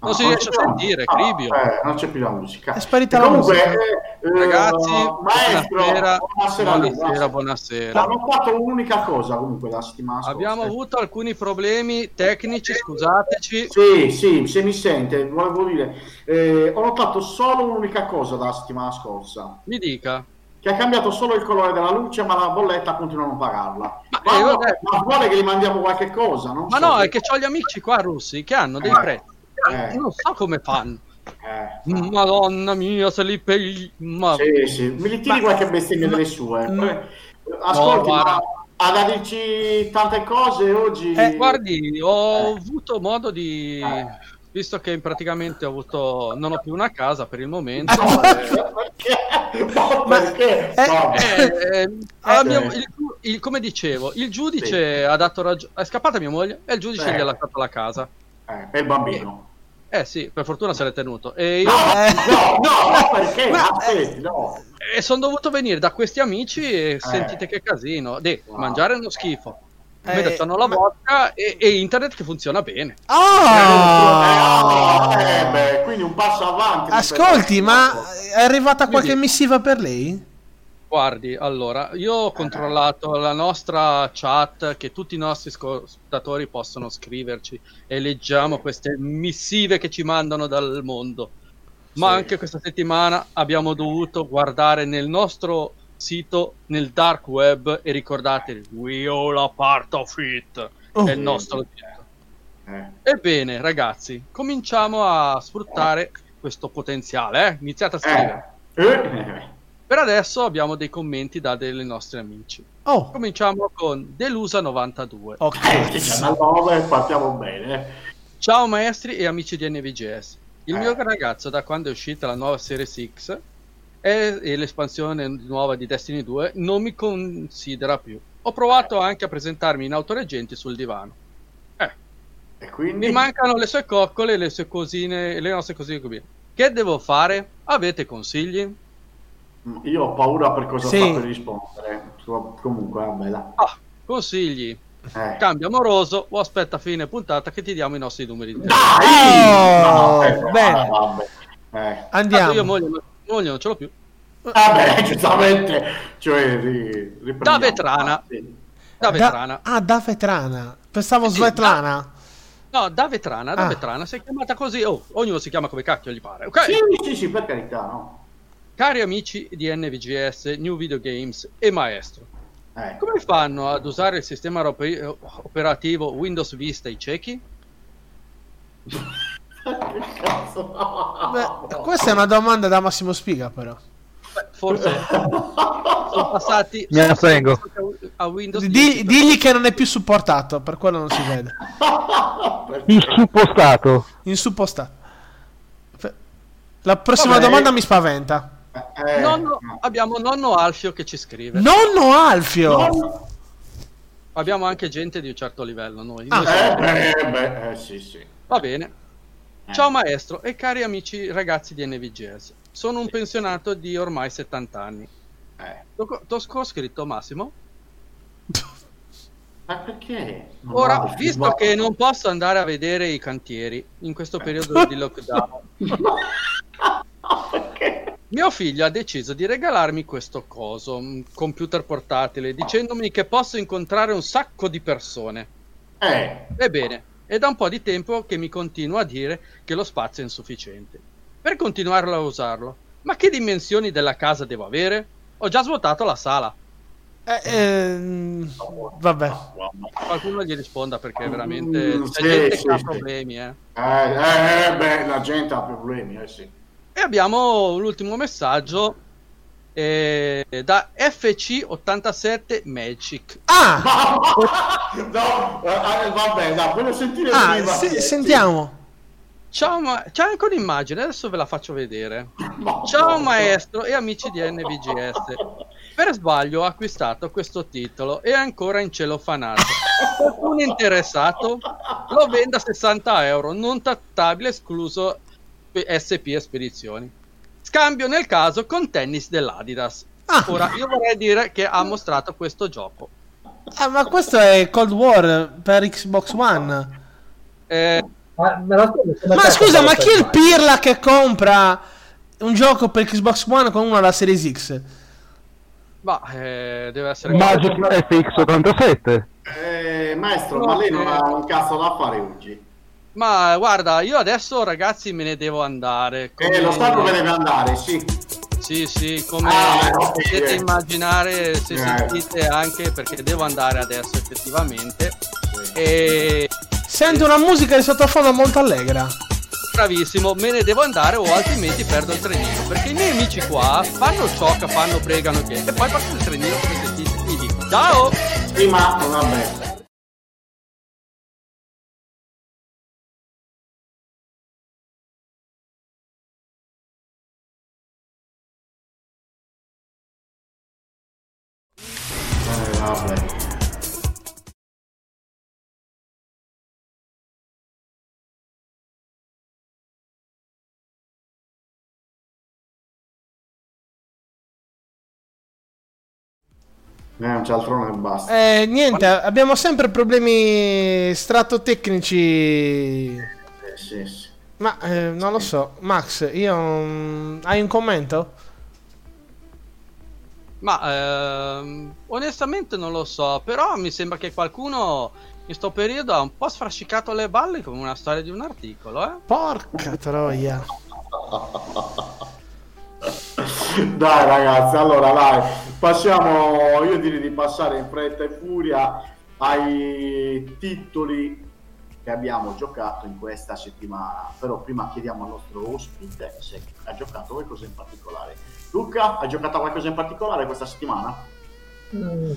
Non si riesce a sentire, Ah, Cribio. eh, non c'è più la musica. È sparita E la comunque, musica. eh, eh, Ragazzi, maestro, buonasera, buonasera, buonasera, buonasera. Hanno fatto un'unica cosa comunque la settimana scorsa. Abbiamo avuto alcuni problemi tecnici, scusateci. Sì, sì, se mi sente, volevo dire, eh, ho notato solo un'unica cosa dalla settimana scorsa, Mi dica. che ha cambiato solo il colore della luce, ma la bolletta continua a non pagarla. Ma, Ma, eh, no, ma vuole che gli mandiamo qualche cosa? Non Ma so. no, è che ho gli amici qua russi che hanno dei Eh. prezzi. Eh. Non so come fanno. Eh, Madonna mia, se li pegli. Ma... sì, sì. Mi li tiri Ma- qualche bestemmia ma- delle sue. Eh, Ascolti, No, ma guarda. ha da dirci tante cose oggi. Eh, Guardi, ho Eh. avuto modo di. Eh. Visto che praticamente ho avuto. Non ho più una casa per il momento. No, perché? No, alla mia- il- il- come dicevo, il giudice ha dato ragione. È scappata mia moglie e il giudice Eh. gli ha lasciato la casa. eh, per il bambino. Eh sì, per fortuna se l'è tenuto. E io. No, Eh. no, no, no, perché? Ma- Aspetti, no. E sono dovuto venire da questi amici e sentite che casino. De, Wow. mangiare è uno schifo. Eh, Mentre c'hanno la ma- vodka e, e internet che funziona bene. Ah! Eh, eh, beh, quindi un passo avanti. Ascolti, ma è arrivata qualche Quindi- missiva per lei? Guardi, allora, io ho controllato la nostra chat che tutti i nostri ascoltatori possono scriverci e leggiamo queste missive che ci mandano dal mondo. Ma Sì. anche questa settimana abbiamo dovuto guardare nel nostro sito nel dark web e ricordatevi, we all a part of it. Oh. È il nostro sito. Eh, Ebbene, ragazzi, cominciamo a sfruttare questo potenziale. Eh? Iniziate a scrivere. eh, eh, Per adesso abbiamo dei commenti da dei nostri amici. Oh, Cominciamo con Delusa92. eh, ok. 19, partiamo bene. Ciao maestri e amici di NVGS. Il Eh. mio ragazzo, da quando è uscita la nuova Series X e, e l'espansione nuova di Destiny 2, non mi considera più. Ho provato anche a presentarmi in autoreggenti sul divano. Eh, E quindi... mi mancano le sue coccole, le sue cosine, le nostre cosine qui. Che devo fare? Avete consigli? Io ho paura per cosa Sì. sta per rispondere. Comunque, vabbè, dai. Ah, consigli. Eh. Cambia amoroso o aspetta fine puntata che ti diamo i nostri numeri di Dai! Oh, eh, bene. vabbè. Eh. Tanto Andiamo. io moglie, moglie non ce l'ho più. Vabbè, giustamente. Cioè, ri. Da vetrana. Ah, sì. Da vetrana. ah, da vetrana. Pensavo Sì, Svetlana. No, da vetrana, da Ah. vetrana. Si è chiamata così. Oh, ognuno si chiama come cacchio gli pare. Ok? Sì, sì, sì, per carità, no. Cari amici di NVGS, New Video Games e Maestro, Eh. come fanno ad usare il sistema ope- operativo Windows Vista i ciechi? Beh, questa è una domanda da Massimo Spiga, però. Beh, forse sono passati Mi astengo. a Windows Di- 10. digli che non è più supportato, per quello non si vede. Il suppostato. Insuppostato. La prossima Vabbè. domanda mi spaventa. Eh, Nonno- no. abbiamo nonno Alfio che ci scrive. Nonno Alfio! No. Abbiamo anche gente di un certo livello. Noi. Ah. Siamo- Eh, beh, beh, eh, sì, sì. Va bene. Eh. Ciao maestro e cari amici ragazzi di NVGS. Sono un pensionato di ormai 70 anni. Eh. T'ho t'ho scritto Massimo. Ma perché? Non Ora, vado, visto vado. che non posso andare a vedere i cantieri in questo periodo di lockdown, *laughs* *laughs* *laughs* perché? mio figlio ha deciso di regalarmi questo coso, un computer portatile, dicendomi che posso incontrare un sacco di persone. Eh, Ebbene, è da un po' di tempo che mi continua a dire che lo spazio è insufficiente. Per continuare a usarlo, ma che dimensioni della casa devo avere? Ho già svuotato la sala. Eh, ehm, vabbè. Qualcuno gli risponda perché veramente Mm, c'è sì, gente sì, che ha sì. problemi, eh. eh, eh, eh, beh, la gente ha problemi, eh sì. E abbiamo l'ultimo messaggio eh, da FC87 Magic. Ah! *laughs* no, eh, eh, vabbè, dai, voglio sentire Ah, prima. se- sentiamo. Ciao, ma- c'è anche un'immagine, adesso ve la faccio vedere. No, Ciao no, maestro e amici di NVGS. Per sbaglio ho acquistato questo titolo e è ancora in celofanato. Qualcuno interessato? Lo vendo a 60 euro, non trattabile, escluso SP spedizioni. Scambio nel caso con tennis dell'Adidas. Ah. Ora, io vorrei dire che ha mostrato questo gioco. Ah, ma questo è Cold War per Xbox One. Eh, Ma, Ma scusa, ma chi è il pirla che compra un gioco per Xbox One con una alla Series X? ma eh, deve essere... Magic FX87. Eh, maestro, No, ma lei non eh. ha un cazzo da fare oggi. Ma guarda, io adesso ragazzi me ne devo andare. Eh, lo so dove deve andare, sì. Sì, sì, come Ah, ok. potete immaginare, se Eh. sentite anche perché devo andare adesso effettivamente. E Sento una musica di sottofondo molto allegra. bravissimo, me ne devo andare o altrimenti perdo il trenino. Perché i miei amici qua fanno ciò che fanno, pregano che. E poi passo il trenino come sentite. Quindi, ciao! Prima, vabbè. Eh, vabbè. Eh, un cialtrone e basta. Eh, niente, abbiamo sempre problemi stratotecnici. Eh, sì, sì. Ma eh, non lo so, Max, io. mm, hai un commento? Ma ehm, onestamente non lo so, però mi sembra che qualcuno in sto periodo ha un po' sfrascicato le balle come una storia di un articolo, eh? Porca troia. *laughs* Dai ragazzi, allora dai, passiamo, io direi di passare in fretta e furia ai titoli che abbiamo giocato in questa settimana. Però prima chiediamo al nostro ospite se ha giocato qualcosa in particolare. Luca, hai giocato a qualcosa in particolare questa settimana? Mm,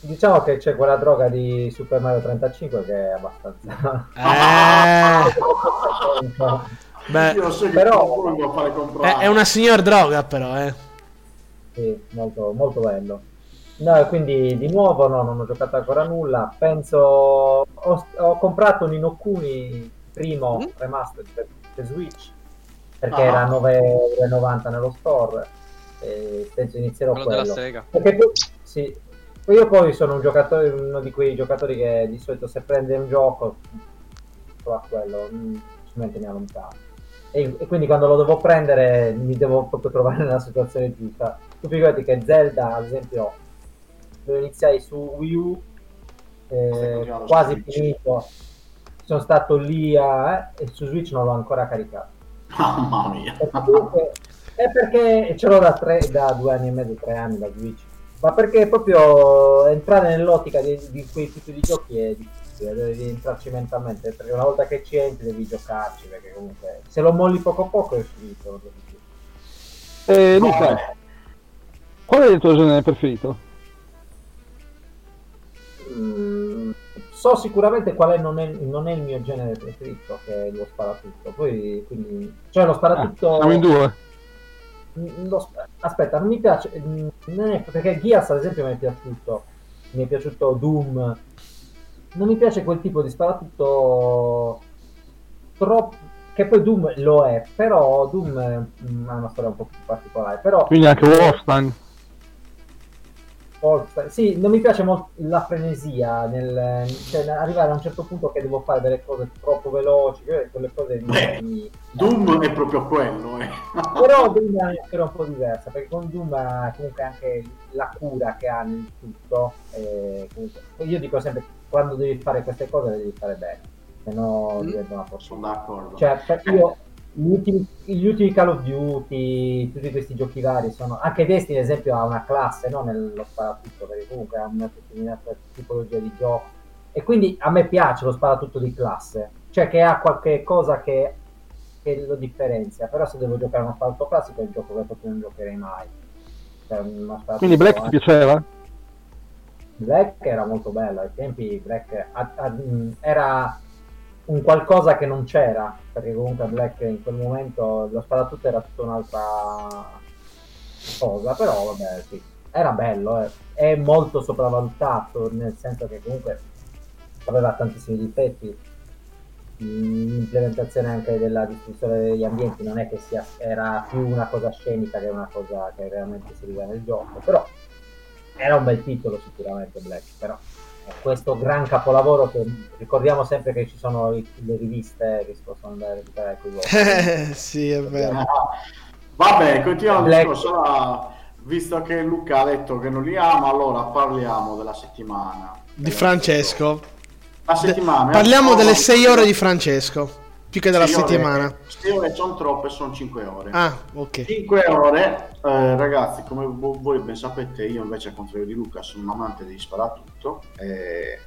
Diciamo che c'è quella droga di Super Mario 35 che è abbastanza... Eh, *laughs* beh, io so che però- vuole fare è, comprare. è una signor droga, però, eh. Sì, molto, molto bello. No, e quindi di nuovo no, non ho giocato ancora nulla. Penso ho, ho comprato un Inokuni primo Mm. remastered per, per Switch perché Ah. era 9,90 nello store. E penso inizierò Quello quello. della Sega. Perché poi, sì, io poi sono un giocatore, uno di quei giocatori che di solito se prende un gioco prova quello, difficilmente mi allontano. E, e quindi quando lo devo prendere mi devo proprio trovare nella situazione giusta. Tu figurati che Zelda, ad esempio, lo iniziai su Wii U, eh, quasi Switch. finito, sono stato lì a, eh, e su Switch non l'ho ancora caricato. *laughs* Mamma mia. E comunque- È perché ce l'ho da, tre, da due anni e mezzo, tre anni da Switch. Ma perché proprio entrare nell'ottica di, di quei tipi di giochi è difficile, devi entrarci mentalmente, perché una volta che ci entri devi giocarci, perché comunque se lo molli poco a poco è finito. Eh, Luca, Vabbè. qual è il tuo genere preferito? Mm, so sicuramente qual è non, è non è il mio genere preferito, che è lo sparatutto. Poi, quindi, cioè lo Ah, sparatutto... siamo in due. Mm, aspetta, non mi piace mm, perché Gears ad esempio mi è piaciuto, mi è piaciuto Doom. Non mi piace quel tipo di sparatutto troppo che poi Doom lo è, però Doom ha una storia un po' più particolare, però Quindi anche Wolfenstein. Wolfenstein- sì, non mi piace molto la frenesia nel cioè, arrivare a un certo punto che devo fare delle cose troppo veloci, che quelle cose Beh. mi, Doom è proprio quello, eh. *laughs* però Doom è ancora un po' diversa perché con Doom comunque anche la cura che ha nel tutto e comunque, io dico sempre quando devi fare queste cose le devi fare bene se no Mm. diventa una Sono fortuna d'accordo. cioè per- io gli ultimi, gli ultimi Call of Duty tutti questi giochi vari sono anche Destiny ad esempio ha una classe no? nello sparatutto perché comunque ha una determinata tipologia di gioco e quindi a me piace lo sparatutto di classe cioè che ha qualche cosa che che lo differenzia. Però se devo giocare uno sparatutto classico è un gioco che proprio non giocherei mai. Cioè, Quindi Black ti piaceva? Black era molto bello, ai tempi Black a- a- era un qualcosa che non c'era, perché comunque Black in quel momento lo sparatutto era tutta un'altra cosa, però vabbè sì, era bello, eh. è molto sopravvalutato, nel senso che comunque aveva tantissimi difetti, l'implementazione anche della distruzione degli ambienti non è che sia, era più una cosa scenica che una cosa che realmente si vive nel gioco, però era un bel titolo sicuramente Black, però questo gran capolavoro che ricordiamo sempre che ci sono i- le riviste che si possono andare a recuperare qui *laughs* Eh, sì, è vero. Ah, Vabbè, continuiamo il Black- discorso. Allora, visto che Luca ha detto che non li ama, allora parliamo della settimana. Di Francesco. La settimana. eh. Parliamo delle 6 ore di Francesco, più che della settimana. sei ore sono troppe, sono 5 ore. Ah, ok. 5 ore, eh, ragazzi, come vo- voi ben sapete, io invece al contrario di Luca sono un amante di sparatutto e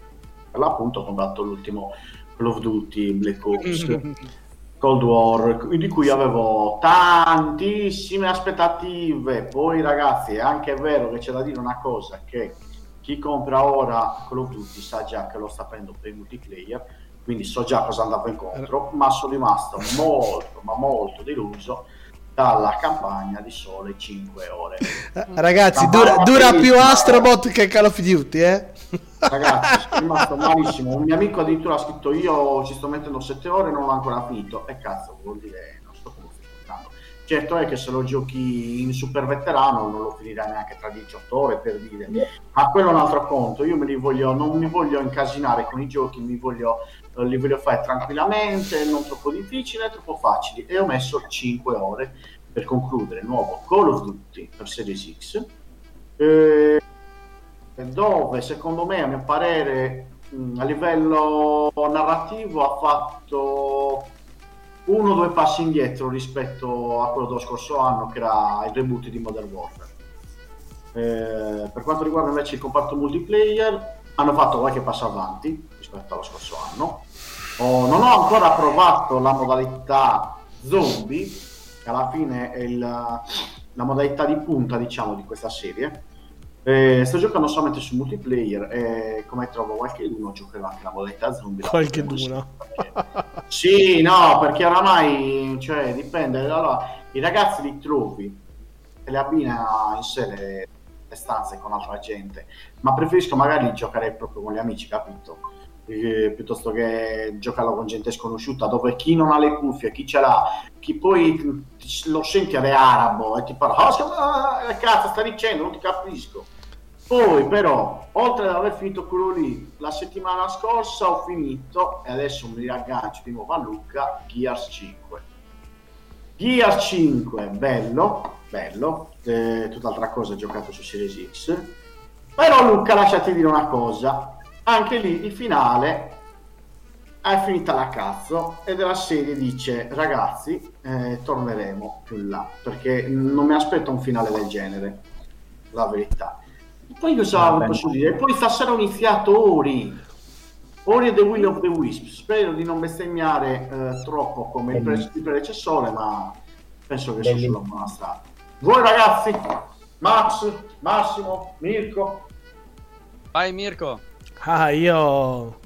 per l'appunto ho comprato l'ultimo Call of Duty Black Ops *laughs* Cold War, di cui avevo tantissime aspettative. Poi, ragazzi, è anche vero che c'è da dire una cosa: che chi compra ora Call of Duty sa già che lo sta prendendo per il multiplayer, quindi so già cosa andava incontro, ma sono rimasto molto, ma molto deluso dalla campagna di sole 5 ore. Eh, Ragazzi, dura, dura più Astrobot che Call of Duty, eh? Ragazzi, *laughs* sono rimasto malissimo. Un mio amico addirittura ha scritto: Io ci sto mettendo 7 ore e non l'ho ancora finito. E cazzo, vuol dire non sto come finendo. Certo è che se lo giochi in super veterano non lo finirai neanche tra 18 ore per dire, ma quello è un altro conto. Io me li voglio, non mi voglio incasinare con i giochi, mi voglio, li voglio fare tranquillamente, non troppo difficili troppo facili. E ho messo 5 ore per concludere il nuovo Call of Duty per Series X. Eh, dove secondo me a mio parere mh, a livello narrativo ha fatto uno o due passi indietro rispetto a quello dello scorso anno che era il reboot di Modern Warfare eh, per quanto riguarda invece il comparto multiplayer hanno fatto qualche passo avanti rispetto allo scorso anno oh, non ho ancora provato la modalità zombie che alla fine è il, la modalità di punta diciamo di questa serie eh, sto giocando solamente su multiplayer e come trovo qualche uno giocherò anche la modalità zombie. Qualche uno. sì, no, perché oramai cioè, dipende. Allora, i ragazzi li trovi e le abbina in sé le, le stanze con altra gente, ma preferisco magari giocare proprio con gli amici, capito? Eh, piuttosto che giocarlo con gente sconosciuta dove chi non ha le cuffie, chi ce l'ha, chi poi lo senti è arabo e ti parla, oh, cazzo sta dicendo, non ti capisco poi però, oltre ad aver finito quello lì, la settimana scorsa ho finito, e adesso mi riaggancio di nuovo a Luca, Gears 5. Gears 5, bello, bello, eh, tutt'altra cosa giocato su Series X. Però Luca, lasciati dire una cosa, anche lì il finale è finita la cazzo e della serie dice ragazzi eh, torneremo più in là perché non mi aspetto un finale del genere la verità poi cosa ah, posso dire? Poi stasera ho iniziato Ori. Ori e The Will of the Wisp. Spero di non bestemmiare eh, troppo come il, pre- il, predecessore, ma penso che sia sulla buona strada. Voi ragazzi, Max, Massimo, Mirko. Vai Mirko. Ah, io...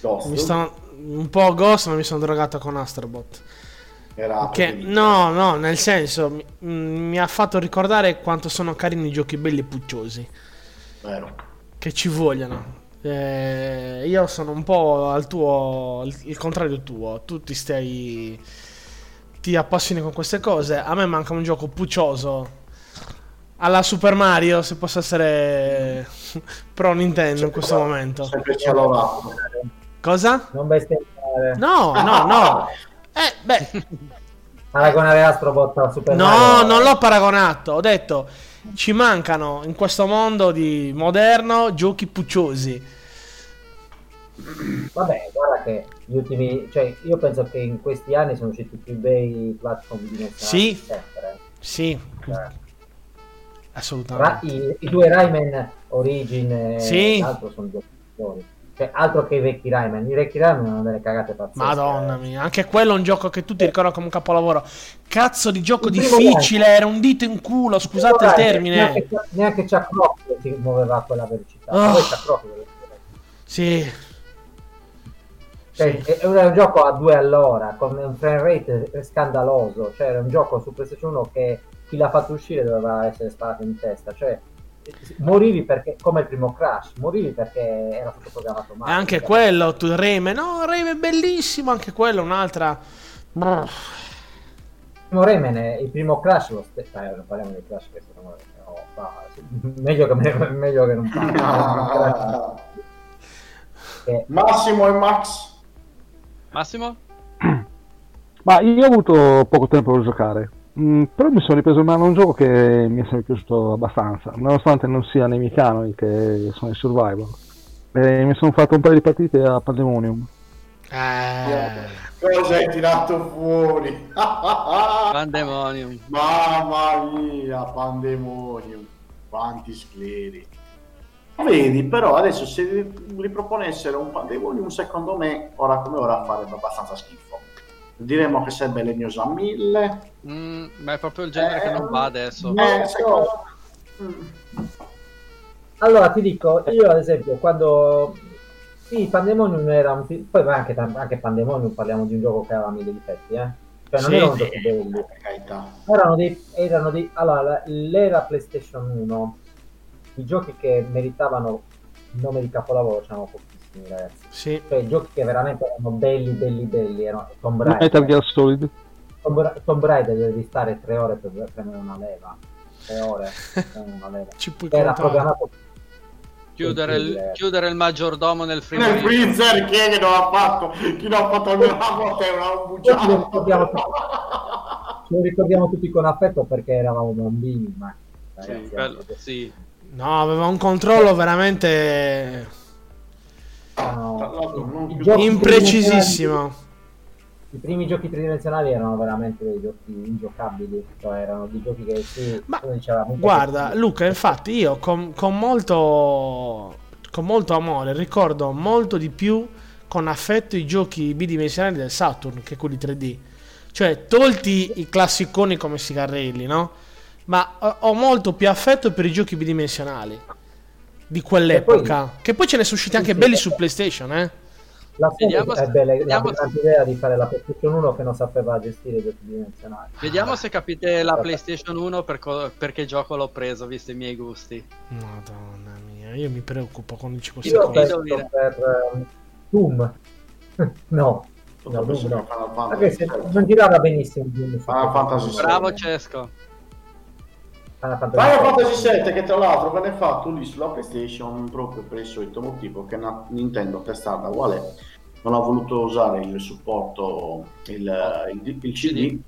Ghost. Mi sto... Un po' Ghost, ma mi sono drogato con Astrobot. Era che, no, no, nel senso, mi, mi, ha fatto ricordare quanto sono carini i giochi belli e pucciosi. Vero. Che ci vogliono. Eh, io sono un po' al tuo, il contrario tuo. Tu ti stai, ti appassioni con queste cose. A me manca un gioco puccioso. Alla Super Mario, se posso essere pro Nintendo in questo momento. Sempre ci ha Cosa? Non bestemmiare. No, no, no. Eh, beh. Paragonare Astrobot a Super no, Mario. No, non l'ho paragonato. Ho detto ci mancano in questo mondo di moderno giochi pucciosi. Vabbè, guarda che gli ultimi, cioè io penso che in questi anni sono usciti più bei platform di Sì, sempre. sì, cioè, assolutamente. Ra- i, i, due Rayman Origin e sì. l'altro sono giochi cioè, altro che i vecchi Rayman. I vecchi Rayman hanno delle cagate pazzesche. Madonna mia, anche quello è un gioco che tutti ricordano come un capolavoro. Cazzo di gioco difficile, Rayman. era un dito in culo, scusate il, il termine. Neanche, neanche Chuck Rock si muoveva a quella velocità. Oh. Poi Chuck Rock sì. Cioè, sì. È un gioco a due all'ora con un frame rate scandaloso. Cioè, era un gioco su PlayStation 1 che chi l'ha fatto uscire doveva essere sparato in testa. Cioè, morivi perché come il primo Crash morivi perché era tutto programmato male e anche quello tu Reme no Reme è bellissimo anche quello un'altra il primo Rayman il primo Crash lo stesso eh, non parliamo di Crash che no, no, *laughs* meglio, che, meglio che non parliamo *laughs* eh. Massimo e Max Massimo? *clears throat* ma io ho avuto poco tempo per giocare Mm, però mi sono ripreso in mano un gioco che mi è sempre piaciuto abbastanza, nonostante non sia nei miei canoni che sono il survival. E mi sono fatto un paio di partite a Pandemonium. Eh. Cosa hai tirato fuori? *laughs* Pandemonium. Mamma mia, Pandemonium. Quanti scleri. Vedi, però adesso se riproponessero un Pandemonium, secondo me, ora come ora farebbe abbastanza schifo diremmo che sarebbe legnosa 1000. Mm, ma è proprio il genere che non va adesso. Eh, secondo... Mm. Allora ti dico, io ad esempio quando sì, Pandemonium era un fi- poi anche, anche Pandemonium parliamo di un gioco che aveva mille difetti, eh. Cioè non Sì, erano sì. belli. Erano dei, erano dei allora, l'era PlayStation 1, i giochi che meritavano il nome di capolavoro c'erano pochissimi, ragazzi. Sì. Cioè, giochi che veramente erano belli, belli, belli, erano Tomb Raider. Metal Gear Solid. Tomb, Tomb Raider devi stare tre ore per premere una leva. Tre ore per *laughs* premere una leva. Ci puoi Era contare. programmato Chiudere il, chiudere il maggiordomo nel Nel freezer. freezer chi è che non ha fatto? Chi non ha fatto il miracolo è un Ci ricordiamo, bugiardo. ce lo ricordiamo tutti con affetto perché eravamo bambini, ma Sì, ragazzi, anche- sì. No, aveva un controllo veramente l'altro, non i primi giochi tridimensionali erano veramente dei giochi ingiocabili, cioè erano dei giochi che sì, Ma uno diceva, "Minchia, Guarda, che- Luca, infatti io con, con molto con molto amore ricordo molto di più con affetto i giochi bidimensionali del Saturn che quelli 3D. Cioè, tolti i classiconi come Sigarelli, no? Ma ho, ho molto più affetto per i giochi bidimensionali di quell'epoca. Che poi ce ne sono usciti anche sì, belli sì. su PlayStation, eh? La Vediamo se- ebbe vediamo la se- idea di fare la PlayStation 1 che non sapeva gestire i giochi dimensionali. Vediamo se capite la PlayStation 1 per co- perché gioco l'ho preso, visto i miei gusti. Madonna mia, io mi preoccupo quando dici queste Io ho Io cose. dire- per ehm, Doom. *laughs* no, no, no. Final Anche se non girava benissimo Doom. Bravo Cesco. Final Fantasy VII. Fantasy 7 che tra l'altro venne fatto lì sulla PlayStation proprio per il solito motivo che na- Nintendo stata uguale non ha voluto usare il supporto il, il- il CD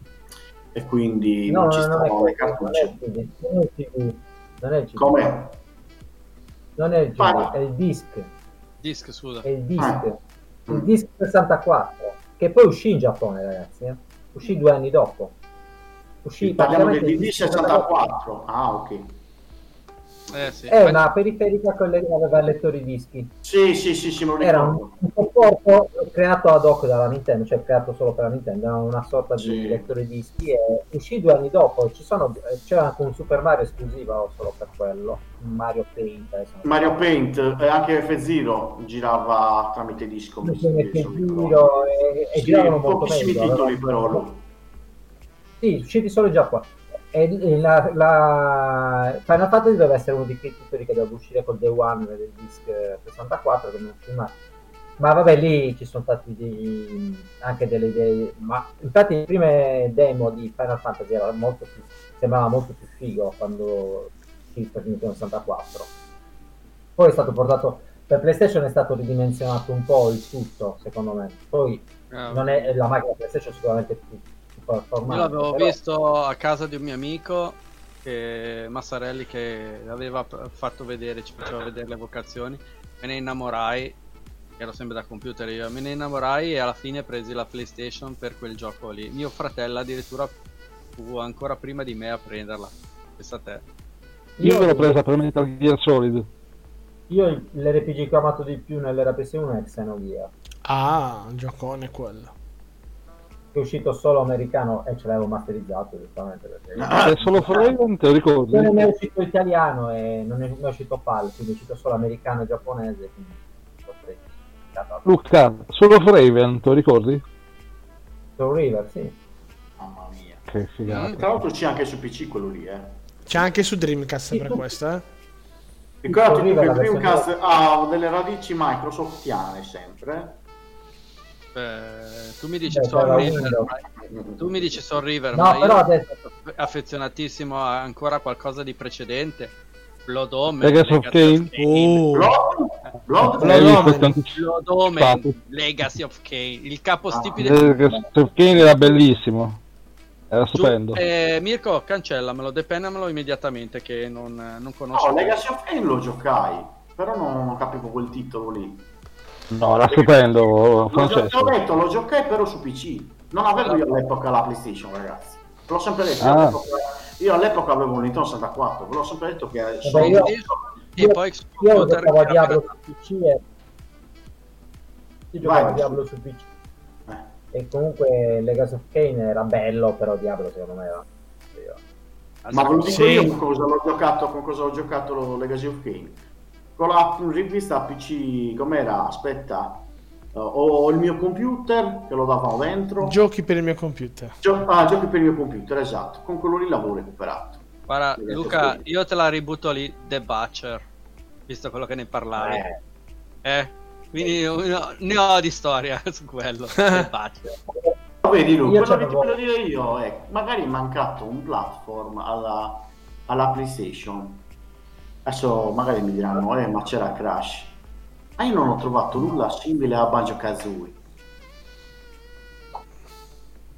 e quindi No, non ci stavano le quello, non è cartucce il CD, non è il CD, non è il CD, come non è il CD, Parla. è il disc, Disc, scusa. è il disc, Ah. il Mm. disc 64, che poi uscì in Giappone, ragazzi, eh. uscì due anni dopo. Uscì parliamo del praticamente il DD 64 ah ok Eh sì. È una periferica che aveva lettori dischi. sì sì sì, sì Era ricordo un, un supporto creato ad hoc dalla Nintendo, cioè creato solo per la Nintendo, era una sorta di Sì. lettore dischi e uscì due anni dopo. Ci sono, c'era anche un Super Mario esclusivo solo per quello, Mario Paint. so. Mario Paint e anche F-Zero girava tramite disco mi Sì, mi che sono giro ricordato. e, e Sì, giravano molto meglio. titoli però. Sì, usciti solo già qua. E la, la Final Fantasy deve essere uno di quei titoli che deve uscire col Day One del disc 64 che non mai. Ma vabbè, lì ci sono stati dei- anche delle idee. Ma infatti, le prime demo di Final Fantasy era molto più, sembrava molto più figo quando uscì per Nintendo 64. Poi è stato portato per PlayStation, è stato ridimensionato un po' il tutto, secondo me. Poi Eh, non è la macchina PlayStation sicuramente più, performante. Io l'avevo però- visto a casa di un mio amico, che, Massarelli, che aveva fatto vedere, ci faceva vedere le vocazioni. Me ne innamorai, ero sempre da computer io, me ne innamorai e alla fine presi la PlayStation per quel gioco lì. Mio fratello addirittura fu ancora prima di me a prenderla. Pensa a te. Io l'ho presa per Metal Gear Solid. Io l'RPG che ho amato di più nell'era PS1 è Xenogear, Ah, un giocone quello. È uscito solo americano e ce l'avevo masterizzato giustamente perché È solo Forever, te lo ricordi? non è uscito italiano e non è, non è uscito PAL, quindi è uscito solo americano e giapponese, quindi. Luca, solo Forever, te lo ricordi? Soul River, sì. mamma mia Che figata. tra l'altro c'è anche su PC quello lì eh C'è anche su Dreamcast per questo, eh? Ricordati che Dreamcast ha delle radici Microsoftiane sempre. Eh, tu mi dici Beh, c'era River, ma- tu mi dici Soul River, No, ma io però adesso sono affezionatissimo a ancora qualcosa di precedente. Blood Omen, Legacy of Kain. Oh, Blood? Omen. Blood? Legacy of Kane, il capostipite Eh, che Steve Kane era bellissimo. Era Giù- stupendo. eh, Mirko, cancellamelo, depennamelo immediatamente che non, non conosco. No, Legacy of Kain lo giocai, però non, non capivo quel titolo lì. No, era stupendo, Francesco. l'ho detto, lo giocai però su PC. Non avevo io all'epoca la PlayStation, ragazzi. L'ho sempre detto. io Ah. all'epoca- Io all'epoca avevo un Nintendo 64, ve l'ho sempre detto che Vabbè, sono- io- e poi io computer giocavo a che Diablo su PC e io giocavo Vai. a Diablo su PC. Eh. E comunque Legacy of Kane era bello, però Diablo secondo me era... Ma ve lo dico Sì. io con cosa l'ho giocato, con cosa ho giocato lo Legacy of Kane. Con la rivista PC, com'era? Aspetta, Uh, ho il mio computer che lo davano dentro. Giochi per il mio computer. Gio- ah, giochi per il mio computer, esatto. Con quello lì l'avevo recuperato. Guarda, Luca, io te la ributto lì, The Butcher, visto quello che ne parlavi. Eh, Eh, quindi io- ne ho di storia *laughs* su quello. *laughs* The Butcher. Vedi Lu, Io quello che ti voglio dire io è magari è mancato un platform alla, alla PlayStation. Adesso magari mi diranno, eh, ma c'era Crash. Ma io non ho trovato nulla simile a Banjo Kazooie.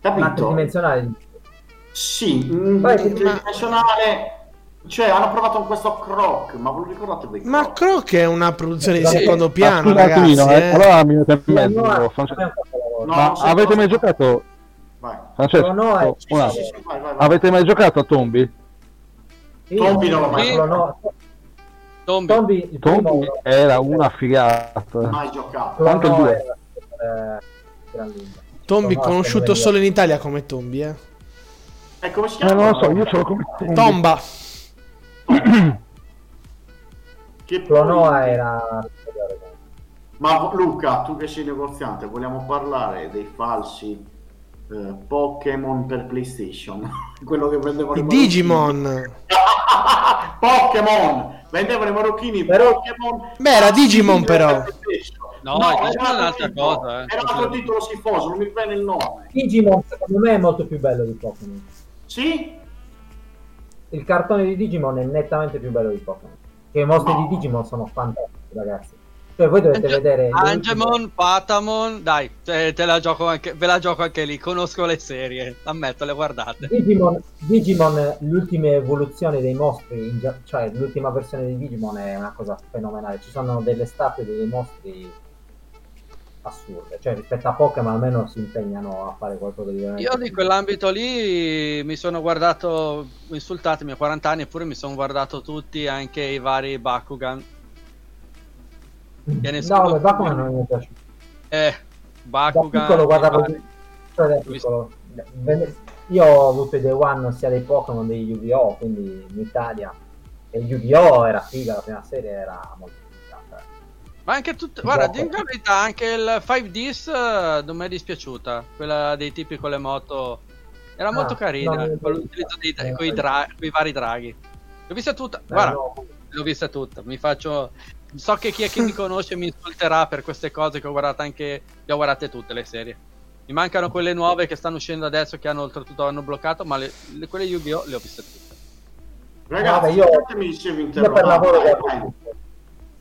Capito? tridimensionale Sì, mm, tridimensionale. Cioè, hanno provato con questo Croc, ma ve lo ricordate voi? Ma Croc è una produzione di Sì. secondo piano, ragazzi. Attilino, eh, eh. allora mi Sì, mezzo. no. No, Ma non so avete mai giocato? Vai. Francesco, No, no, oh, Sì, sì, attimo. vai, vai, vai. avete mai giocato a Tombi? Tombi non l'ho mai giocato. No. Tombi. Tombi, Tombi era una figata. Mai giocato. il no due. era, eh. Tombi No, conosciuto solo in Italia come Tombi, eh. E come si Eh, chiama? non lo so, io ce l'ho come Tombi. Tomba. *clears throat* Che no poi- era Ma Luca, tu che sei negoziante, vogliamo parlare dei falsi eh, Pokémon per PlayStation? *laughs* Quello che vendevano I. Digimon. *laughs* Pokémon! Vendevano i marocchini Però- Pokémon. Beh, era Digimon, per però. No, Digimon era è un altro un'altra titolo. cosa, eh. Era un altro titolo schifoso, non mi viene il nome. Digimon secondo me è molto più bello di Pokémon. Sì? Il cartone di Digimon è nettamente più bello di Pokémon. Che i mostri No. di Digimon sono fantastici, ragazzi. Cioè, voi dovete Ange- vedere. Angemon, Patamon, dai, te, te la gioco anche, ve la gioco anche lì, conosco le serie, ammetto, le guardate. Digimon, Digimon, l'ultima evoluzione dei mostri, gia- cioè l'ultima versione di Digimon è una cosa fenomenale. Ci sono delle statue dei mostri assurde. Cioè, rispetto a Pokémon, almeno si impegnano a fare qualcosa di veramente. Io di quell'ambito lì mi sono guardato, insultatemi a 40 anni, eppure mi sono guardato tutti, anche i vari Bakugan. Che ne so. No, ma Bakuman non mi è piaciuto. Eh, Da Bakugan. piccolo guardavo. i vari. cioè, da piccolo. Io ho avuto i Day One sia dei Pokémon che dei Yu-Gi-Oh! Quindi in Italia. E Yu-Gi-Oh! era figa, la prima serie era molto figa. cioè. Ma anche tutte, guarda, di la verità, anche il 5Ds eh, non mi è dispiaciuta, quella dei tipi con le moto. Era Ah, molto carina, no, con l'utilizzo dei, coi, dra- coi vari draghi. L'ho vista tutta, Eh, guarda, no, l'ho vista tutta, mi faccio... So che chi è che mi conosce mi insulterà per queste cose che ho guardato anche... Le ho guardate tutte le serie. Mi mancano quelle nuove che stanno uscendo adesso che hanno oltretutto hanno bloccato, ma le, le- quelle Yu-Gi-Oh! le ho viste tutte. Ragazzi, Vabbè, io- Io per lavoro guardo.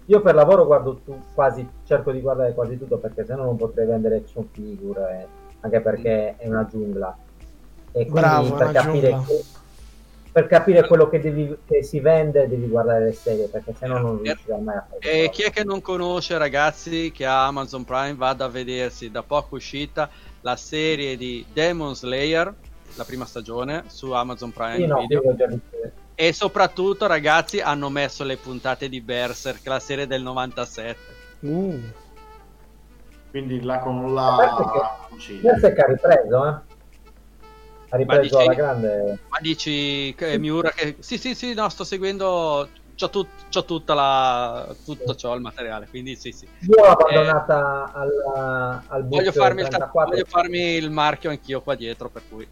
Io per lavoro guardo tu, quasi, cerco di guardare quasi tutto perché sennò non potrei vendere action figure, eh, anche perché è una giungla. E quindi Bravo, per, capire, giungla. Per capire quello che, devi- che si vende devi guardare le serie perché sennò non riuscirai mai a fare. E chi è che non conosce, ragazzi, che ha Amazon Prime, vada a vedersi da poco uscita la serie di Demon Slayer, la prima stagione, su Amazon Prime Sì, no. E soprattutto, ragazzi, hanno messo le puntate di Berserk, la serie del 97. Uh. Quindi là con che- la... sì. Berserk ha ripreso, eh? Ha ripreso dici- alla grande. Ma dici che Miura che... Sì, sì, sì, no, sto seguendo... C'ho, tut- c'ho tutta la... tutto ciò, il materiale, quindi sì, sì. Io l'ho abbandonata al, al book Voglio farmi, il, 34. voglio farmi il marchio anch'io qua dietro, per cui...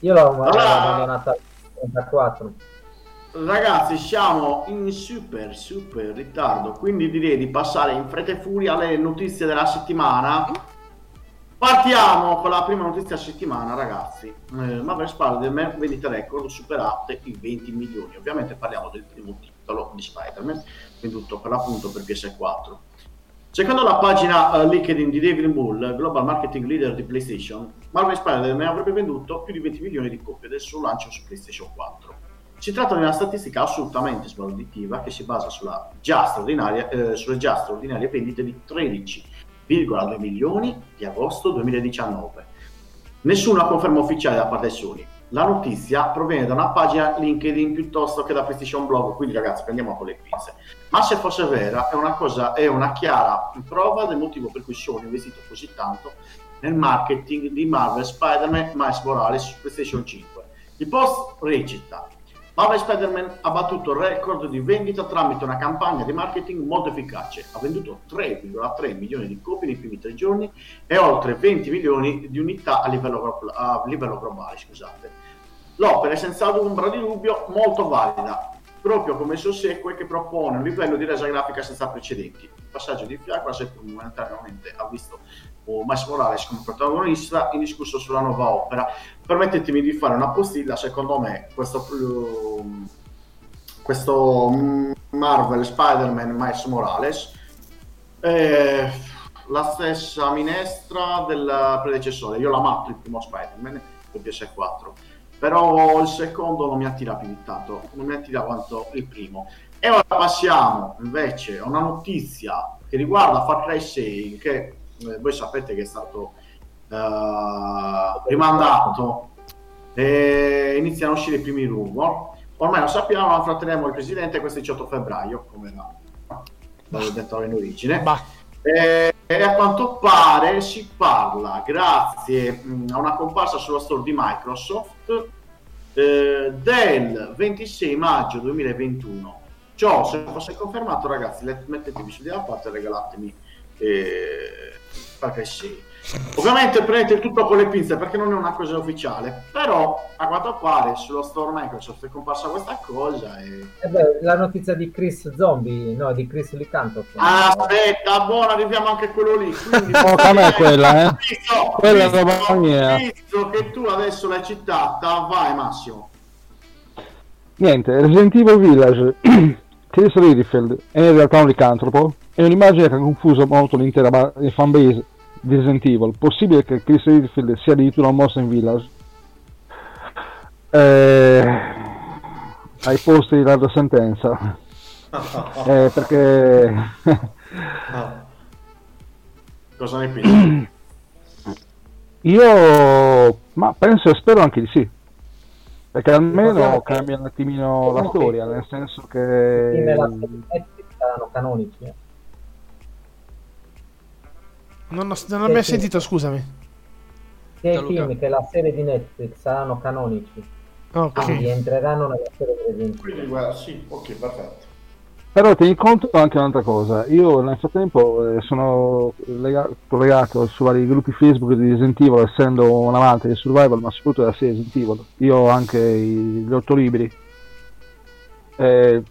Io l'ho Allora- abbandonata al 34. Ragazzi, siamo in super, super ritardo, quindi direi di passare in fretta e furia alle notizie della settimana. Partiamo con la prima notizia settimana, ragazzi. Eh, Marvel Spider-Man vendite record superate i 20 milioni. Ovviamente parliamo del primo titolo di Spider-Man, venduto per l'appunto per PS4. Secondo la pagina eh, LinkedIn di David Bull, Global Marketing Leader di PlayStation, Marvel Spider-Man avrebbe venduto più di 20 milioni di copie del suo lancio su PlayStation 4. Si tratta di una statistica assolutamente sbalorditiva che si basa sulla già straordinaria, eh, sulle già straordinarie vendite di 13,2 milioni di agosto 2019. Nessuna conferma ufficiale da parte di Sony. la notizia proviene da una pagina LinkedIn piuttosto che da PlayStation Blog, quindi ragazzi prendiamo con le pinze. Ma se fosse vera è una cosa, è una chiara prova del motivo per cui Sony ha investito così tanto nel marketing di Marvel Spider-Man Miles Morales su PlayStation 5. Il post recita Marvel Spider-Man ha battuto il record di vendita tramite una campagna di marketing molto efficace. Ha venduto 3,3 milioni di copie nei primi tre giorni e oltre 20 milioni di unità a livello, a livello globale. Scusate. L'opera è senza ombra di dubbio molto valida, proprio come il suo sequel che propone un livello di resa grafica senza precedenti. Il passaggio di fiacco seppur momentaneamente ha visto oh, Miles Morales come protagonista indiscusso sulla nuova opera. Permettetemi di fare una postilla, secondo me questo, questo Marvel Spider-Man Miles Morales è la stessa minestra del predecessore. Io l'amato il primo Spider-Man per PS4 però il secondo non mi attira più di tanto, non mi attira quanto il primo. E ora passiamo invece a una notizia che riguarda Far Cry 6, che eh, voi sapete che è stato uh, rimandato e iniziano a uscire i primi rumor. Ormai lo sappiamo, affronteremo il presidente questo 18 febbraio, come l'avevo detto in origine. Bah. E, e, a quanto pare si parla, grazie mh, a una comparsa sulla store di Microsoft, eh, del 26 maggio 2021. Ciò, se fosse confermato, ragazzi, mettetevi su di una parte e regalatemi eh, Far 6. Ovviamente prendete il tutto con le pinze perché non è una cosa ufficiale, però a quanto pare sullo store Microsoft è comparsa questa cosa e... Eh beh, la notizia di Chris Zombie, no, di Chris Licanto. Ah, aspetta, buona, arriviamo anche a quello lì. Quindi, *laughs* oh, a me quella, eh. Visto, quella visto, è roba mia. Visto che tu adesso l'hai citata, vai Massimo. Niente, Resident Evil Village, *clears throat* Chris Redfield è in realtà un licantropo, è un'immagine che ha confuso molto l'intera fanbase di Resident Evil. Possibile che Chris Redfield sia addirittura un in Village? Eh, ai posti di larga sentenza. *laughs* eh, perché... *laughs* Cosa ne pensi? Io ma penso e spero anche di sì. Perché almeno cambia un attimino la storia, nel senso che... I saranno canonici. Non ho, non ho mai sentito, scusami. Sia i film che la serie di Netflix saranno canonici. Ok. Quindi entreranno nella serie di Resident Quindi, guarda, sì, ok, perfetto. Però tieni conto anche un'altra cosa, io nel frattempo eh, sono lega- collegato su vari gruppi Facebook di Resident Evil, essendo un amante di survival, ma soprattutto della serie Resident Evil. Io ho anche i, gli otto libri. Eh,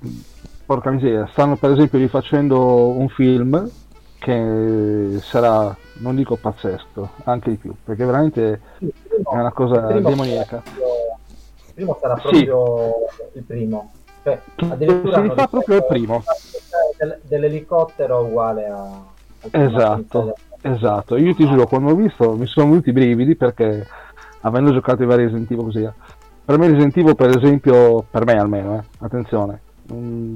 porca miseria, stanno per esempio rifacendo un film che sarà, non dico pazzesco, anche di più, perché veramente primo, è una cosa il demoniaca. Il primo sarà proprio sì. il primo. Cioè, addirittura si rifà proprio il primo. Del, dell'elicottero uguale a... Esatto, esatto. Io ti giuro, quando ho visto mi sono venuti i brividi perché avendo giocato i vari Resident Evil così, eh. per me Resident Evil per esempio, per me almeno, eh, attenzione, mh,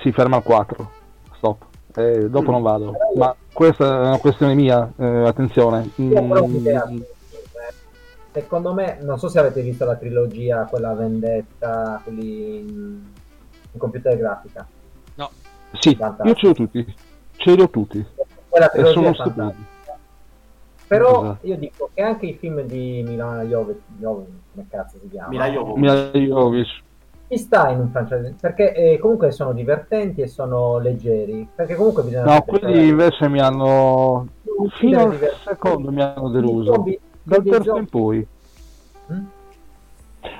si ferma al 4, stop eh, dopo non vado. Ma questa è una questione mia, eh, attenzione. Mm. Secondo me, non so se avete visto la trilogia, quella vendetta, quelli in, in computer grafica. No. Sì, io ce l'ho tutti. Ce li ho tutti. Quella trilogia e sono stupidi. Però esatto. io dico che anche i film di Milano Jovic, come cazzo si chiama? Mila Jovic ci sta in un franchise perché eh, comunque sono divertenti e sono leggeri perché comunque bisogna no quelli invece mi hanno fino al secondo mi hanno deluso. zombie, dal terzo in poi. Hmm?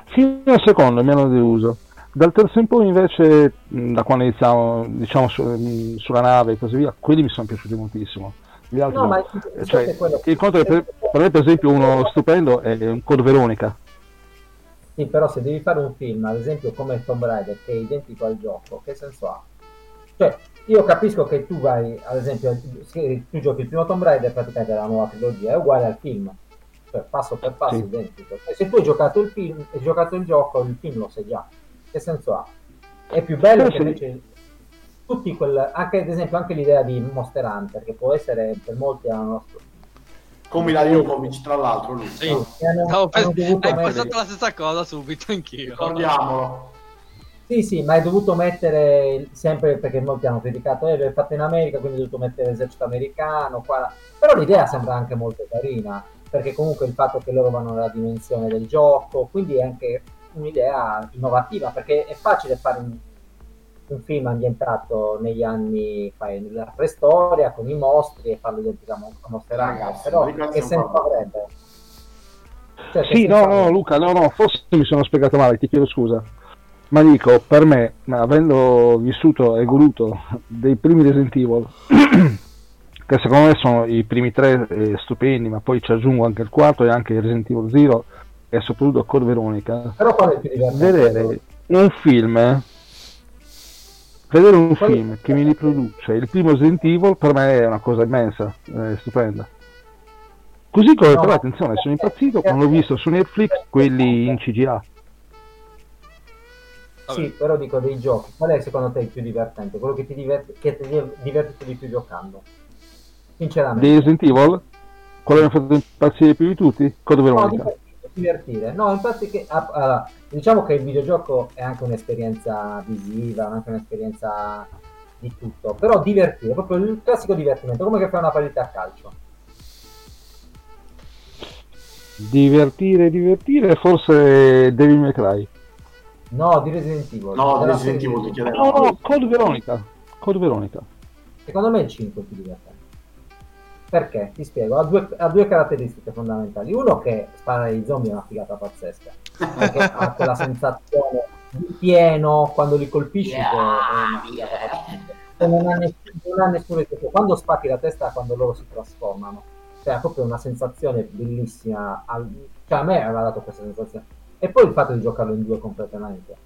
fino al secondo mi hanno deluso. Dal terzo in poi invece da quando iniziamo diciamo su, sulla nave e così via quelli mi sono piaciuti moltissimo. Gli altri no, no. Ma cioè, il, conto per, per me per esempio uno stupendo è un Code Veronica sì, però se devi fare un film, ad esempio come Tomb Raider, che è identico al gioco, che senso ha? Cioè, io capisco che tu vai, ad esempio, se tu giochi il primo Tomb Raider, praticamente la nuova trilogia, è uguale al film. Cioè, passo per passo sì. identico. E se tu hai giocato il film, hai giocato il gioco, il film lo sai già. Che senso ha? È più bello che invece tutti quel, anche ad esempio anche l'idea di Monster Hunter, che può essere per molti la nostra Con Mila Jokovic, tra l'altro, lui. Sì. Hanno- pens- hai mettere- pensato la stessa cosa subito anch'io. Ricordiamolo. Sì, sì, ma hai dovuto mettere sempre perché molti hanno criticato, eh, l'hai fatto in America, quindi hai dovuto mettere l'esercito americano. Qua. Però l'idea sembra anche molto carina, perché comunque il fatto che loro vanno nella dimensione del gioco, quindi è anche un'idea innovativa, perché è facile fare un, un film ambientato negli anni, fai, nella preistoria, con i mostri e farlo identico a a Monster Hunter, Ragazzi, però che senso avrebbe? Cioè, Sì, no, no? Luca, no, no, forse mi sono spiegato male, ti chiedo scusa. Ma dico, per me, ma avendo vissuto e goduto dei primi Resident Evil, *clears throat* che secondo me sono i primi tre eh, stupendi, ma poi ci aggiungo anche il quarto e anche il Resident Evil Zero e soprattutto Code Veronica, Però qual è il vedere un film, vedere un Qual- film che mi riproduce il primo Resident Evil per me è una cosa immensa, è stupenda. Così come No, però attenzione, sono impazzito quando ho visto su Netflix quelli in CGA. Sì, però dico dei giochi. Qual è secondo te il più divertente? Quello che ti diverte, che ti è divertito di più giocando? Sinceramente. di Resident Evil quello che mi ha fatto impazzire più di tutti Code No, Veronica divertire. No, infatti che ah, allora, diciamo che il videogioco è anche un'esperienza visiva, anche un'esperienza di tutto, però divertire, proprio il classico divertimento, come che fai una partita a calcio. divertire divertire forse Devil May Cry No, di Resident Evil. No, di Resident Evil ti chiedevo. no no Code Veronica Code Veronica Secondo me il 5 è più divertente. Perché? Ti spiego, ha due, ha due caratteristiche fondamentali. Uno che spara ai zombie è una figata pazzesca, perché *laughs* ha quella sensazione di pieno quando li colpisci che è una. E Non ha, nessun, non ha nessun effetto. Quando spacchi la testa quando loro si trasformano. Cioè, è proprio una sensazione bellissima. al- Cioè, a me aveva dato questa sensazione. E poi il fatto di giocarlo in due completamente.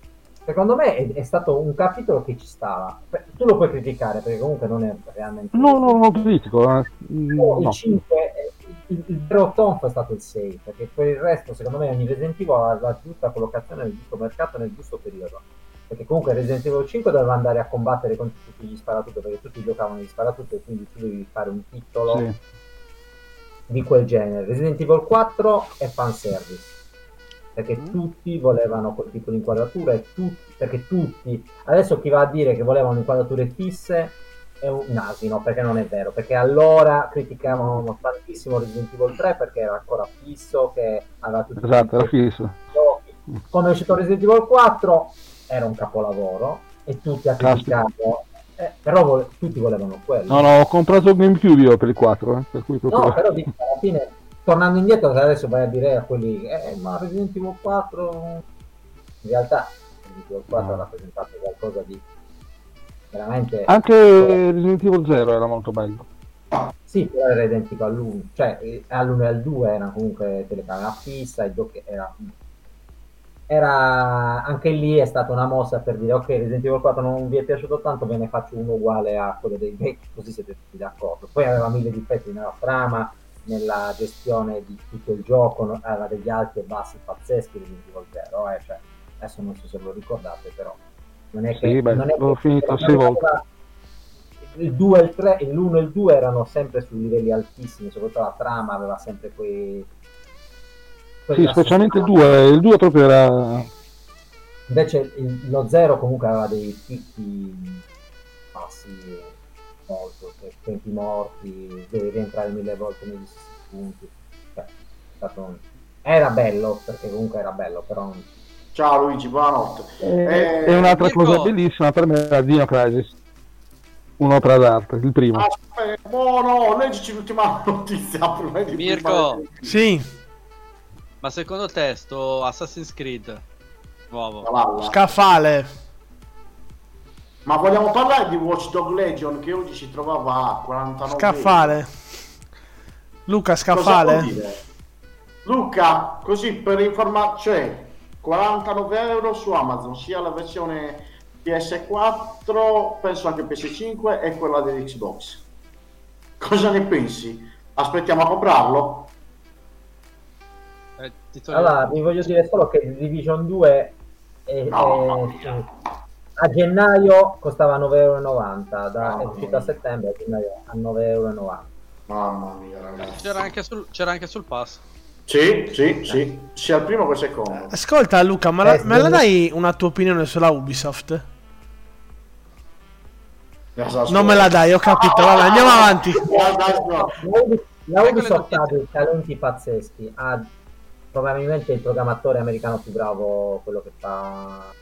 Secondo me è, è stato un capitolo che ci stava. Tu lo puoi criticare perché comunque non è realmente. no no no critico eh. Mm, Oh, il no 5, eh, il, il vero tonfo è stato il 6, perché per il resto, secondo me, ogni Resident Evil ha la giusta collocazione nel giusto mercato nel giusto periodo. Perché comunque Resident Evil 5 doveva andare a combattere contro tutti gli sparatutto, perché tutti giocavano gli sparatutto e quindi tu devi fare un titolo sì. di quel genere. Resident Evil 4 è fanservice. Perché tutti volevano quel tipo di inquadratura tutti, perché tutti, adesso chi va a dire che volevano inquadrature fisse è un asino, perché non è vero, perché allora criticavano tantissimo Resident Evil 3 perché era ancora fisso, che aveva tutti esatto era fisso. Quando è uscito Resident Evil 4 era un capolavoro e tutti a Caspita. criticarlo, eh, però vole- tutti volevano quello. no no ho comprato GameCube io per il 4 eh, per cui proprio No, però dico, alla fine, tornando indietro, adesso vai a dire a quelli, eh, ma Resident Evil 4, in realtà Resident Evil 4 ha No. rappresentato qualcosa di veramente, anche Resident Evil 0 era molto bello sì, però era identico all'1, cioè eh, all'1 e al 2 era comunque telecamera fissa, il gioco era, era, anche lì è stata una mossa per dire, ok, Resident Evil 4 non vi è piaciuto tanto, ve ne faccio uno uguale a quello dei vecchi, così siete tutti d'accordo. Poi aveva mille difetti nella trama, nella gestione di tutto il gioco, no- aveva degli alti e bassi pazzeschi Evil 0, eh, cioè, adesso non so se ve lo ricordate, però non è che... Sì, beh, non è l'ho che- finito sei volte. Il 2 e il 3, l'1 e il 2 erano sempre su livelli altissimi, soprattutto la trama aveva sempre quei... sì quella specialmente il sensazione. 2 il 2 proprio era Invece il- lo 0 comunque aveva dei picchi bassi molto, cioè, tempi morti, devi rientrare mille volte negli stessi punti. Cioè, è stato un- Era bello, perché comunque era bello, però Ciao Luigi, buonanotte. Eh, e un'altra Mirko- cosa bellissima per me era Dino Crisis un'opera d'arte il primo Aspetta, oh no, leggici l'ultima *laughs* notizia Mirko. Sì, Ma secondo te sto Assassin's Creed nuovo Valhalla. Ma vogliamo parlare di Watch Dog Legion che oggi si trovava a 49 Scaffale. Luca, Cosa scaffale. vuol dire? Luca, così per informare, cioè 49 euro su Amazon, sia la versione PS4, penso anche PS5 e quella dell'Xbox. Cosa ne pensi? Aspettiamo a comprarlo? Eh, Allora, vi voglio dire solo che il Division 2 è- No, è- a gennaio costava 9,90 euro, da, è uscito a no. settembre, a gennaio a 9,90 euro. Mamma mia, ragazzi. C'era anche sul, c'era anche sul pass. Sì, sì, sì. Sia il primo che il secondo. Ascolta Luca, ma la- Eh, me la dai una tua opinione sulla Ubisoft? Non me la dai, ho capito. Vabbè, andiamo avanti. La La Ubisoft ha dei talenti pazzeschi. Ha probabilmente il programmatore americano più bravo, quello che fa.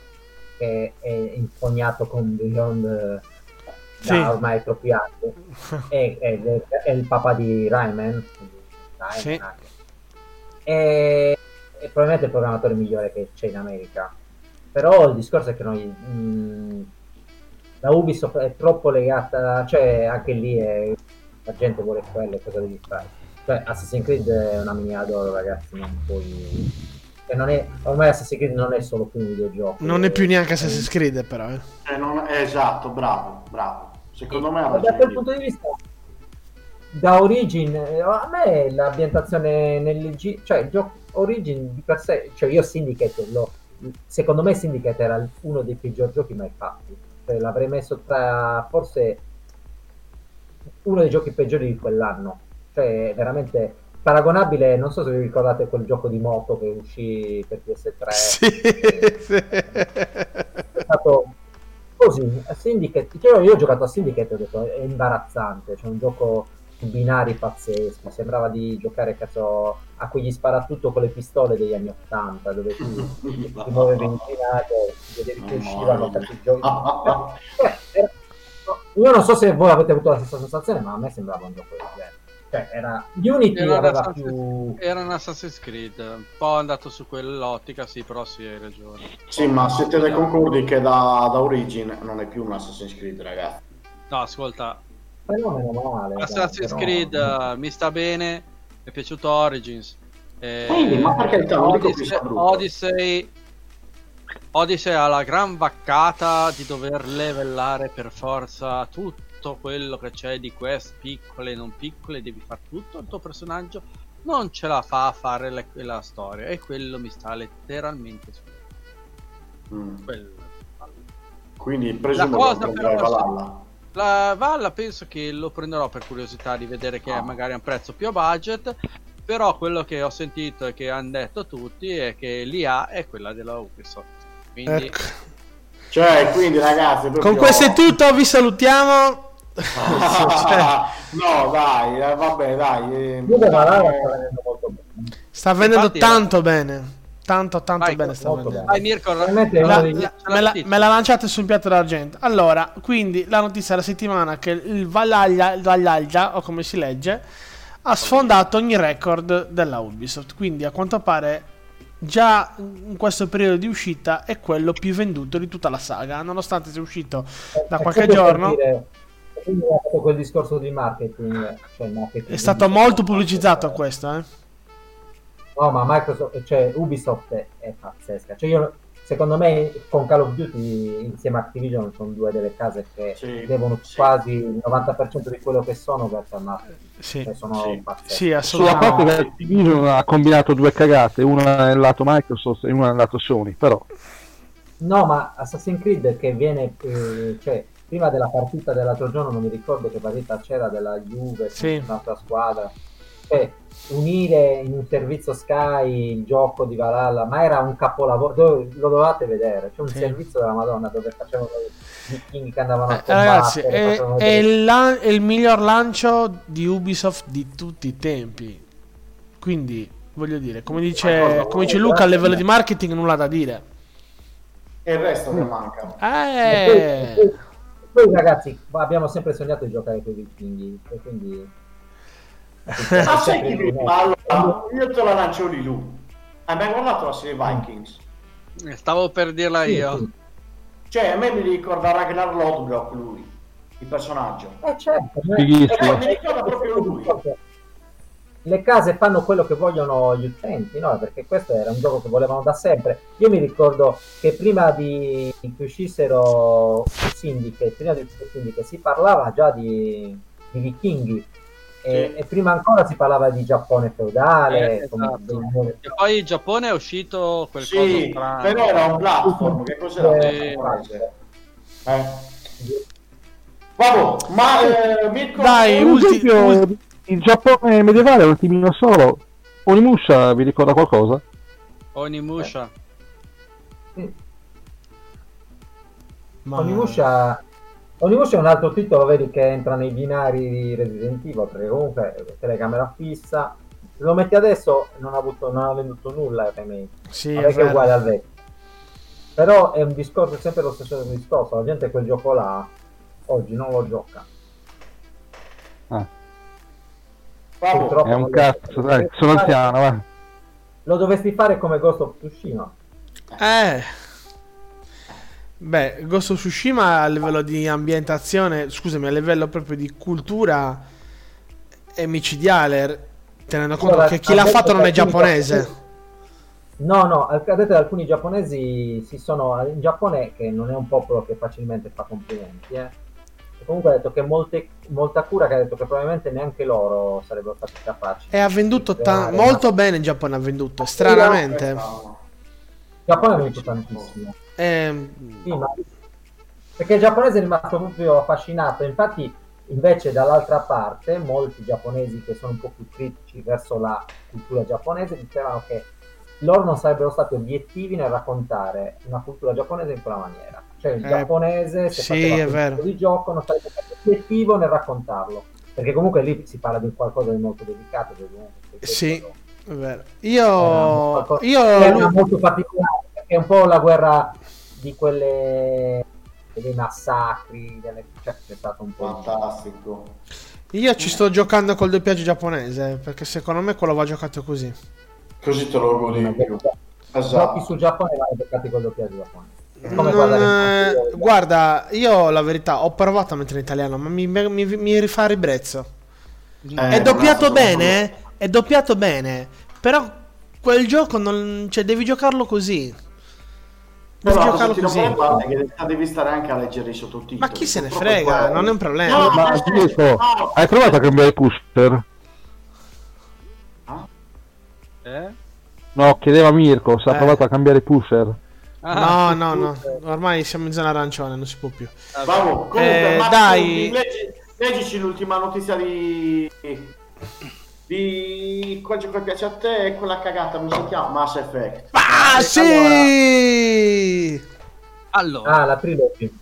Che è infognato con Beyond eh, da Sì. ormai troppi anni. *laughs* è, è- è il papà di Rayman. Sì. E, è probabilmente il programmatore migliore che c'è in America. Però il discorso è che noi. mh, la Ubisoft è troppo legata, cioè anche lì è- la gente vuole quello, cosa devi fare? Cioè Assassin's Creed è una miniera d'oro ragazzi, non puoi... Cioè, non è, ormai Assassin's Creed non è solo più un videogioco. Non è più neanche Assassin's Creed, però. eh. Eh, non- eh, esatto, bravo, bravo. Secondo me ha Ma da quel punto di vista, da Origin, eh, a me l'ambientazione nel G, cioè il gioco Origin di per sé, cioè io Syndicate, lo, secondo me Syndicate era uno dei peggior giochi mai fatti. Cioè, l'avrei messo tra forse uno dei giochi peggiori di quell'anno. Cioè, veramente paragonabile, non so se vi ricordate quel gioco di moto che uscì per PS3. Sì, sì. è stato così. A Syndicate cioè, io ho giocato a Syndicate e ho detto è imbarazzante c'è un gioco su binari pazzeschi. Sembrava di giocare cazzo a quegli sparatutto con le pistole degli anni 80 dove tu ti muovevi inclinato vedevi che uscivano cazzo i giochi. Eh, io non so se voi avete avuto la stessa sensazione ma a me sembrava un gioco del genere cioè era Unity Era Assassin's- più Era un Assassin's Creed, un po' andato su quell'ottica, sì, però sì, hai ragione. Sì, ma siete dei concordi che da, da Origin non è più un Assassin's Creed, ragazzi. No, ascolta, fenomeno male dai, Assassin's però- Creed eh, mi sta bene, mi è piaciuto Origins. Eh, Quindi, ma per carità, non dico Odyssey. Odyssey, Odyssey ha la gran vaccata di dover levellare per forza tutto quello che c'è di quest piccole e non piccole, devi fare tutto il tuo personaggio, non ce la fa a fare le- la storia e quello mi sta letteralmente su Mm. quello. Quindi presumo cosa che Valhalla. La Valla penso che lo prenderò per curiosità di vedere che Ah. è magari a un prezzo più a budget. Però quello che ho sentito e che hanno detto tutti è che l'IA è quella della Ubisoft. Quindi Ecco. Cioè, quindi ragazzi... proprio- Con questo è tutto, vi salutiamo. *laughs* No, dai, eh, vabbè, dai. eh, Io sta venendo molto bene sta vendendo Infatti, tanto bene. Tanto, tanto Vai, bene sta vendendo. Vai Mirko, La- la- me, la, me la lanciate sul piatto d'argento. Allora, quindi la notizia della settimana è che il Valhalla, o come si legge, ha sfondato ogni record della Ubisoft. Quindi a quanto pare già in questo periodo di uscita è quello più venduto di tutta la saga, nonostante sia uscito da qualche proprio per giorno. dire- quindi quel discorso di marketing, cioè marketing È stato molto pubblicizzato questo, eh. No, ma Microsoft, cioè Ubisoft è, è pazzesca. Cioè io, secondo me con Call of Duty insieme a Activision sono due delle case che Sì, devono sì. quasi il 90% di quello che sono verso il marketing. Sì, Cioè, sono Sì. pazzesche. sì, Sulla assolutamente. parte che Activision ha combinato due cagate, una nel lato Microsoft e una nel lato Sony, però No, ma Assassin's Creed che viene, eh, cioè, prima della partita dell'altro giorno, non mi ricordo che partita c'era della Juve, Sì. un'altra squadra. Cioè, unire in un servizio Sky il gioco di Valhalla, ma era un capolavoro, dove- lo dovevate vedere, c'è un Sì. servizio della Madonna dove facevano i vichinghi che andavano a Eh, ragazzi, combattere, è, è il, lan- è il miglior lancio di Ubisoft di tutti i tempi. Quindi, voglio dire, come dice, come dice Luca, a livello di marketing nulla da dire. E il resto che manca. E poi, e Eh, poi- ragazzi, abbiamo sempre sognato di giocare con i vichinghi, e quindi... Ah, *laughs* senti, ma allora, io te la lancio lì, Lu. Hai mai guardato la serie Vikings? Stavo per dirla Sì, io. sì. Cioè, a me mi ricorda Ragnar Lodbrok, lui, il personaggio. Eh certo, ma- Fighissimo. eh, Mi ricorda proprio lui. Le case fanno quello che vogliono gli utenti, no? Perché questo era un gioco che volevano da sempre. Io mi ricordo che prima di che uscissero Syndicate, prima di uscire Syndicate, si parlava già di, di vichinghi. E, Sì. e prima ancora si parlava di Giappone feudale. Eh, come- esatto. E poi in Giappone è uscito quel Sì, strano. però era un platform, che cos'era? Eh, Eh. Vabbè, ma eh, Mirko... dai, Per ulti- esempio, ul- il Giappone medievale è un attimino solo. Onimusha vi ricorda qualcosa? Onimusha. Ma... Onimusha, Onimusha è un altro titolo, vedi, che entra nei binari di Resident Evil, perché comunque telecamera fissa. Se lo metti adesso non ha, avuto, non ha venduto nulla il remake. Sì, non è è che è vero. uguale al vecchio. Però è un discorso, è sempre lo stesso discorso. La gente quel gioco là oggi non lo gioca. Ah, Purtroppo è un cazzo, dai, sono anziano, va. Lo dovresti fare come Ghost of Tsushima. Eh. Beh, Ghost of Tsushima a livello di ambientazione, scusami, a livello proprio di cultura è micidiale, tenendo conto Allora, che chi l'ha fatto non è giapponese. No, no, al- cadete alcuni giapponesi si sono in Giappone che non è un popolo che facilmente fa complimenti, eh. Comunque ha detto che molte, molta cura che ha detto che probabilmente neanche loro sarebbero stati capaci. E ha venduto ta- molto ma- bene in Giappone, ha venduto, stranamente. Il Giappone ha venduto tantissimo. Eh, Sì, ma- Perché il giapponese è rimasto proprio affascinato, infatti invece dall'altra parte molti giapponesi che sono un po' più critici verso la cultura giapponese dicevano che loro non sarebbero stati obiettivi nel raccontare una cultura giapponese in quella maniera. Cioè il Eh, giapponese se sì, faceva è vero. tipo di gioco non sarebbe stato obiettivo nel raccontarlo. Perché comunque lì si parla di un qualcosa di molto delicato. di un- di Sì. è vero. era Io, qualcosa- io era molto particolare perché è un po' la guerra di quelle dei massacri delle... cioè c'è stato un po' Fantastico. io ci sto giocando col doppiaggio giapponese, perché secondo me quello va giocato così. Così te lo godi di più. giochi Esatto. sul Giappone vanno giocati col doppiaggio giapponese È Non, eh, il guarda, io la verità ho provato a mettere in italiano, ma mi, mi, mi rifà ribrezzo. Eh, è doppiato ragazzi, bene, è doppiato bene, però quel gioco non... cioè devi giocarlo così. Devi Però giocarlo così. che devi stare anche a leggere i sottotitoli. Ma chi se ne frega, quello. non è un problema. No, Ma Diego, no. hai provato a cambiare i pusher? Eh? No, chiedeva Mirko se ha Eh. provato a cambiare i pusher. Ah, No, no, no, ormai siamo in zona arancione, non si può più. Vabbè, comunque, Eh, Max, dai. leggi- leggici l'ultima notizia di... di quel gioco che piace a te e quella cagata, come si chiama? Mass Effect. Ah, Eh, sì! Allora, ah la trilogy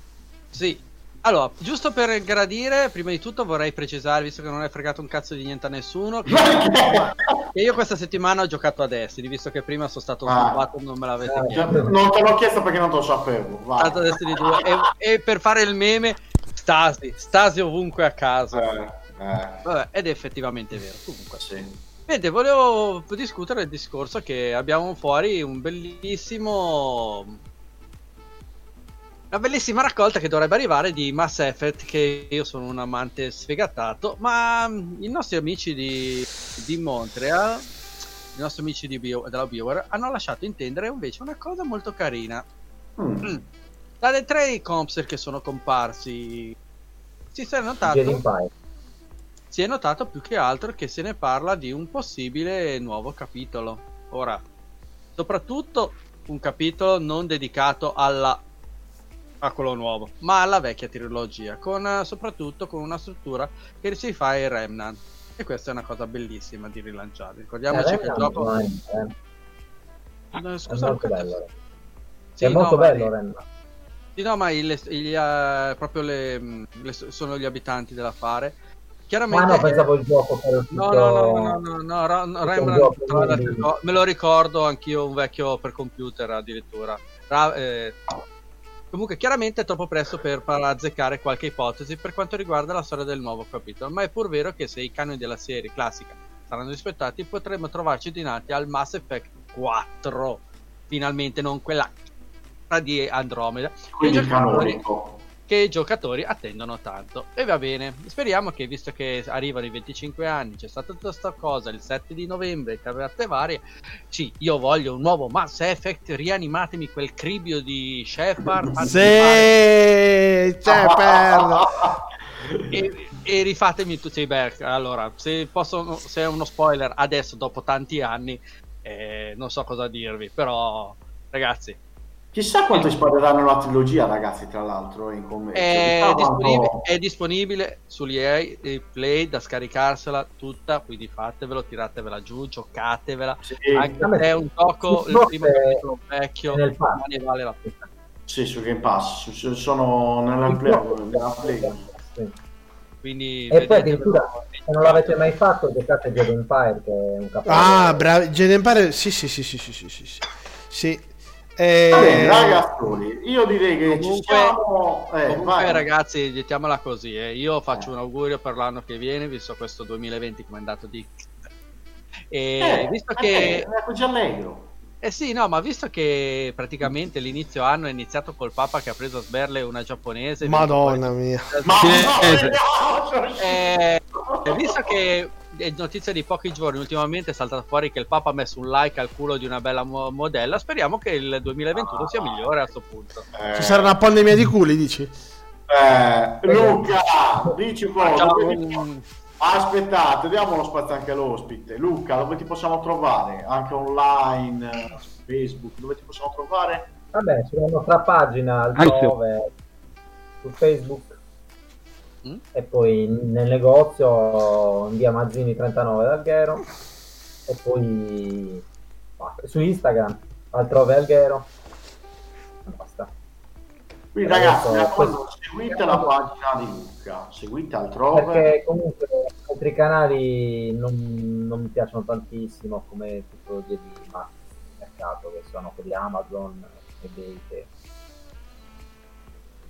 sì. Allora, giusto per gradire, prima di tutto vorrei precisare, visto che non hai fregato un cazzo di niente a nessuno, che, *laughs* che io questa settimana ho giocato a Destiny, visto che prima sono stato Ah. snobbato e non me l'avete Ah, chiesto. Non te l'ho chiesto perché non te lo sapevo. Giocato a. Destiny 2 e, e per fare il meme, Stasi, Stasi ovunque a caso. Eh, eh, Vabbè, ed è effettivamente vero. Comunque, sì. Niente, volevo discutere il discorso che abbiamo fuori un bellissimo. Una bellissima raccolta che dovrebbe arrivare di Mass Effect, che io sono un amante sfegatato, ma mm, i nostri amici di, di Montreal, i nostri amici di Bio- della BioWare, hanno lasciato intendere invece una cosa molto carina. Mm. Dalle tre comps che sono comparsi, si è notato si è notato più che altro che se ne parla di un possibile nuovo capitolo. Ora, soprattutto un capitolo non dedicato alla a quello nuovo, ma alla vecchia trilogia, con eh, soprattutto con una struttura che si fa ai Remnant. E questa è una cosa bellissima di rilanciare. Ricordiamoci Eh, che gioco. eh, No, è scusa, molto cazzo- bello Sì, è no, molto ma- bello Remnant Sì, no, ma il- il- eh, proprio le, le- sono gli abitanti della fare. Chiaramente. ma no pensavo il gioco per No, no, no, no, no, no, no, un Rembrandt, gioco, me lo ricordo anch'io un vecchio per computer addirittura. Ra- eh, comunque chiaramente è troppo presto per azzeccare qualche ipotesi per quanto riguarda la storia del nuovo capitolo, ma è pur vero che se i canoni della serie classica saranno rispettati potremmo trovarci dinanzi al Mass Effect 4, finalmente non quella di Andromeda. Quindi I giocatori- canonico. Che i giocatori attendono tanto. E va bene, speriamo che visto che arrivano i 25 anni, c'è stata tutta questa cosa il 7 di novembre, cavate varie, sì, io voglio un nuovo Mass Effect, rianimatemi quel cribio di Shepard, Sì, c'è per... e, e rifatemi tutti i back. Allora, se, posso, se è uno spoiler adesso, dopo tanti anni, eh, non so cosa dirvi, però ragazzi, Chissà quanto spareranno la trilogia, ragazzi, tra l'altro, in commercio. È disponibile, quanto- è disponibile sull'EA eh, Play da scaricarsela tutta, quindi fatevelo, tiratevela giù, giocatevela. Sì, Anche se è un gioco, il primo è- capitolo vecchio, ne vale la pena. sì, su Game Pass, su- su- sono nella Play. nella Play. Sì. Quindi E poi addirittura, se non l'avete mai fatto, giocate Jedi Empire, che è un capolavoro. Ah, bravi. Jedi Empire. Sì, sì, sì, sì, sì, sì, sì. sì. Eh, Va bene, ragazzi, io direi che ci Comunque- siamo. Eh, Comunque, vai. ragazzi, mettiamola così. eh. Io faccio un augurio per l'anno che viene, visto questo 2020 come è andato di. E Eh, visto eh, che. è così allegro. Eh sì, no, ma visto che praticamente l'inizio anno è iniziato col Papa che ha preso a sberle una giapponese. Madonna mia. Ma no, Eh, e visto che è notizia di pochi giorni, ultimamente è saltato fuori che il Papa ha messo un like al culo di una bella mo- modella, speriamo che il 2021 sia migliore a questo punto. Eh, Ci sarà una pandemia di culi, dici? eh, Luca, dici un- Aspettate, diamo lo spazio anche all'ospite. Luca, dove ti possiamo trovare? Anche online, su Facebook, dove ti possiamo trovare? Vabbè, sulla nostra pagina altrove, su Facebook Mm? e poi nel negozio in via Mazzini 39 d'Alghero e poi basta. su Instagram altrove Alghero e basta. Quindi Adesso, ragazzi, raccomando, questo- seguite la pagina di Luca, seguite altrove. perché comunque altri canali non, non mi piacciono tantissimo come tipologie di ma- mercato che sono quelli Amazon e eBay che,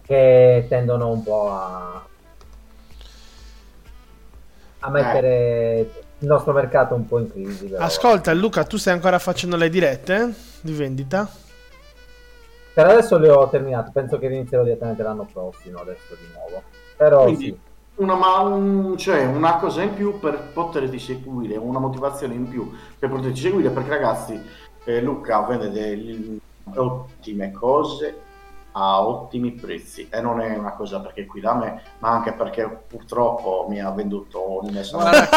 che tendono un po' a a mettere il nostro mercato un po' in crisi però. Ascolta, Luca, tu stai ancora facendo le dirette eh, di vendita? per adesso le ho terminate penso che inizierò direttamente l'anno prossimo adesso di nuovo però Quindi sì una, ma- un- cioè, una cosa in più per poterti seguire, una motivazione in più per poterti seguire, perché ragazzi, eh, Luca vende delle ottime cose a ottimi prezzi e non è una cosa perché qui da me, ma anche perché purtroppo mi ha venduto un Guarda che-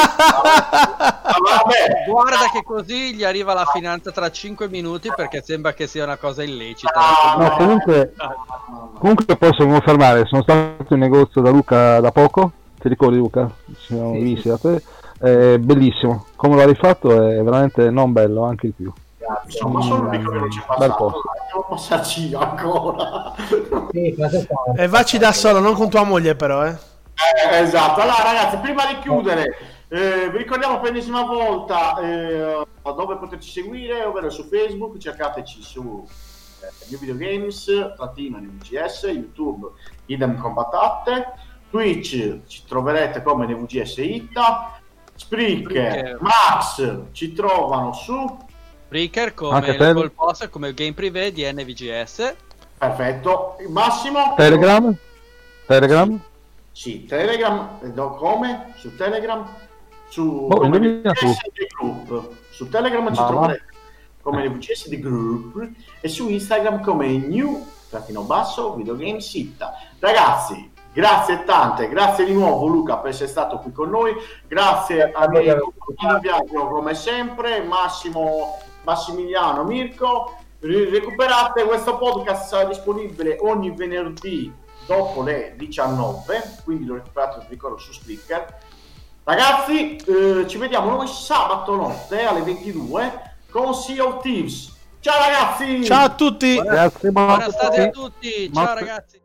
Vabbè, Guarda che così gli arriva la finanza tra 5 minuti perché sembra che sia una cosa illecita. Ah, No, comunque, comunque posso confermare, sono stato in negozio da Luca da poco, ti ricordi Luca? Ci siamo Sì, visti da te. È bellissimo, come l'ha rifatto è veramente non bello, anche di più. Insomma, solo dico che non c'è Bel passato, devo passarci ancora. Sì, Francesco- E vacci da solo, non con tua moglie però, eh. Eh, esatto, allora ragazzi, prima di chiudere, eh, vi ricordiamo per l'ennesima volta eh, dove poterci seguire, ovvero su Facebook, cercateci su eh, New Video Games, trattino NVGS, YouTube, idem combattatte, Twitch ci troverete come NVGS Itta, Spreaker. Max ci trovano su, Breaker come il te? Gold Post come game privé di NVGS. perfetto, Massimo, Telegram? Telegram? Sì, Telegram, eh, do- come? Su Telegram? Su Boh, Group. Su Telegram ci troverete come VCS di Group e su Instagram come New trattino basso videogame sitta. Ragazzi, grazie tante, grazie di nuovo Luca per essere stato qui con noi, grazie a viaggio come sempre, Massimo, Massimiliano, Mirko. Recuperate questo podcast sarà disponibile ogni venerdì dopo le 19, quindi lo recuperate, vi ricordo, su Spreaker. Ragazzi, eh, ci vediamo noi sabato notte alle 22 con Sea of Thieves. Ciao ragazzi! Ciao a tutti! Grazie, Buona estate a tutti. ciao ragazzi.